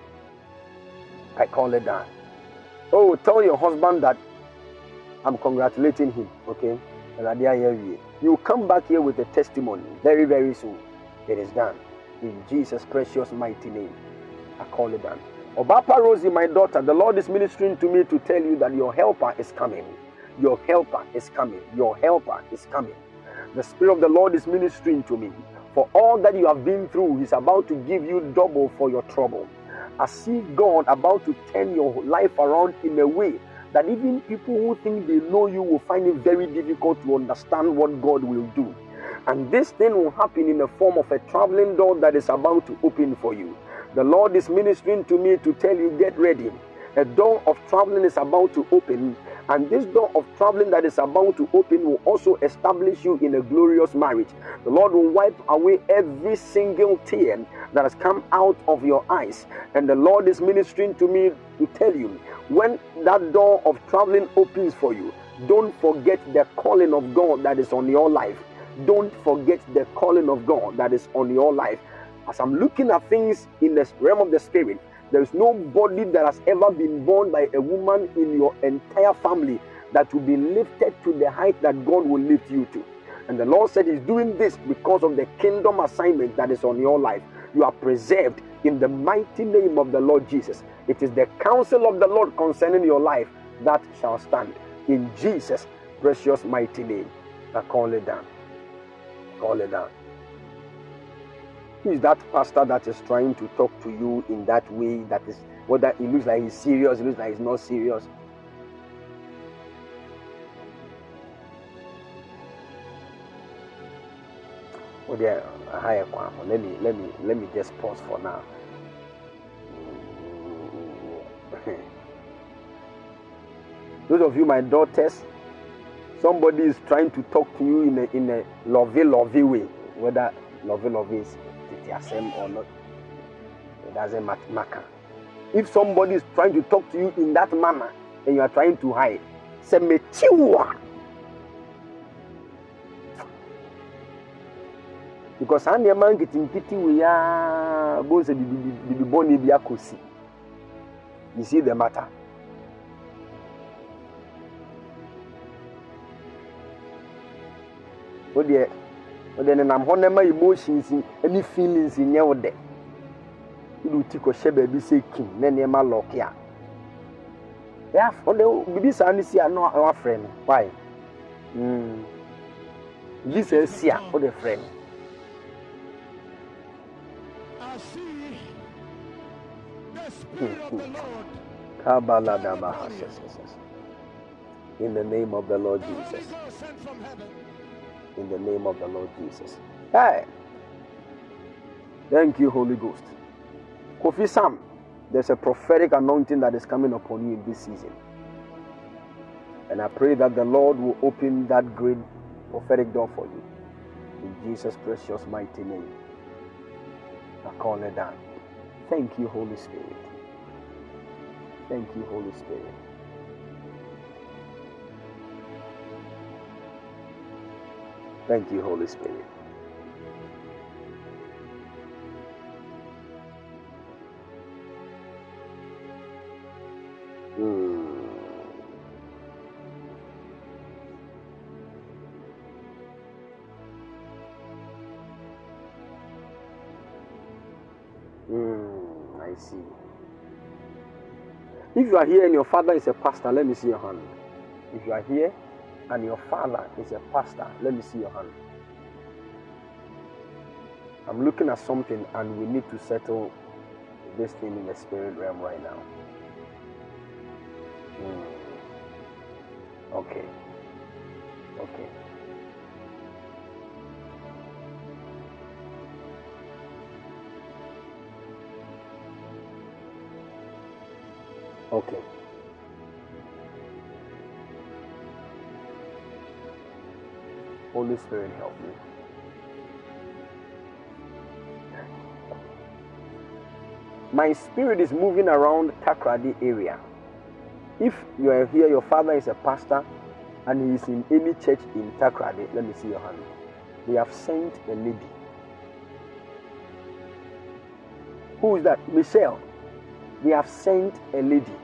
I call it down. Oh, tell your husband that I'm congratulating him, okay? You come back here with a testimony very, very soon. It is done. In Jesus' precious mighty name. I call it down. Obapa Rosie, my daughter, the Lord is ministering to me to tell you that your helper is coming. Your helper is coming. Your helper is coming. The Spirit of the Lord is ministering to me. For all that you have been through, He's about to give you double for your trouble. I see God about to turn your life around in a way that even people who think they know you will find it very difficult to understand what God will do. And this thing will happen in the form of a traveling door that is about to open for you. The Lord is ministering to me to tell you, get ready. A door of traveling is about to open, and this door of traveling that is about to open will also establish you in a glorious marriage. The Lord will wipe away every single tear that has come out of your eyes. And the Lord is ministering to me to tell you when that door of traveling opens for you, don't forget the calling of God that is on your life. Don't forget the calling of God that is on your life. As I'm looking at things in the realm of the spirit, there is nobody that has ever been born by a woman in your entire family that will be lifted to the height that God will lift you to. And the Lord said He's doing this because of the kingdom assignment that is on your life. You are preserved in the mighty name of the Lord Jesus. It is the counsel of the Lord concerning your life that shall stand. In Jesus' precious mighty name. Now call it down. Call it down. Who is that pastor that is trying to talk to you in that way? That is whether it looks like he's serious, it looks like he's not serious. Oh dear, hi, let me let me let me just pause for now. Those of you, my daughters, somebody is trying to talk to you in a in a lovey lovey way, whether lovey lovey is tete asem or not. It doesn't mat- matter. If somebody is trying to talk to you in that manner and you are trying to hide, say mechiwa. Because saa nneɛma nketenkete wei a bo sɛ bibi bɔne bi akɔsi. You see the matter. wo deɛ wo deɛ nenam hɔ na ma emotions ne feelings nyɛ wo dɛ wode wo ti kɔhyɛ baabi sɛ kim na nneɛma lɔke a wode biribi saa no si a na wafrɛ no why mm. biribi saa si a wode frɛ no Lord Kabaladabaha. In the name of the Lord Jesus. In the name of the Lord Jesus. Hey. Thank you, Holy Ghost. Kofi Sam, there's a prophetic anointing that is coming upon you in this season. And I pray that the Lord will open that great prophetic door for you. In Jesus' precious mighty name. I call it down. Thank you, Holy Spirit. Thank you, Holy Spirit. Thank you, Holy Spirit. Mm. I see. If you are here and your father is a pastor, let me see your hand. If you are here and your father is a pastor, let me see your hand. I'm looking at something and we need to settle this thing in the spirit realm right now. Mm. Okay. Okay. Okay. Holy Spirit, help me. My spirit is moving around Takoradi area. If you are here, your father is a pastor and he is in any church in Takoradi, let me see your hand. They have sent a lady. Who is that? Michelle. They have sent a lady.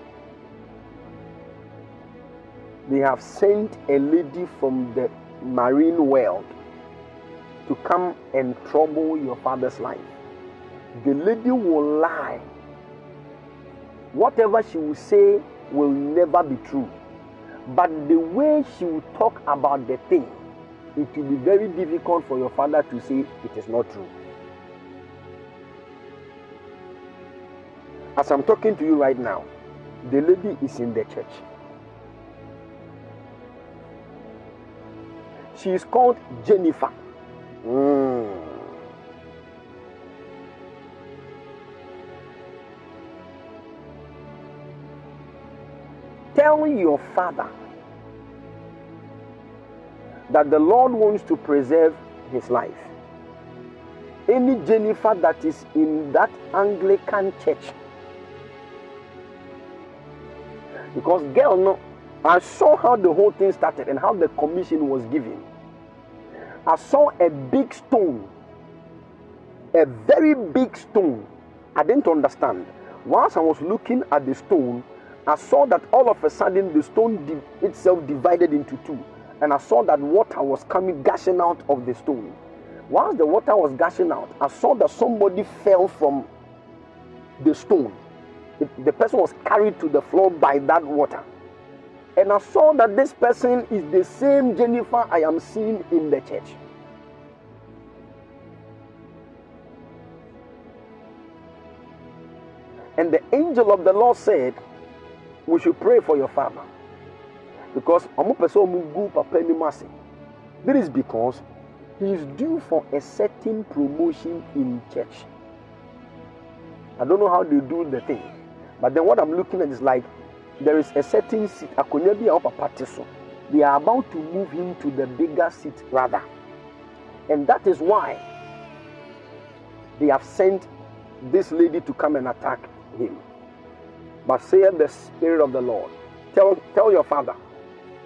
They have sent a lady from the marine world to come and trouble your father's life. The lady will lie. Whatever she will say will never be true. But the way she will talk about the thing, it will be very difficult for your father to say it is not true. As I'm talking to you right now, the lady is in the church. She is called Jennifer. Mm. Tell your father that the Lord wants to preserve his life. Any Jennifer that is in that Anglican church, because girl, no, I saw how the whole thing started and how the commission was given. I saw a big stone, a very big stone. I didn't understand. Once I was looking at the stone, I saw that all of a sudden the stone di- itself divided into two, and I saw that water was coming gushing out of the stone. Once the water was gushing out, I saw that somebody fell from the stone. The person was carried to the floor by that water. And I saw that this person is the same Jennifer I am seeing in the church. And the angel of the Lord said, We should pray for your father. Because. This is because he is due for a certain promotion in church. I don't know how they do the thing. But then what I'm looking at is like there is a certain seat. Akonnwa bi a wɔ papa te so. They are about to move him to the bigger seat rather. And that is why they have sent this lady to come and attack him. But saith the Spirit of the Lord, tell, tell your father,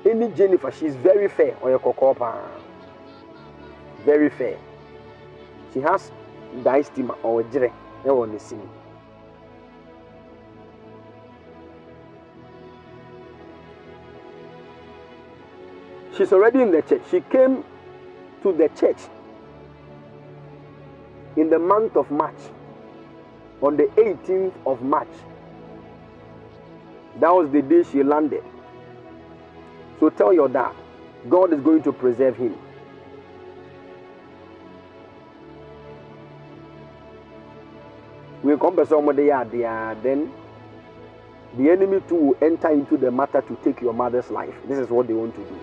any Jennifer, she's very fair on your kokopa. Very fair. She has diastema or jere. ɛwɔ ne sin she's already in the church. She came to the church in the month of march on the 18th of march. That was the day she landed. So tell your dad god is going to preserve him. We come some they are there then the enemy too will enter into the matter to take your mother's life. This is what they want to do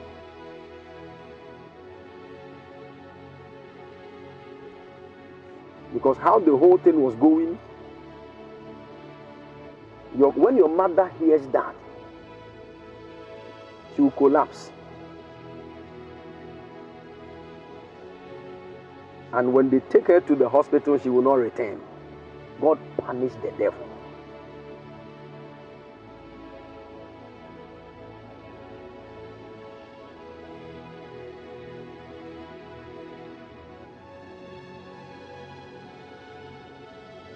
because how the whole thing was going your, when your mother hears that she will collapse and when they take her to the hospital she will not return God punished the devil.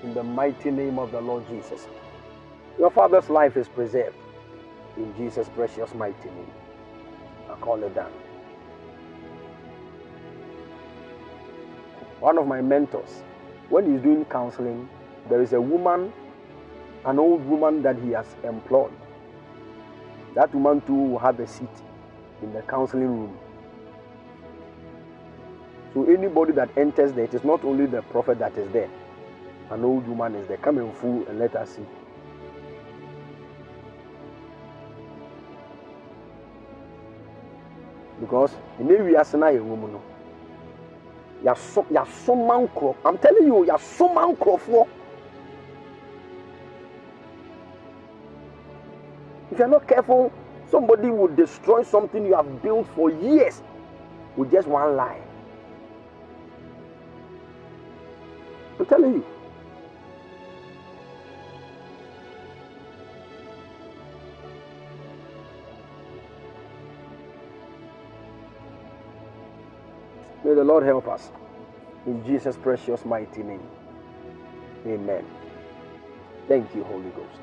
In the mighty name of the Lord Jesus. Your father's life is preserved. In Jesus' precious mighty name. I call it down. One of my mentors, when he's doing counseling, there is a woman, an old woman that he has employed. That woman too will have a seat in the counseling room. So anybody that enters there, it is not only the prophet that is there. An old woman is there. Come and fool and let us see. Because in every asana a woman, yasoma nkorɔ i'm telling you yasoma nkorɔfoɔ if you're not careful somebody will destroy something you have built for years with just one lie i'm telling you May the Lord help us. In Jesus' precious mighty name. Amen. Thank you, Holy Ghost.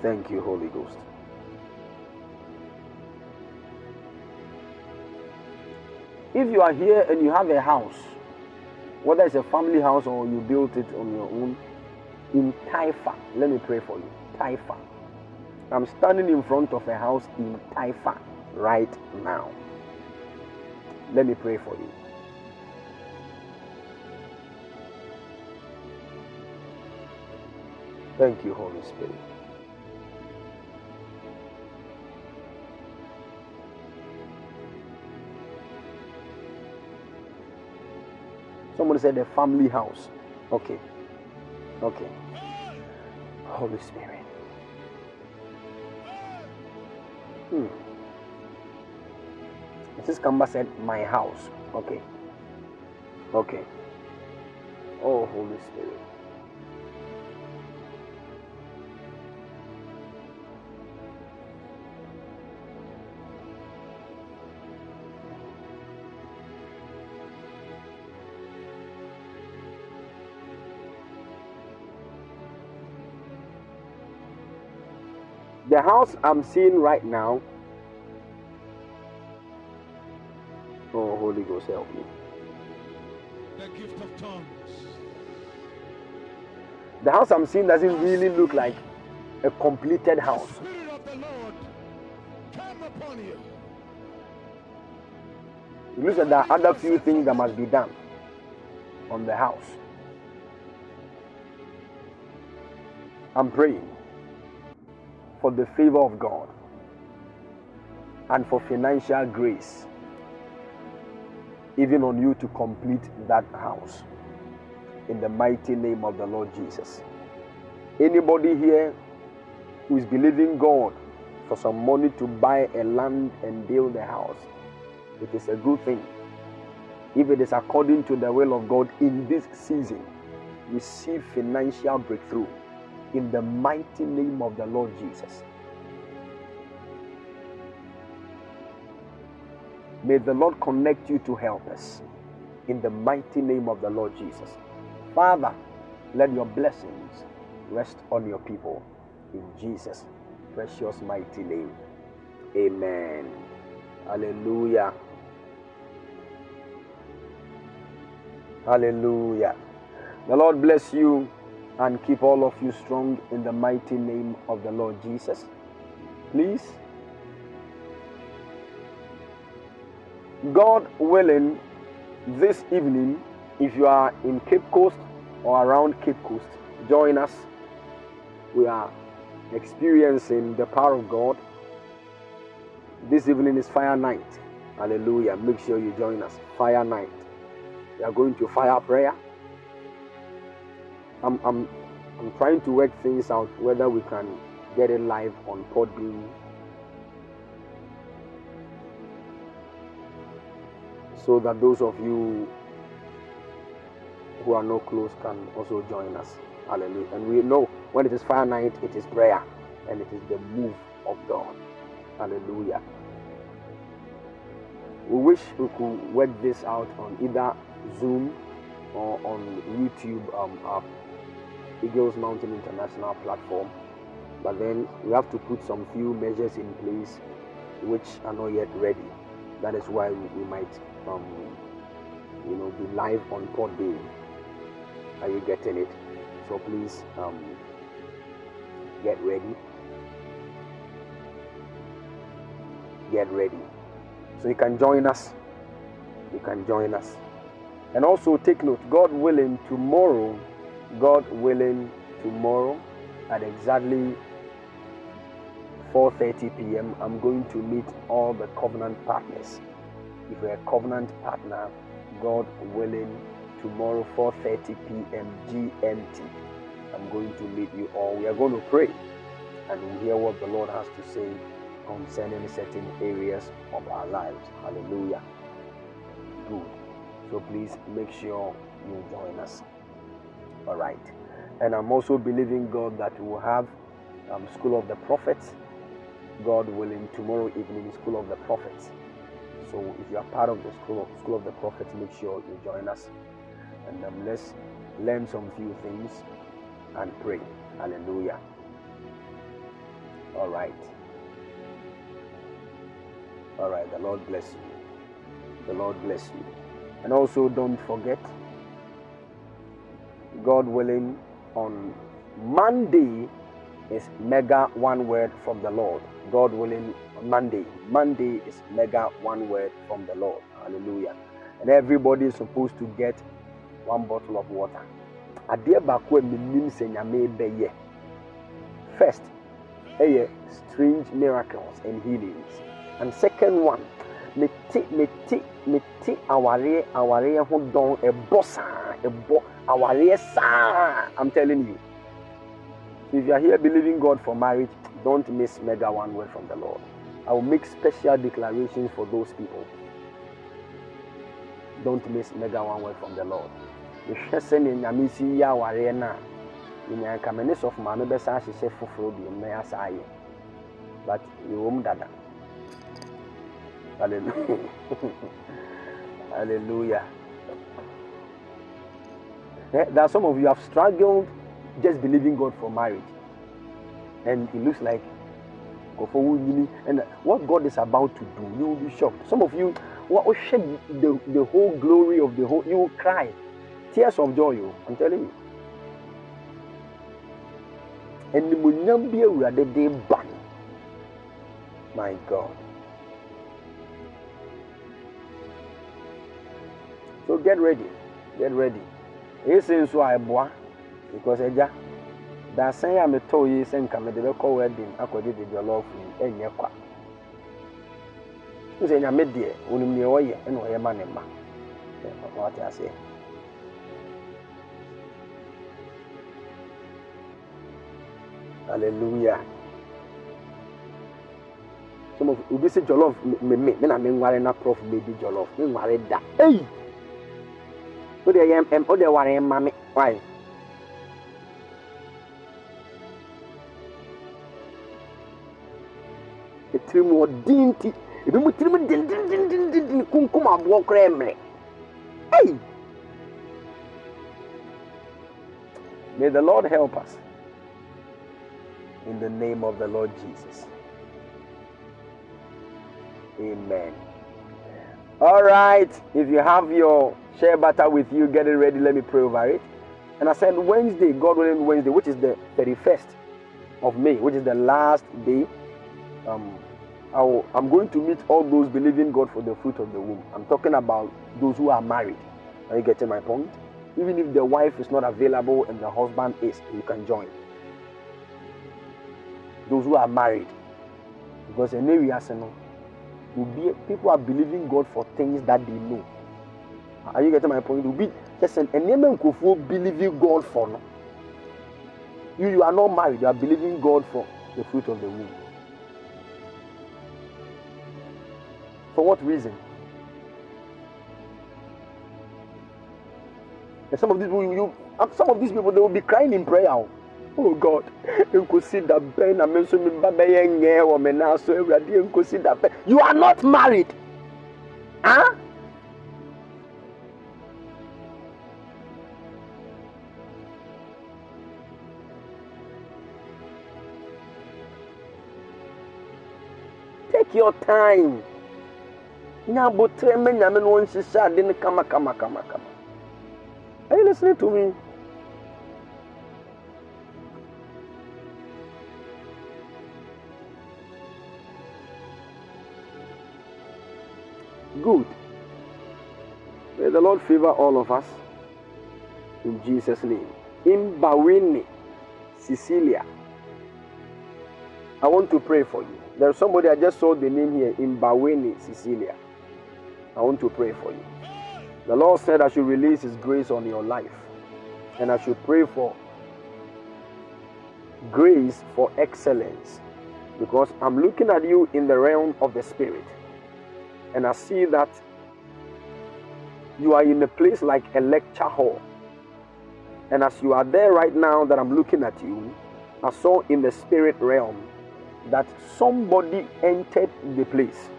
Thank you, Holy Ghost. If you are here and you have a house, whether it's a family house or you built it on your own, in Taifa, let me pray for you. Taifa. I'm standing in front of a house in Taifa right now. Let me pray for you. Thank you, Holy Spirit. Somebody said a family house. Okay. Okay. Holy Spirit. Hmm. Mrs. Kamba said, My house. Okay. Okay. Oh, Holy Spirit. The house I'm seeing right now. Oh, Holy Ghost, help me. The gift of tongues. The house I'm seeing doesn't really look like a completed house. Spirit of the Lord come upon you. It looks like there are other few things that must be done on the house. I'm praying for the favor of God and for financial grace, even on you to complete that house. In the mighty name of the Lord Jesus. Anybody here who is believing God for some money to buy a land and build a house. It is a good thing. If it is according to the will of God in this season, receive financial breakthrough in the mighty name of the Lord Jesus. May the Lord connect you to help us in the mighty name of the Lord Jesus. Father, let your blessings rest on your people in Jesus' precious mighty name. Amen. Hallelujah. Hallelujah. The Lord bless you and keep all of you strong in the mighty name of the Lord Jesus. Please, God willing, this evening, if you are in Cape Coast or around Cape Coast, join us. We are experiencing the power of God. This evening is fire night. Hallelujah. Make sure you join us. Fire night. We are going to fire prayer. I'm, I'm, I'm trying to work things out whether we can get it live on Podbean. So that those of you who are not close can also join us. Hallelujah. And we know when it is fire night, it is prayer and it is the move of God. Hallelujah. We wish we could work this out on either Zoom or on YouTube, um, our Eagles Mountain International platform. But then we have to put some few measures in place which are not yet ready. That is why we, we might, um, you know, be live on Podbean. Are you getting it? So please um, get ready. Get ready. So you can join us. You can join us. And also take note, God willing, tomorrow, God willing, tomorrow at exactly 4:30 p.m. I'm going to meet all the covenant partners. If you're a covenant partner, God willing, tomorrow 4:30 p.m. GMT, I'm going to meet you all. We are going to pray and we'll hear what the Lord has to say concerning certain areas of our lives. Hallelujah. Good. So please make sure you join us. All right. And I'm also believing God that we will have um, School of the Prophets, God willing, tomorrow evening, School of the Prophets. So if you are part of the School of, School of the Prophets, make sure you join us. And um, let's learn some few things and pray. Hallelujah. All right. All right. The Lord bless you. The Lord bless you. And also, don't forget, God willing, on Monday is mega one word from the Lord. God willing, Monday. Monday is mega one word from the Lord. Hallelujah. And everybody is supposed to get one bottle of water. First, strange miracles and healings. And second one, mete mete mete awareɛ awareɛ ho dɔn ɛbɔ saa ɛbɔ awareɛ saa. I'm telling you. If you are here believing God for marriage, don't miss mega one word from the Lord. I will make special declarations for those people. Don't miss mega one word from the Lord. mehwɛ sɛnea nyame si yɛ awareɛ no a menya nka me ne sɔfo maame bɛsa ahyehyɛ foforɔ biom na yɛasa ayɛ but yɛwɔ mu dada hallelujah hallelujah Eh, there are some of you have struggled just believing God for marriage. And it looks like and what God is about to do you will be shocked. Some of you will what the, the whole glory of the whole you will cry. Tears of joy I'm telling you. Animuonyam bi awurade de ba no my god. So get ready get ready esi nso a ɛboa because ɛgya dasan a metɔɔ yi sɛ nka mede bɛkɔ wedding akɔgye de jollof yi ɛnyɛ kwa. N sɛ nyame deɛ onim nea ɔyɛ ɛna ɔyɛ ma ne mma ɔte aseɛ. Hallelujah. obi sɛ jollof me me na me nware na prof bedi jollof me nware da. Eyi o de yɛ ɛm o de ware ma me why. etiri mu ɔdin nti ebi mu tiri mu dindindindindin kunkum aboɔ koraa mmerɛ eyi may the lord help us. In the name of the lord jesus. Amen all right if you have your shea butter with you get it ready let me pray over it and i said wednesday god willing wednesday which is the 31st of may which is the last day um, I I'm going to meet all those believing God for the fruit of the womb. I'm talking about those who are married. Are you getting my point? Even if the wife is not available and the husband is, you can join. Those who are married. Because in areas, you know, will be, people are believing God for things that they know. Are you getting my point? Will be just an enemy believing God for no. You, you are not married, you are believing God for the fruit of the womb. For what reason? And some of these people, you, some of these people, they will be crying in prayer. Oh God, nkosi da bɛn na me nso me bɛyɛ nyɛ wɔ me nan so awurade nkosi da bɛn. You are not married. Huh? Take your time. nya abotire mma nyame no nhyehyɛ ade no kama are you listening to me good may the lord favor all of us in jesus name in bawini Sicilia. i want to pray for you there's somebody i just saw the name here in bawini Sicilia. I want to pray for you. The Lord said I should release His grace on your life. And I should pray for grace for excellence. Because I'm looking at you in the realm of the Spirit. And I see that you are in a place like a lecture hall. And as you are there right now, that I'm looking at you, I saw in the spirit realm that somebody entered the place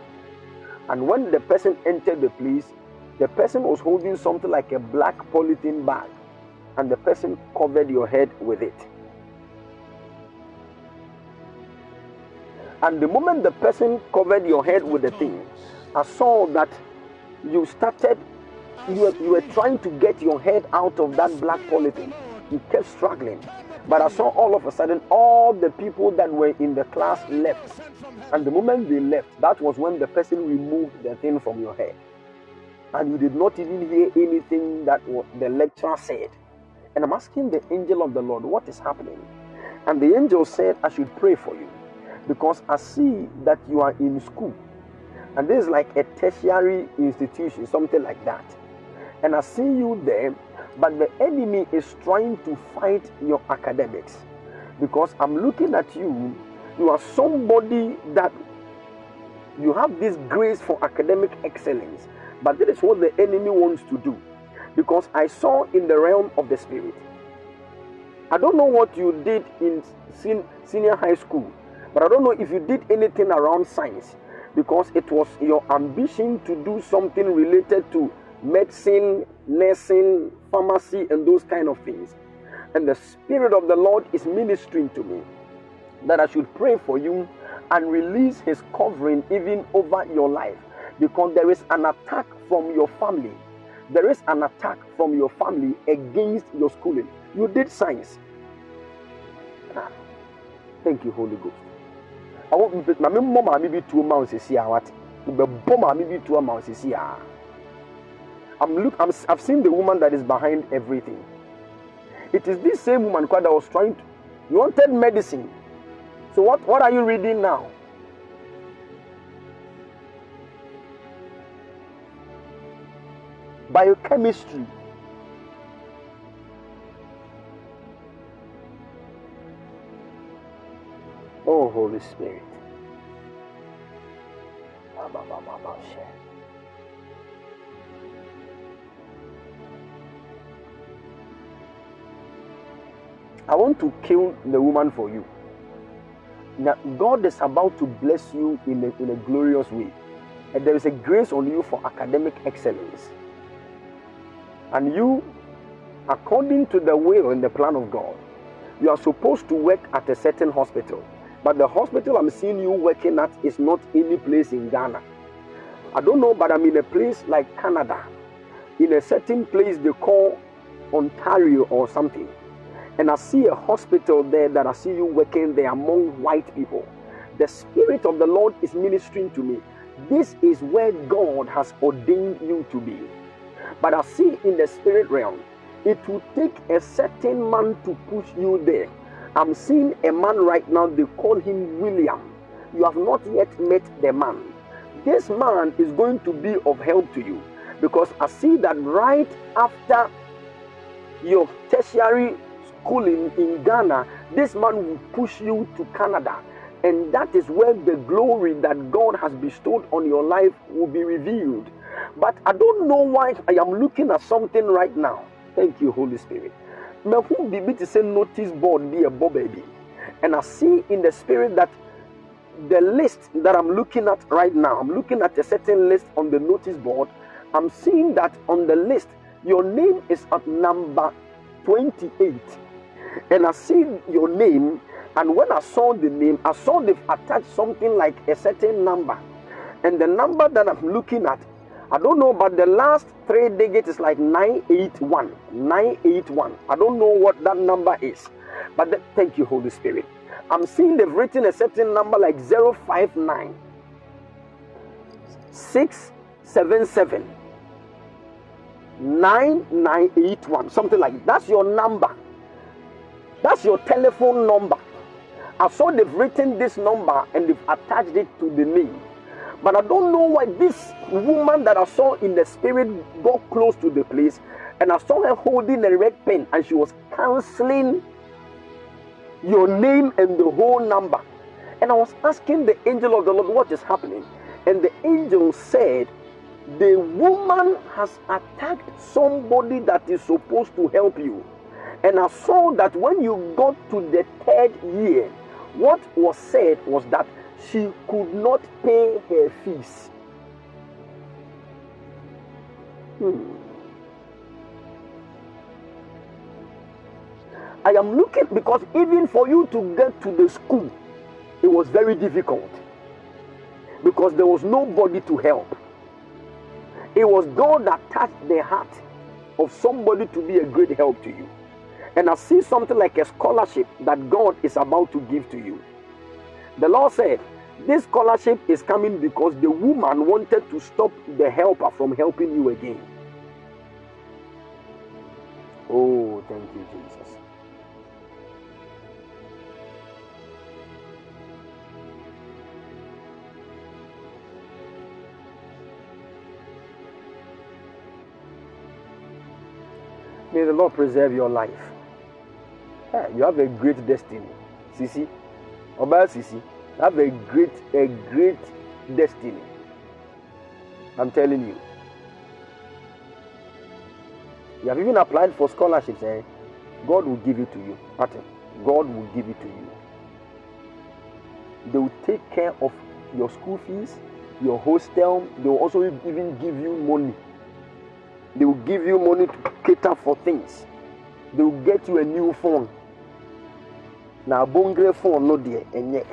and when the person entered the place, the person was holding something like a black polythene bag, and the person covered your head with it. And the moment the person covered your head with the thing, I saw that you started, you were, you were trying to get your head out of that black polythene. You kept struggling. But I saw all of a sudden all the people that were in the class left. And the moment they left, that was when the person removed the thing from your head. And you did not even hear anything that the lecturer said. And I'm asking the angel of the Lord, what is happening? And the angel said, I should pray for you because I see that you are in school. And this is like a tertiary institution, something like that. And I see you there but the enemy is trying to fight your academics because I'm looking at you. You are somebody that you have this grace for academic excellence, but that is what the enemy wants to do because I saw in the realm of the spirit. I don't know what you did in senior high school, but I don't know if you did anything around science because it was your ambition to do something related to medicine, nursing, pharmacy, and those kind of things. And the Spirit of the Lord is ministering to me that I should pray for you and release His covering even over your life because there is an attack from your family. There is an attack from your family against your schooling. You did science. Ah, thank you, Holy Ghost. I want my mom, maybe two months is here. What? Bomb, maybe two months is here. I'm look I'm, I've seen the woman that is behind everything. It is this same woman that was trying to you wanted medicine. So what, what are you reading now? Biochemistry. Oh Holy Spirit. I want to kill the woman for you. Now, God is about to bless you in a, in a glorious way. And there is a grace on you for academic excellence. And you, according to the will and the plan of God, you are supposed to work at a certain hospital. But the hospital I'm seeing you working at is not any place in Ghana. I don't know, but I'm in a place like Canada, in a certain place they call Ontario or something. And I see a hospital there that I see you working there among white people. The Spirit of the Lord is ministering to me. This is where God has ordained you to be. But I see in the spirit realm, it will take a certain man to push you there. I'm seeing a man right now, they call him William. You have not yet met the man. This man is going to be of help to you because I see that right after your tertiary schooling in Ghana, this man will push you to Canada. And that is where the glory that God has bestowed on your life will be revealed. But I don't know why I am looking at something right now. Thank you, Holy Spirit. Who be to say notice board be a baby. And I see in the spirit that the list that I'm looking at right now, I'm looking at a certain list on the notice board. I'm seeing that on the list, your name is at number 28. And I see your name, and when I saw the name, I saw they've attached something like a certain number. And the number that I'm looking at, I don't know, but the last three digits is like 981. 981. I don't know what that number is. But the, thank you, Holy Spirit. I'm seeing they've written a certain number like 059 677 9981. Something like that. That's your number. That's your telephone number. I saw they've written this number and they've attached it to the name. But I don't know why this woman that I saw in the spirit got close to the place and I saw her holding a red pen and she was canceling your name and the whole number. And I was asking the angel of the Lord what is happening. And the angel said, The woman has attacked somebody that is supposed to help you. And I saw that when you got to the third year, what was said was that she could not pay her fees. Hmm. I am looking because even for you to get to the school, it was very difficult because there was nobody to help. It was God that touched the heart of somebody to be a great help to you. And I see something like a scholarship that God is about to give to you. The Lord said, This scholarship is coming because the woman wanted to stop the helper from helping you again. Oh, thank you, Jesus. May the Lord preserve your life. Eh, you have a great destiny. Sisi, Oba Sisi, have a great, a great destiny. I'm telling you. You have even applied for scholarships, eh? God will give it to you. Martin, God will give it to you. They will take care of your school fees, your hostel. They will also even give you money. They will give you money to cater for things. They will get you a new phone. Now, bongre phone no and yet.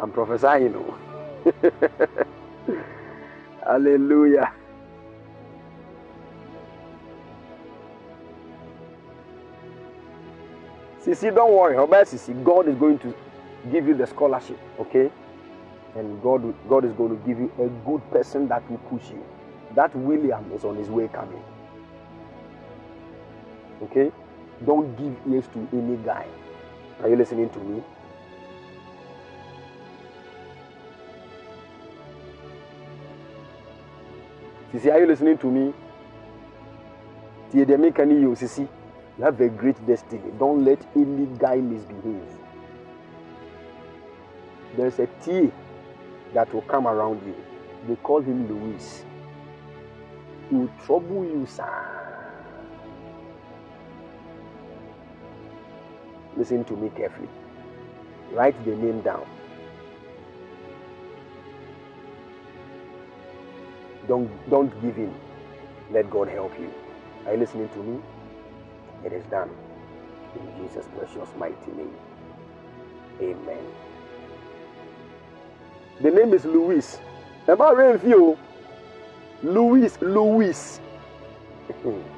I'm prophesying. Hallelujah. Sisi, don't worry. About Sisi, God is going to give you the scholarship, okay? And God, God is going to give you a good person that will push you. That William is on his way coming. Okay? Don't give ears to any guy. Are you listening to me? Sisi, are you listening to me? You have a great destiny. Don't let any guy misbehave. There's a T that will come around you. They call him Louis. He will trouble you, sir. Listen to me carefully. Write the name down. Don't don't give in. Let God help you. Are you listening to me? It is done. In Jesus' precious mighty name. Amen. The name is Louis. Am I right with you? Louis, Louis.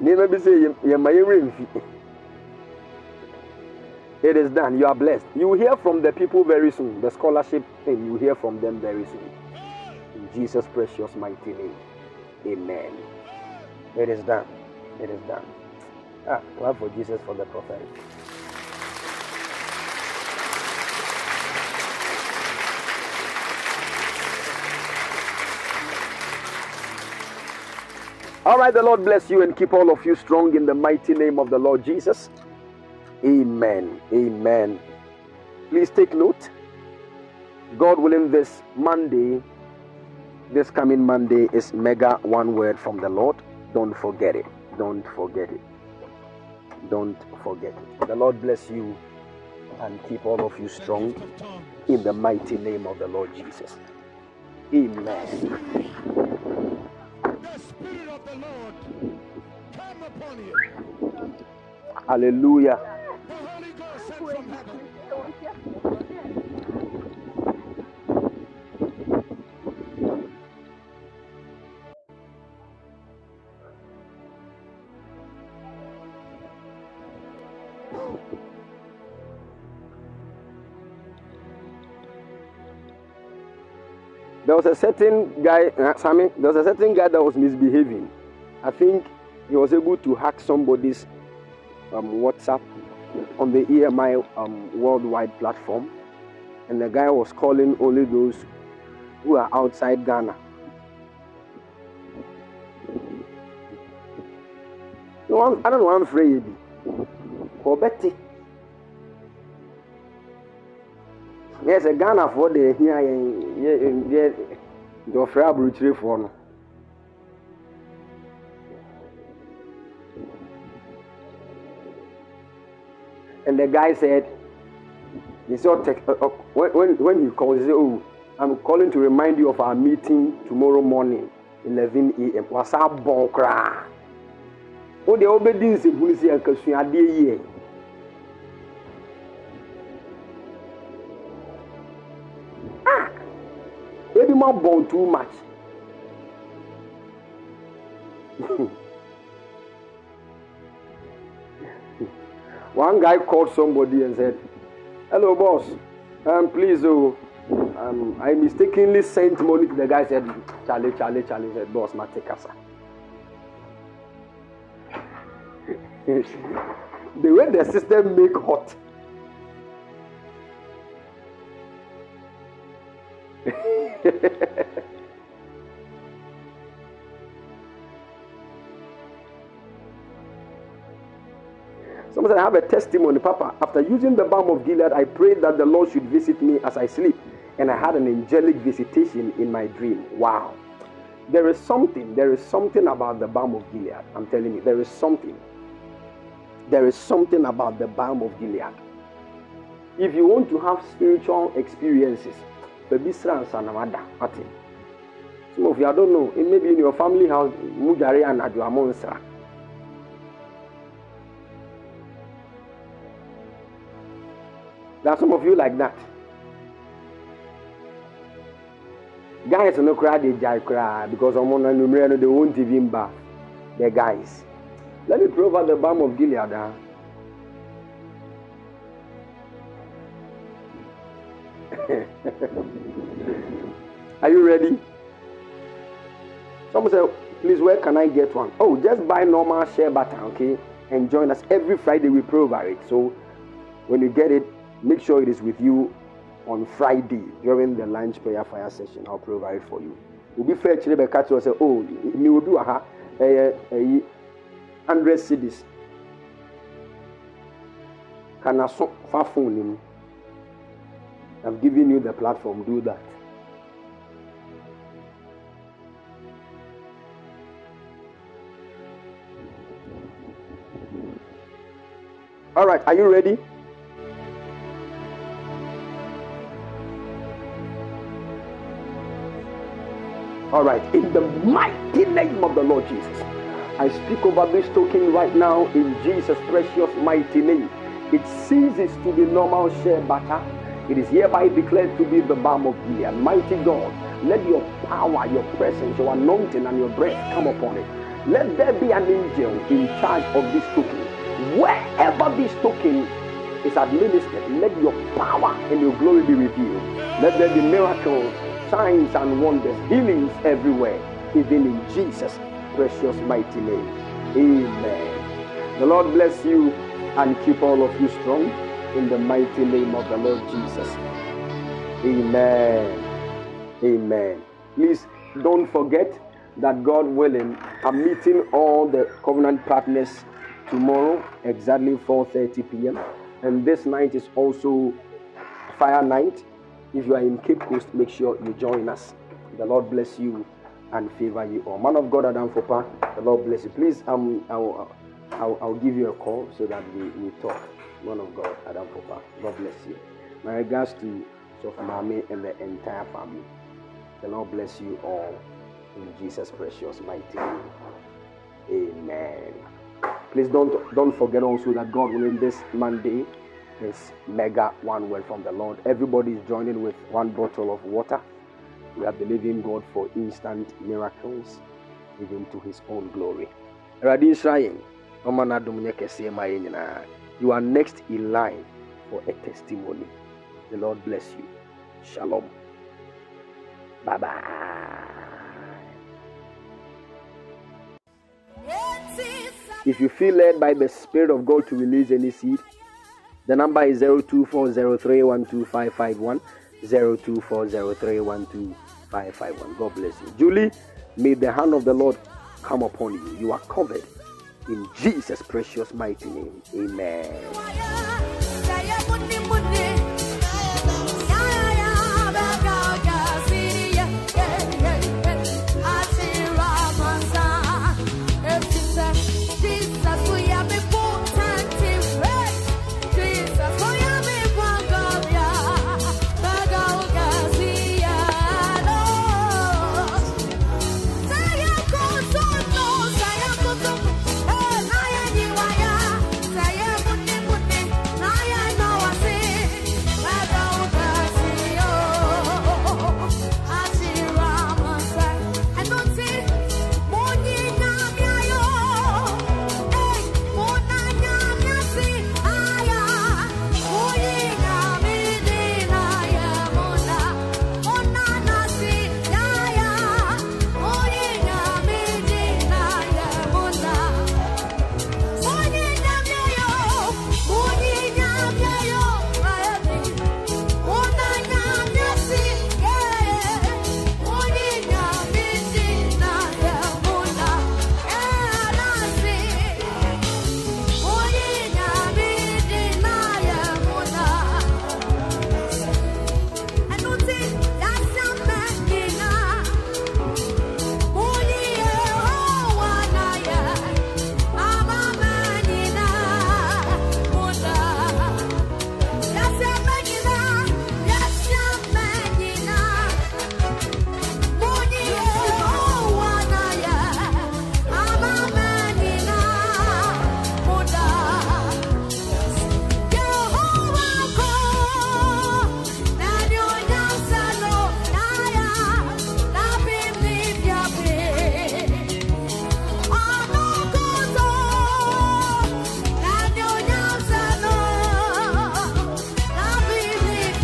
nneɛma bi it is done. You are blessed. You will hear from the people very soon. The scholarship thing you hear from them very soon. In jesus precious mighty name. Amen. It is done. It is done. Ah clap for jesus for the prophetic All right, the Lord bless you and keep all of you strong in the mighty name of the Lord Jesus. Amen. Amen. Please take note. God willing, this Monday, this coming Monday is mega one word from the Lord. Don't forget it. Don't forget it. Don't forget it. The Lord bless you and keep all of you strong in the mighty name of the Lord Jesus. Amen. Of the Lord come upon you. Hallelujah. There was a certain guy, uh, Sammy, there was a certain guy that was misbehaving. I think he was able to hack somebody's um, WhatsApp on the EMI um, worldwide platform. And the guy was calling only those who are outside Ghana. No, I'm- I don't know, I'm afraid. Betty. Yes, a Ghana for the here, yeah, the offer aburukyire no. And the guy said, he saw tech, uh, uh, when, when, when he called, he said, Oh, I'm calling to remind you of our meeting tomorrow morning, 11 a.m. Wasa bɔn koraa. O deɛ wobɛdi nsɛmhunu sɛ akasuadeɛ yie. Ma bɔn too much. One guy called somebody and said, Hello, boss. Um, please, oh, um, I mistakenly sent money to the guy. Said, Charlie, Charlie, Charlie. Said, boss, ma take casa. the way the system make hot. Someone said, I have a testimony, Papa. After using the balm of Gilead, I prayed that the Lord should visit me as I sleep. And I had an angelic visitation in my dream. Wow. There is something, there is something about the balm of Gilead. I'm telling you, there is something. There is something about the balm of Gilead. If you want to have spiritual experiences, baby Sran Sanamada, Ati. Some of you, I don't know, it may be in your family house, Mujari and Adjuamonsra. There are some of you like that. Guys no cry they jai cry because someone no numero they won't even bath. The guys. Let me pray over the balm of Gilead. ah. Are you ready? Someone said, please, where can I get one? Oh, just buy normal share button, okay? And join us every Friday. We over it. So when you get it, make sure it is with you on Friday during the lunch prayer fire session. I'll over it for you. obi fɛ akyire bɛka kyerɛ sɛ oh mi obi wɔ ha ɛyɛ ɛyi hundred cedis kana so fa phone ne mu i've given you the platform do that. All right, are you ready? All right, in the mighty name of the Lord Jesus, I speak over this token right now in Jesus' precious mighty name. It ceases to be normal shea butter. It is hereby declared to be the balm of Gilead. Mighty God, let your power, your presence, your anointing, and your breath come upon it. Let there be an angel in charge of this token. Wherever this token is administered, let your power and your glory be revealed. Let there be miracles, signs, and wonders, healings everywhere, even in Jesus' precious mighty name. Amen. The Lord bless you and keep all of you strong in the mighty name of the Lord Jesus. Amen. Amen. Please don't forget that God willing, I'm meeting all the covenant partners tomorrow exactly 4:30 p.m. And this night is also fire night. If you are in Cape Coast, make sure you join us. The Lord bless you and favor you all. Man of God, Adam Fopa, the Lord bless you. Please, um, I'll, I'll, I'll give you a call so that we, we talk. Man of God, Adam Fopa, God bless you. My regards to Sophie Mami and the entire family. The Lord bless you all in Jesus' precious mighty name. Amen. Please don't don't forget also that God willing this Monday is mega one word from the Lord. Everybody is joining with one bottle of water. We are believing God for instant miracles, even to His own glory. Nyɛ You are next in line for a testimony. The Lord bless you. Shalom. Bye bye. If you feel led by the Spirit of God to release any seed, the number is 0240312551. 0240312551. God bless you. Julie, may the hand of the Lord come upon you. You are covered in Jesus' precious mighty name. Amen.